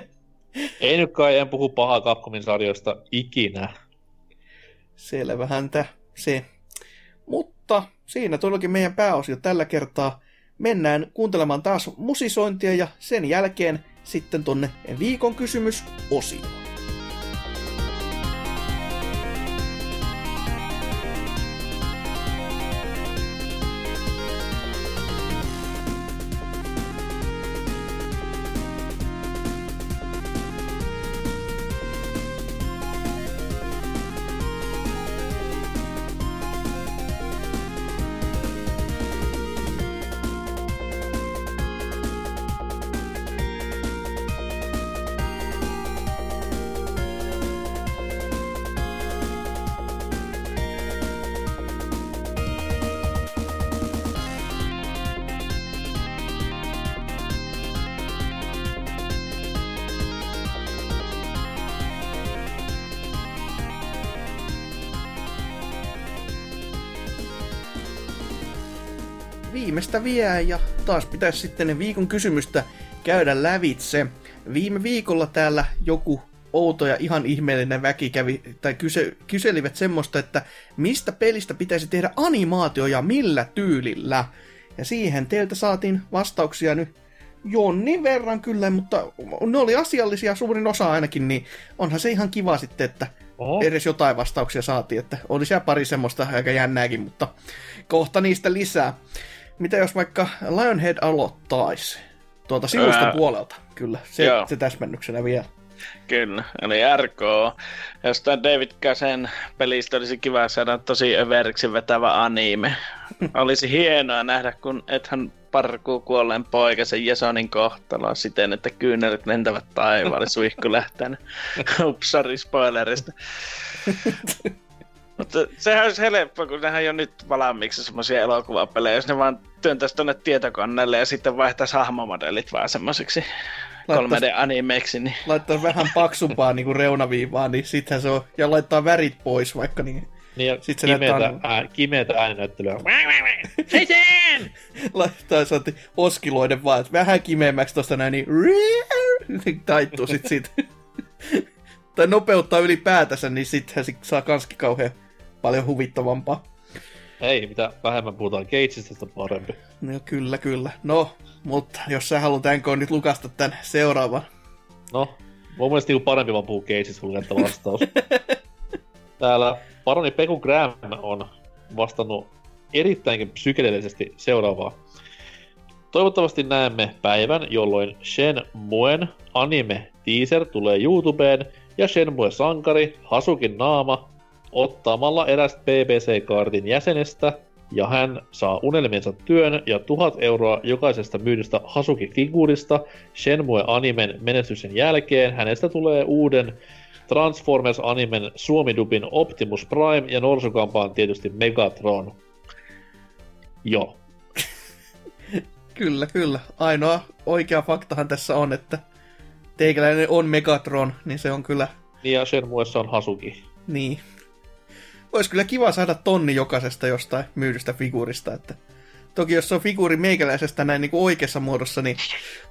Ei nyt kai, en puhu pahaa Capcomin sarjoista ikinä. Selvähän tä se. Mutta siinä todellakin meidän pääosio tällä kertaa. Mennään kuuntelemaan taas musisointia ja sen jälkeen sitten tonne viikon kysymys osioon. Vie ja taas pitäisi sitten ne viikon kysymystä käydä lävitse. Viime viikolla täällä joku outo ja ihan ihmeellinen väki kävi, tai kyse, kyselivät semmoista, että mistä pelistä pitäisi tehdä animaatio ja millä tyylillä. Ja siihen teiltä saatiin vastauksia nyt jonnin verran kyllä, mutta ne oli asiallisia suurin osa ainakin, niin onhan se ihan kiva sitten, että Oho. edes jotain vastauksia saatiin, että oli siellä pari semmoista aika jännääkin, mutta kohta niistä lisää. Mitä jos vaikka Lionhead aloittaisi tuolta sivuston Ää, puolelta? Kyllä, se, joo. se täsmennyksenä vielä. Kyllä, eli RK. Jostain David Kasen pelistä olisi kiva saada tosi överiksi vetävä anime. olisi hienoa nähdä, kun ethän parkuu kuolleen poikasen Jasonin kohtaloa siten, että kyynelet lentävät taivaalle suihku lähtään. Upsari spoilerista. Mutta sehän olisi helppo, kun nehän jo nyt valmiiksi semmoisia elokuvapelejä, jos ne vaan työntäisi tonne tietokoneelle ja sitten vaihtaisi hahmomodellit vaan semmoisiksi 3D-animeiksi. Niin... Laittaa vähän paksumpaa niin kuin reunaviivaa, niin sittenhän se on, ja laittaa värit pois vaikka, niin Niin ja Sit se kimeätä, näyttää- ää, kimeätä ääninäyttelyä. Seisen! laittaa saati oskiloiden vaan, että vähän kimeämmäksi tosta näin, niin niin taittuu sit siitä. tai nopeuttaa ylipäätänsä, niin sittenhän sit saa kanskin kauhean paljon huvittavampaa. Ei, mitä vähemmän puhutaan Cageista, sitä parempi. No kyllä, kyllä. No, mutta jos sä haluat NK nyt lukasta tän seuraavan. No, mun mielestä niinku parempi vaan puhua Cageista, kun vastaus. Täällä paroni Peku Graham on vastannut erittäinkin psykedeellisesti seuraavaa. Toivottavasti näemme päivän, jolloin Shenmuen anime teaser tulee YouTubeen ja Shenmue sankari Hasukin naama ottamalla erästä BBC-kaartin jäsenestä ja hän saa unelmiensa työn ja tuhat euroa jokaisesta myydystä Hasuki-figuurista Shenmue animen menestyksen jälkeen. Hänestä tulee uuden Transformers-animen suomidubin Optimus Prime ja Norsukampaan tietysti Megatron. Joo. Kyllä, kyllä. Ainoa oikea faktahan tässä on, että teikäläinen on Megatron, niin se on kyllä Niin ja Shenmuessa on Hasuki. niin. Olisi kyllä kiva saada tonni jokaisesta jostain myydystä figuurista, että Toki jos se on figuuri meikäläisestä näin niin kuin oikeassa muodossa, niin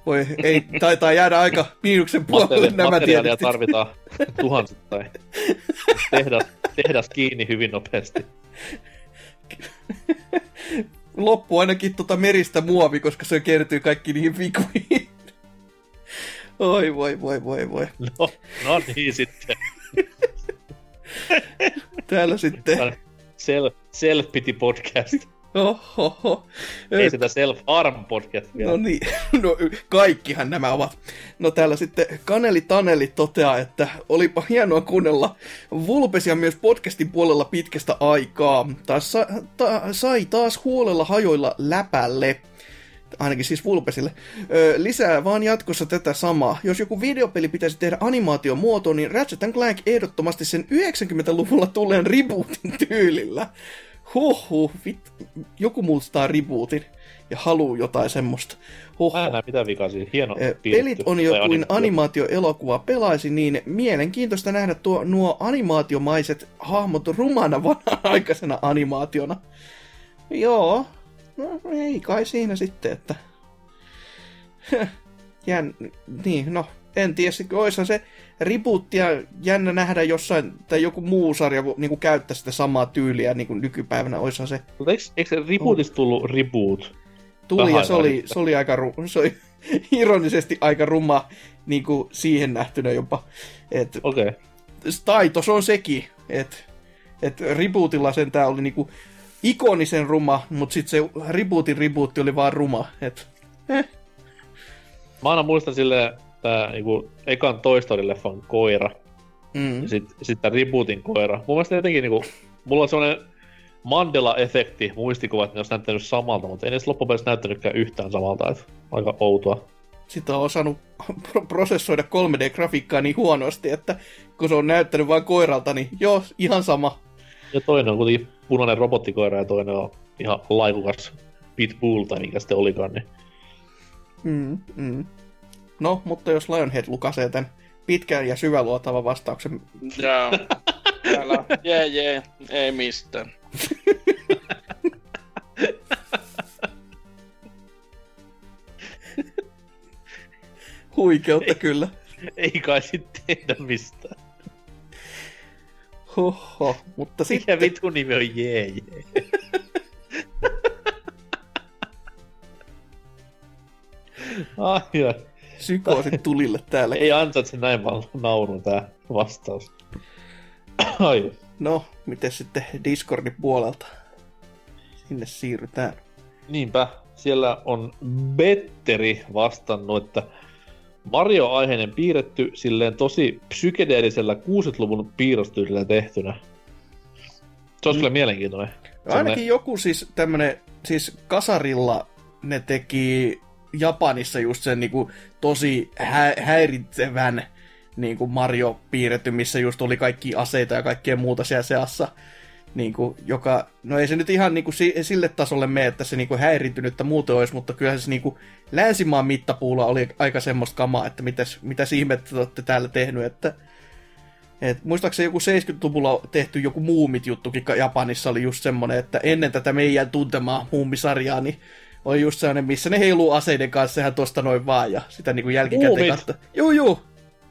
voi, ei, taitaa jäädä aika miinuksen puolelle nämä materiaalia tietysti. tarvitaan tuhansittain. Tehdas, tehdas kiinni hyvin nopeasti. Loppu ainakin tota meristä muovi, koska se kertyy kaikki niihin figuiin. Oi voi voi voi voi. No, no niin sitten. Täällä sitten. Self, self-pity podcast. Ohoho. Ei sitä self-harm podcast vielä. No niin, no kaikkihan nämä ovat. No täällä sitten Kaneli Taneli toteaa, että olipa hienoa kuunnella Vulpesia myös podcastin puolella pitkästä aikaa. Taas sa- ta- sai taas huolella hajoilla läpälle. Ainakin siis Vulpesille. Öö, lisää vaan jatkossa tätä samaa. Jos joku videopeli pitäisi tehdä animaation muotoon, niin Ratchet Clank ehdottomasti sen 90-luvulla tulleen rebootin tyylillä. Huhhuh, vit, joku muistaa rebootin ja haluu jotain semmoista. Huh. Mä en näe mitään vikaa siinä. Hieno piirretty Pelit on jo kuin animaatio. animaatioelokuva pelaisi, niin mielenkiintoista nähdä tuo, nuo animaatiomaiset hahmot rumana vanha-aikaisena animaationa. Joo, no ei kai siinä sitten, että... Jän... Niin, no, en tiedä, olisihan se rebootia jännä nähdä jossain, tai joku muu sarja niin kuin käyttää sitä samaa tyyliä niin kuin nykypäivänä, olisihan se Mutta eikö, eikö se rebootista tullut reboot? tuli Vähän ja se oli, se oli aika ru, se oli ironisesti aika ruma niin kuin siihen nähtynä jopa. Et, Okei. Okay. taitos on sekin, että et rebootilla sentään oli niinku ikonisen ruma, mutta sitten se rebootin rebootti oli vaan ruma. Et, Mä aina muistan silleen, tää niinku ekan Toy Story-leffan koira, mm, ja sit, sit rebootin koira. Mun mielestä jotenkin niinku, mulla on sellainen Mandela-efekti muistikuva, että ne olisi näyttänyt samalta, mutta ei edes loppupeleissä näyttänytkään yhtään samalta, että aika outoa. sitä on osannut pro- prosessoida 3D-grafiikkaa niin huonosti, että kun se on näyttänyt vain koiralta, niin joo, ihan sama. Ja toinen on kuitenkin punainen robottikoira ja toinen on ihan laikukas Pitbull tai mikä sitten olikaan, niin Mm, mm. No, mutta jos Lionhead lukasee tämän pitkän ja syväluotavan vastauksen, Joo. Jee jee, ei mistään. huikeutta kyllä. ei kai sitten tehdä mistään. Hoho, mutta Mikä sitten... vitun nimi on jee jee? Ai, ai. psykoosit tulille täällä. Ei ansaitse näin paljon naurun tää vastaus. Ai. No, miten sitten Discordin puolelta? Sinne siirrytään. Niinpä, siellä on Betteri vastannut, että Mario-aiheinen piirretty silleen tosi psykedeellisellä 60-luvun piirrostyylillä tehtynä. Se olisi Mm. kyllä mielenkiintoinen. Ainakin joku siis tämmönen, siis kasarilla ne teki Japanissa just sen niinku tosi hä- häiritsevän niin kuin Mario piirretty, missä just oli kaikki aseita ja kaikkea muuta siellä seassa. Niin kuin, joka, no ei se nyt ihan niin kuin sille tasolle mene, että se niin kuin häiriintynyttä muuten olisi, mutta kyllähän se niin kuin länsimaan mittapuulla oli aika semmoista kamaa, että mitäs, mitäs ihmettä te olette täällä tehnyt, että et muistaakseni joku 70-luvulla tehty joku muumit juttukin Japanissa oli just semmonen, että ennen tätä meidän tuntemaa muumisarjaa, niin oli just sellainen, missä ne heiluu aseiden kanssa sehän tosta noin vaan ja sitä niinku jälkikäteen katsoa. Juu, juu.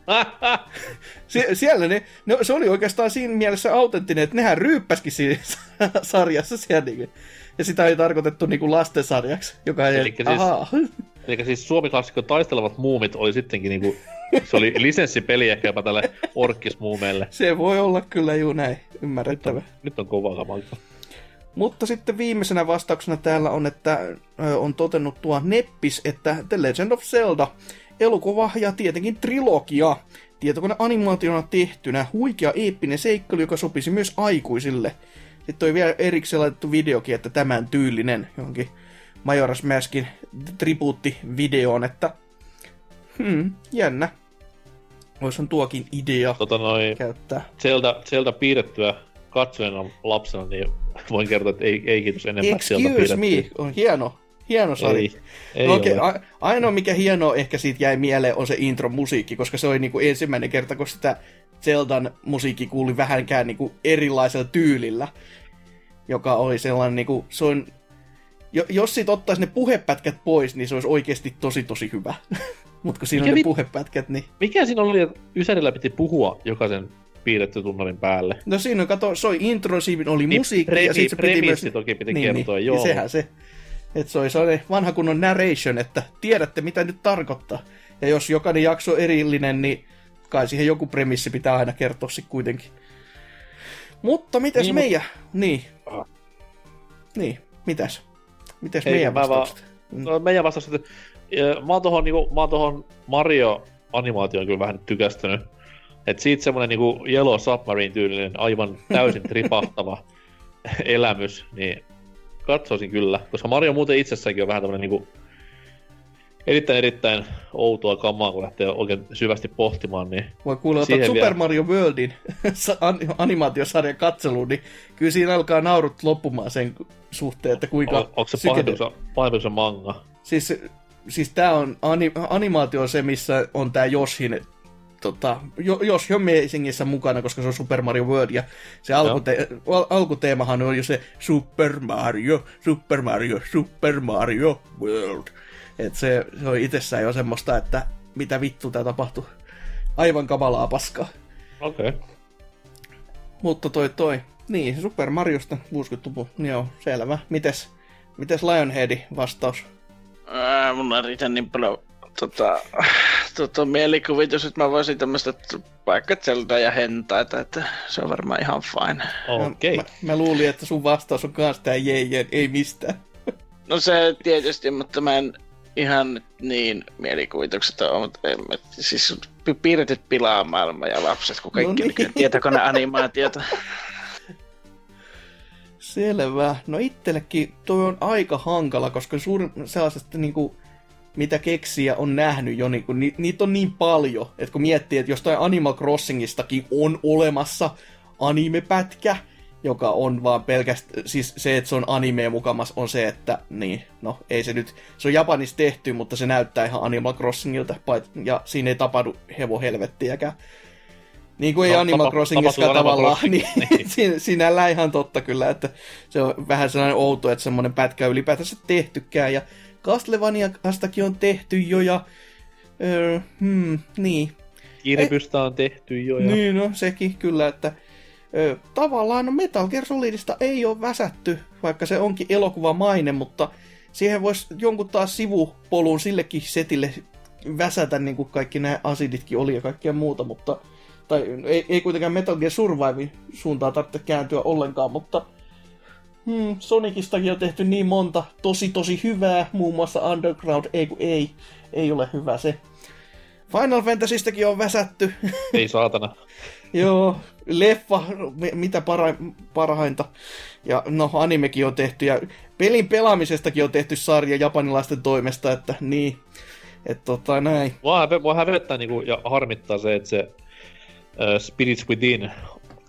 Sie- siellä ne, no, se oli oikeastaan siinä mielessä autenttinen, että nehän ryyppäskin siinä sarjassa siellä niinku. Ja sitä ei tarkoitettu niinku lastensarjaksi, joka ei... Eli siis, eli siis Suomi-klassikko taistelevat muumit oli sittenkin niinku se oli lisenssipeli ehkä jopa tälle orkkismuumeelle. Se voi olla kyllä juu näin, ymmärrettävä. Nyt on, nyt on kova kamalta. Mutta sitten viimeisenä vastauksena täällä on, että on totennut tuo Neppis, että The Legend of Zelda, elokuva ja tietenkin trilogia, tietokone-animaationa tehtynä, huikea eeppinen seikkailu, joka sopisi myös aikuisille. Sitten on vielä erikseen laitettu videokin, että tämän tyylinen johonkin Majora's Maskin tribuutti-videoon, että Hmm, jännä. Voisihan tuokin idea tota noi, käyttää. Zelda, Zelda piirrettyä katsojana lapsena, niin voin kertoa, että ei, ei kiitos enemmän Excuse me, on hieno, hieno. Ei, ei no, okay, a- ainoa mikä hieno ehkä siitä jäi mieleen on se intro-musiikki, koska se oli niinku ensimmäinen kerta, kun sitä Zeldan musiikki kuuli vähänkään niinku erilaisella tyylillä. Joka oli sellainen, niinku, se on, jos siitä ottaisi ne puhepätkät pois, niin se olisi oikeasti tosi tosi hyvä. Mutta kun siinä mikä on ne puhepätkät, niin... Mikä siinä oli, että Ysärillä piti puhua jokaisen piirretty tunnelin päälle? No siinä on, kato, soi intro, siinä oli niin musiikki pre- ja sitten se piti myös... toki piti niin, kertoa, niin, joo. sehän se. Että se oli vanha kunnon narration, että tiedätte mitä nyt tarkoittaa. Ja jos jokainen jakso erillinen, niin kai siihen joku premissi pitää aina kertoa sitten kuitenkin. Mutta mitäs niin, meidän... Mut... Niin. Ah. Niin, mitäs? Mitäs Hei, meidän vastaukset? Va- no, meidän vastaukset, mä oon tohon, niinku, mä oon tohon Mario-animaatioon kyllä vähän tykästynyt. Et siitä semmonen niinku Yellow Submarine-tyylinen, aivan täysin tripahtava elämys, niin katsoisin kyllä. Koska Mario muuten itsessäänkin on vähän tämmönen niinku erittäin erittäin outoa kamaa, kun lähtee oikein syvästi pohtimaan. Niin Voi kuulla, että Super vielä... Mario Worldin animaatiosarjan katseluun, niin kyllä siinä alkaa naurut loppumaan sen suhteen, että kuinka... On, onko se pahempi manga? Siis siis tää on ani, animaatio se, missä on tää Joshin tota, Josh Amazingissä mukana, koska se on Super Mario World, ja se alkute- al- alkuteemahan on jo se Super Mario, Super Mario, Super Mario World. Et se, se on itsessään jo semmoista, että mitä vittu tää tapahtuu. Aivan kamalaa paskaa. Okei. Okay. Mutta toi toi, niin, Super Mariosta 60-luku, joo, selvä. Mites, mites Lionheadi vastaus? Ää, mun on riitä niin paljon tota, tota, mielikuvitus, että mä voisin tämmöistä vaikka Zelda ja hentaita, että se on varmaan ihan fine. Okei. Okay. Mä, mä, luulin, että sun vastaus on kans tää jee, ei mistään. No se tietysti, mutta mä en ihan niin mielikuvitukset on, mutta en, siis piirretyt pilaa maailma ja lapset, kun kaikki no niin. tietokoneanimaatiota. Selvä. No itsellekin toi on aika hankala, koska suurin sellaisesta niinku, mitä keksiä on nähnyt jo, niinku, ni, niitä on niin paljon, että kun miettii, että jostain Animal Crossingistakin on olemassa animepätkä, joka on vaan pelkästään, siis se, että se on anime mukamas, on se, että niin, no ei se nyt, se on Japanissa tehty, mutta se näyttää ihan Animal Crossingilta, ja siinä ei tapahdu hevo helvettiäkään. Niin kuin ei no, Animal Crossingissakaan tavallaan, niin, niin. sinällään ihan totta kyllä, että se on vähän sellainen outo, että semmoinen pätkä ylipäätänsä tehtykään, ja Castlevaniastakin on tehty jo, ja öö, hmm, niin. Kirpystä on tehty jo. Ja... Niin, no sekin kyllä, että öö, tavallaan no Metal Gear Solidista ei ole väsätty, vaikka se onkin elokuvamainen, mutta siihen voisi jonkun taas sivupolun sillekin setille väsätä, niin kuin kaikki nämä asiditkin oli ja kaikkea muuta, mutta tai ei, ei kuitenkaan Metal Gear Survive suuntaan tarvitse kääntyä ollenkaan, mutta hmm, Sonicistakin on tehty niin monta tosi tosi hyvää, muun muassa Underground, ei kun ei, ei ole hyvä se. Final Fantasystäkin on väsätty. Ei saatana. Joo, leffa, mitä para, parhainta. Ja no, animekin on tehty, ja pelin pelaamisestakin on tehty sarja japanilaisten toimesta, että niin. Et tota näin. Mua häve- mua hävettää niinku, ja harmittaa se, että se uh, Spirits Within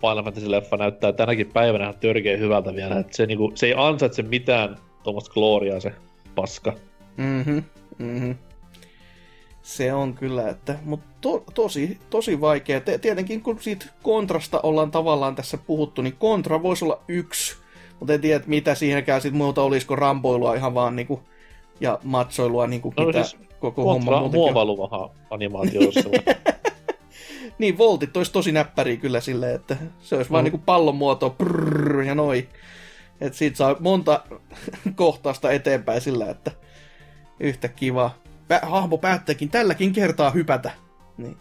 Final Fantasy-leffa näyttää tänäkin päivänä ihan törkeä hyvältä vielä. Et se, niinku, se ei ansaitse mitään tuommoista gloriaa se paska. Mhm, mhm. Se on kyllä, että, mutta to, tosi, tosi vaikea. Te, tietenkin kun siitä kontrasta ollaan tavallaan tässä puhuttu, niin kontra voisi olla yksi, mutta en tiedä, että mitä siihenkään sit muuta olisiko rampoilua ihan vaan niinku, ja matsoilua, niinku, No mitä siis koko homma Kontra muutenkin on. muovailuvaha. Niin, voltit olisi tosi näppäriä kyllä silleen, että se olisi mm. vaan niinku pallon muoto, prrrr, ja noi. Että siitä saa monta kohtausta eteenpäin sillä, että yhtä kiva. Pä- hahmo päättääkin tälläkin kertaa hypätä. Niin.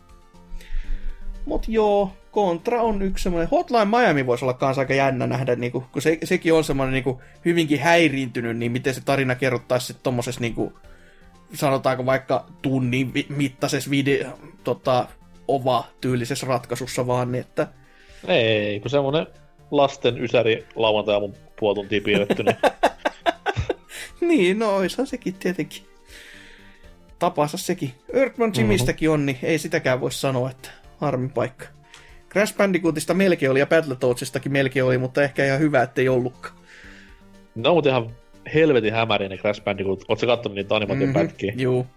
Mut joo, Contra on yksi semmoinen. Hotline Miami voisi olla kans aika jännä nähdä, niinku, kun se, sekin on semmoinen niinku, hyvinkin häiriintynyt, niin miten se tarina kerrottaisi sitten tommosessa niinku, sanotaanko vaikka tunnin mittaisessa video, tota, ova-tyylisessä ratkaisussa vaan, niin että ei, kun semmonen lasten ysäri lauantai aamun puoli tuntia piirretty, niin niin, no oishan sekin tietenkin tapansa sekin. Earthman Jimistäkin on, niin ei sitäkään voi sanoa, että harmi paikka. Crash Bandicootista melkein oli ja Battletoadsistakin melkein oli, mutta ehkä ihan hyvä, ettei ollutkaan. ne on muuten ihan helvetin hämäriä ne Crash Bandicoot. Ootko sä kattonut niitä animaation Mhm, pätkiä? Juu.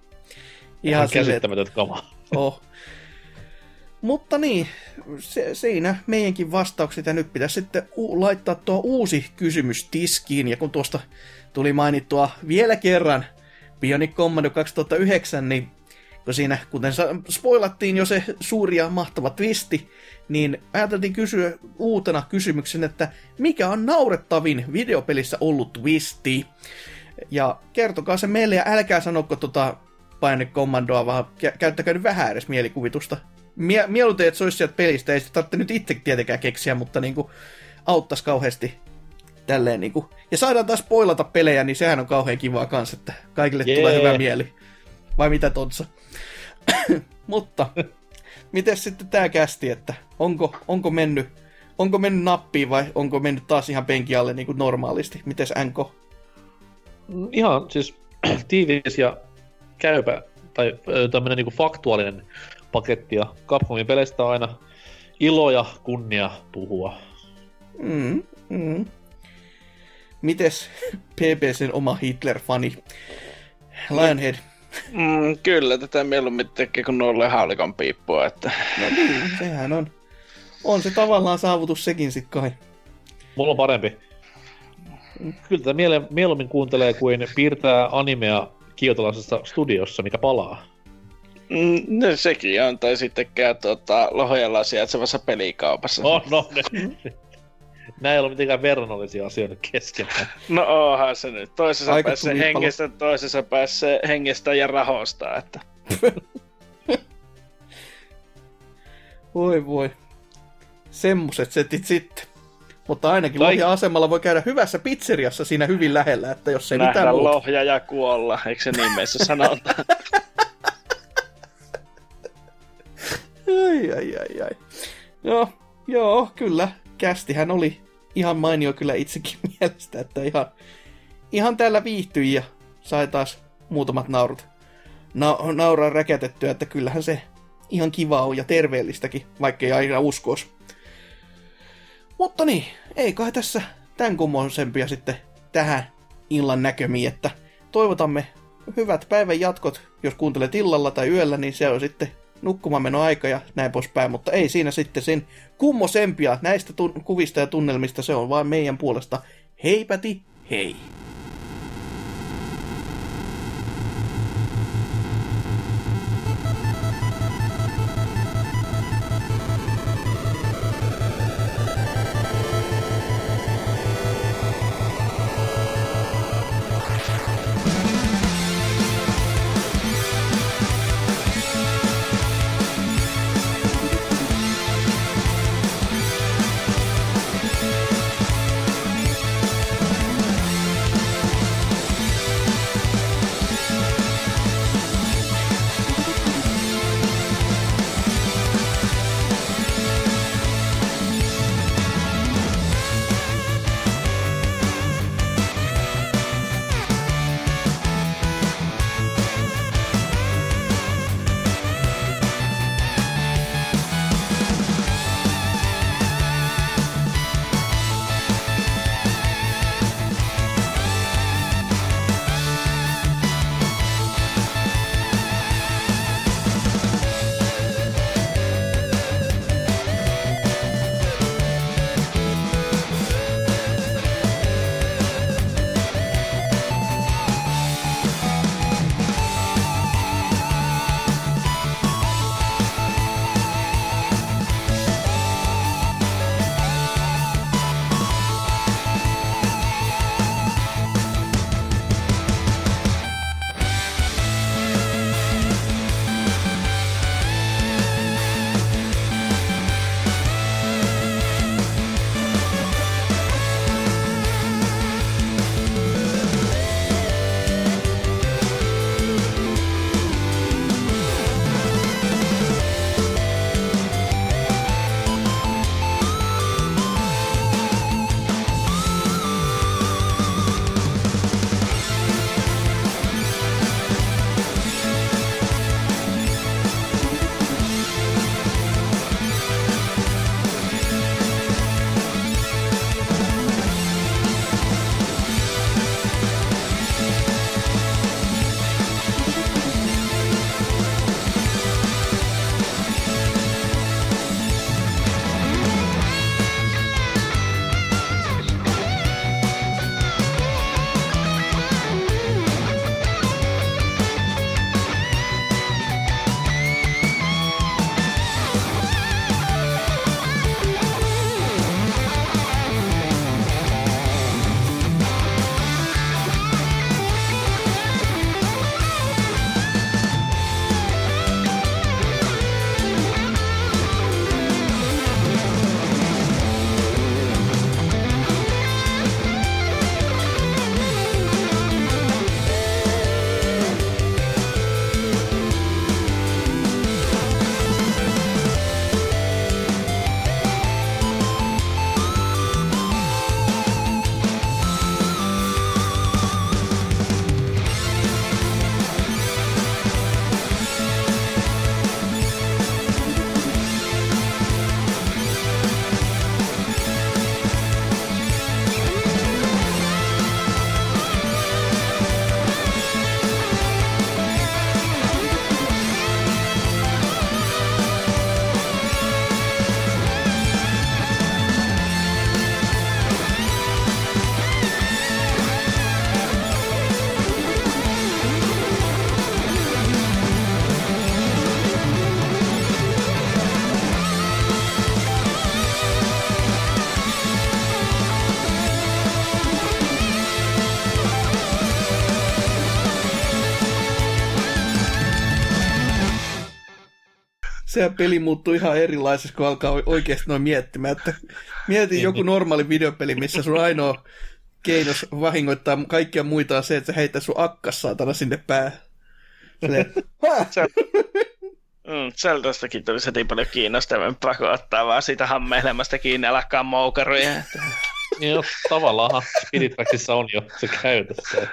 Ihan Ihan käsittämätöntä kamaa. oh. Mutta niin, se, siinä meidänkin vastaukset, ja nyt pitäisi sitten u- laittaa tuo uusi kysymys tiskiin, ja kun tuosta tuli mainittua vielä kerran Bionic Commando 2009, niin kun siinä, kuten spoilattiin jo se suuri ja mahtava twisti, niin ajateltiin kysyä uutena kysymyksen, että mikä on naurettavin videopelissä ollut twisti? Ja kertokaa se meille ja älkää sanoko tota Bionic Commandoa, vaan kä- käyttäkää nyt vähän edes mielikuvitusta. Mie- mieluiten, että se olisi sieltä pelistä, ei sitä tarvitse nyt itse tietenkään keksiä, mutta niinku auttaisi kauheasti tälleen niinku. Ja saadaan taas spoilata pelejä, niin sehän on kauhean kivaa kans, että kaikille Jee. tulee hyvä mieli. Vai mitä Tontsa? mutta, miten sitten tää kästi, että onko, onko mennyt onko mennyt nappiin vai onko mennyt taas ihan penki alle niin kuin normaalisti? Mites NK? Ihan siis tiivis ja käypä, tai ö, tämmönen niinku faktuaalinen paketti, ja Capcomin peleistä on aina ilo ja kunnia puhua. Mm, mm. Mites PPCn oma Hitler-fani? Lionhead. Mm, kyllä, tätä mieluummin tekee kuin noille haulikon piippua, että No niin, sehän on. On se tavallaan saavutus sekin sit kai. Mulla on parempi. Kyllä tätä miele- mieluummin kuuntelee kuin piirtää animea kiotalaisessa studiossa, mikä palaa. Mm, no, sekin on, tai sitten käy tuota, Lohjalla sijaitsevassa pelikaupassa. No, no, ne, Nämä ei ole mitenkään verrannollisia asioita keskenään. No onhan se nyt. Toisessa Aika päässä hengestä, toisessa päässä hengestä ja rahosta, että... Voi voi. Semmoset setit sitten. Mutta ainakin Tai- Lohjan asemalla voi käydä hyvässä pizzeriassa siinä hyvin lähellä, että jos ei mitään Nähdä muuta. lohja ja kuolla, eikö se nimessä sanota? Ai, ai, ai, ai. Joo, joo, kyllä. Kästihän oli ihan mainio kyllä itsekin mielestä, että ihan, ihan täällä viihtyi ja sai taas muutamat naurut na- nauraa räkätettyä, että kyllähän se ihan kiva on ja terveellistäkin, vaikka ei aina uskos. Mutta niin, ei kai tässä tämän kummosempia sitten tähän illan näkömiin, että toivotamme hyvät päivän jatkot, jos kuuntelet illalla tai yöllä, niin se on sitten nukkumaan meno aika ja näin poispäin, mutta ei siinä sitten sen kummosempia näistä tun- kuvista ja tunnelmista, se on vain meidän puolesta. Heipäti, hei! Se peli muuttuu ihan erilaiseksi, kun alkaa oikeasti noin miettimään. Että mietin joku normaali videopeli, missä sun ainoa keinos vahingoittaa kaikkia muita on se, että sä heität sun akkas saatana sinne päähän. Mm, Zeldastakin tulisi heti paljon kiinnostavampaa, kun ottaa vaan siitä hammeilemasta kiinni ja lakkaa moukaruja. Niin jos tavallaan Spirit on jo se käytössä.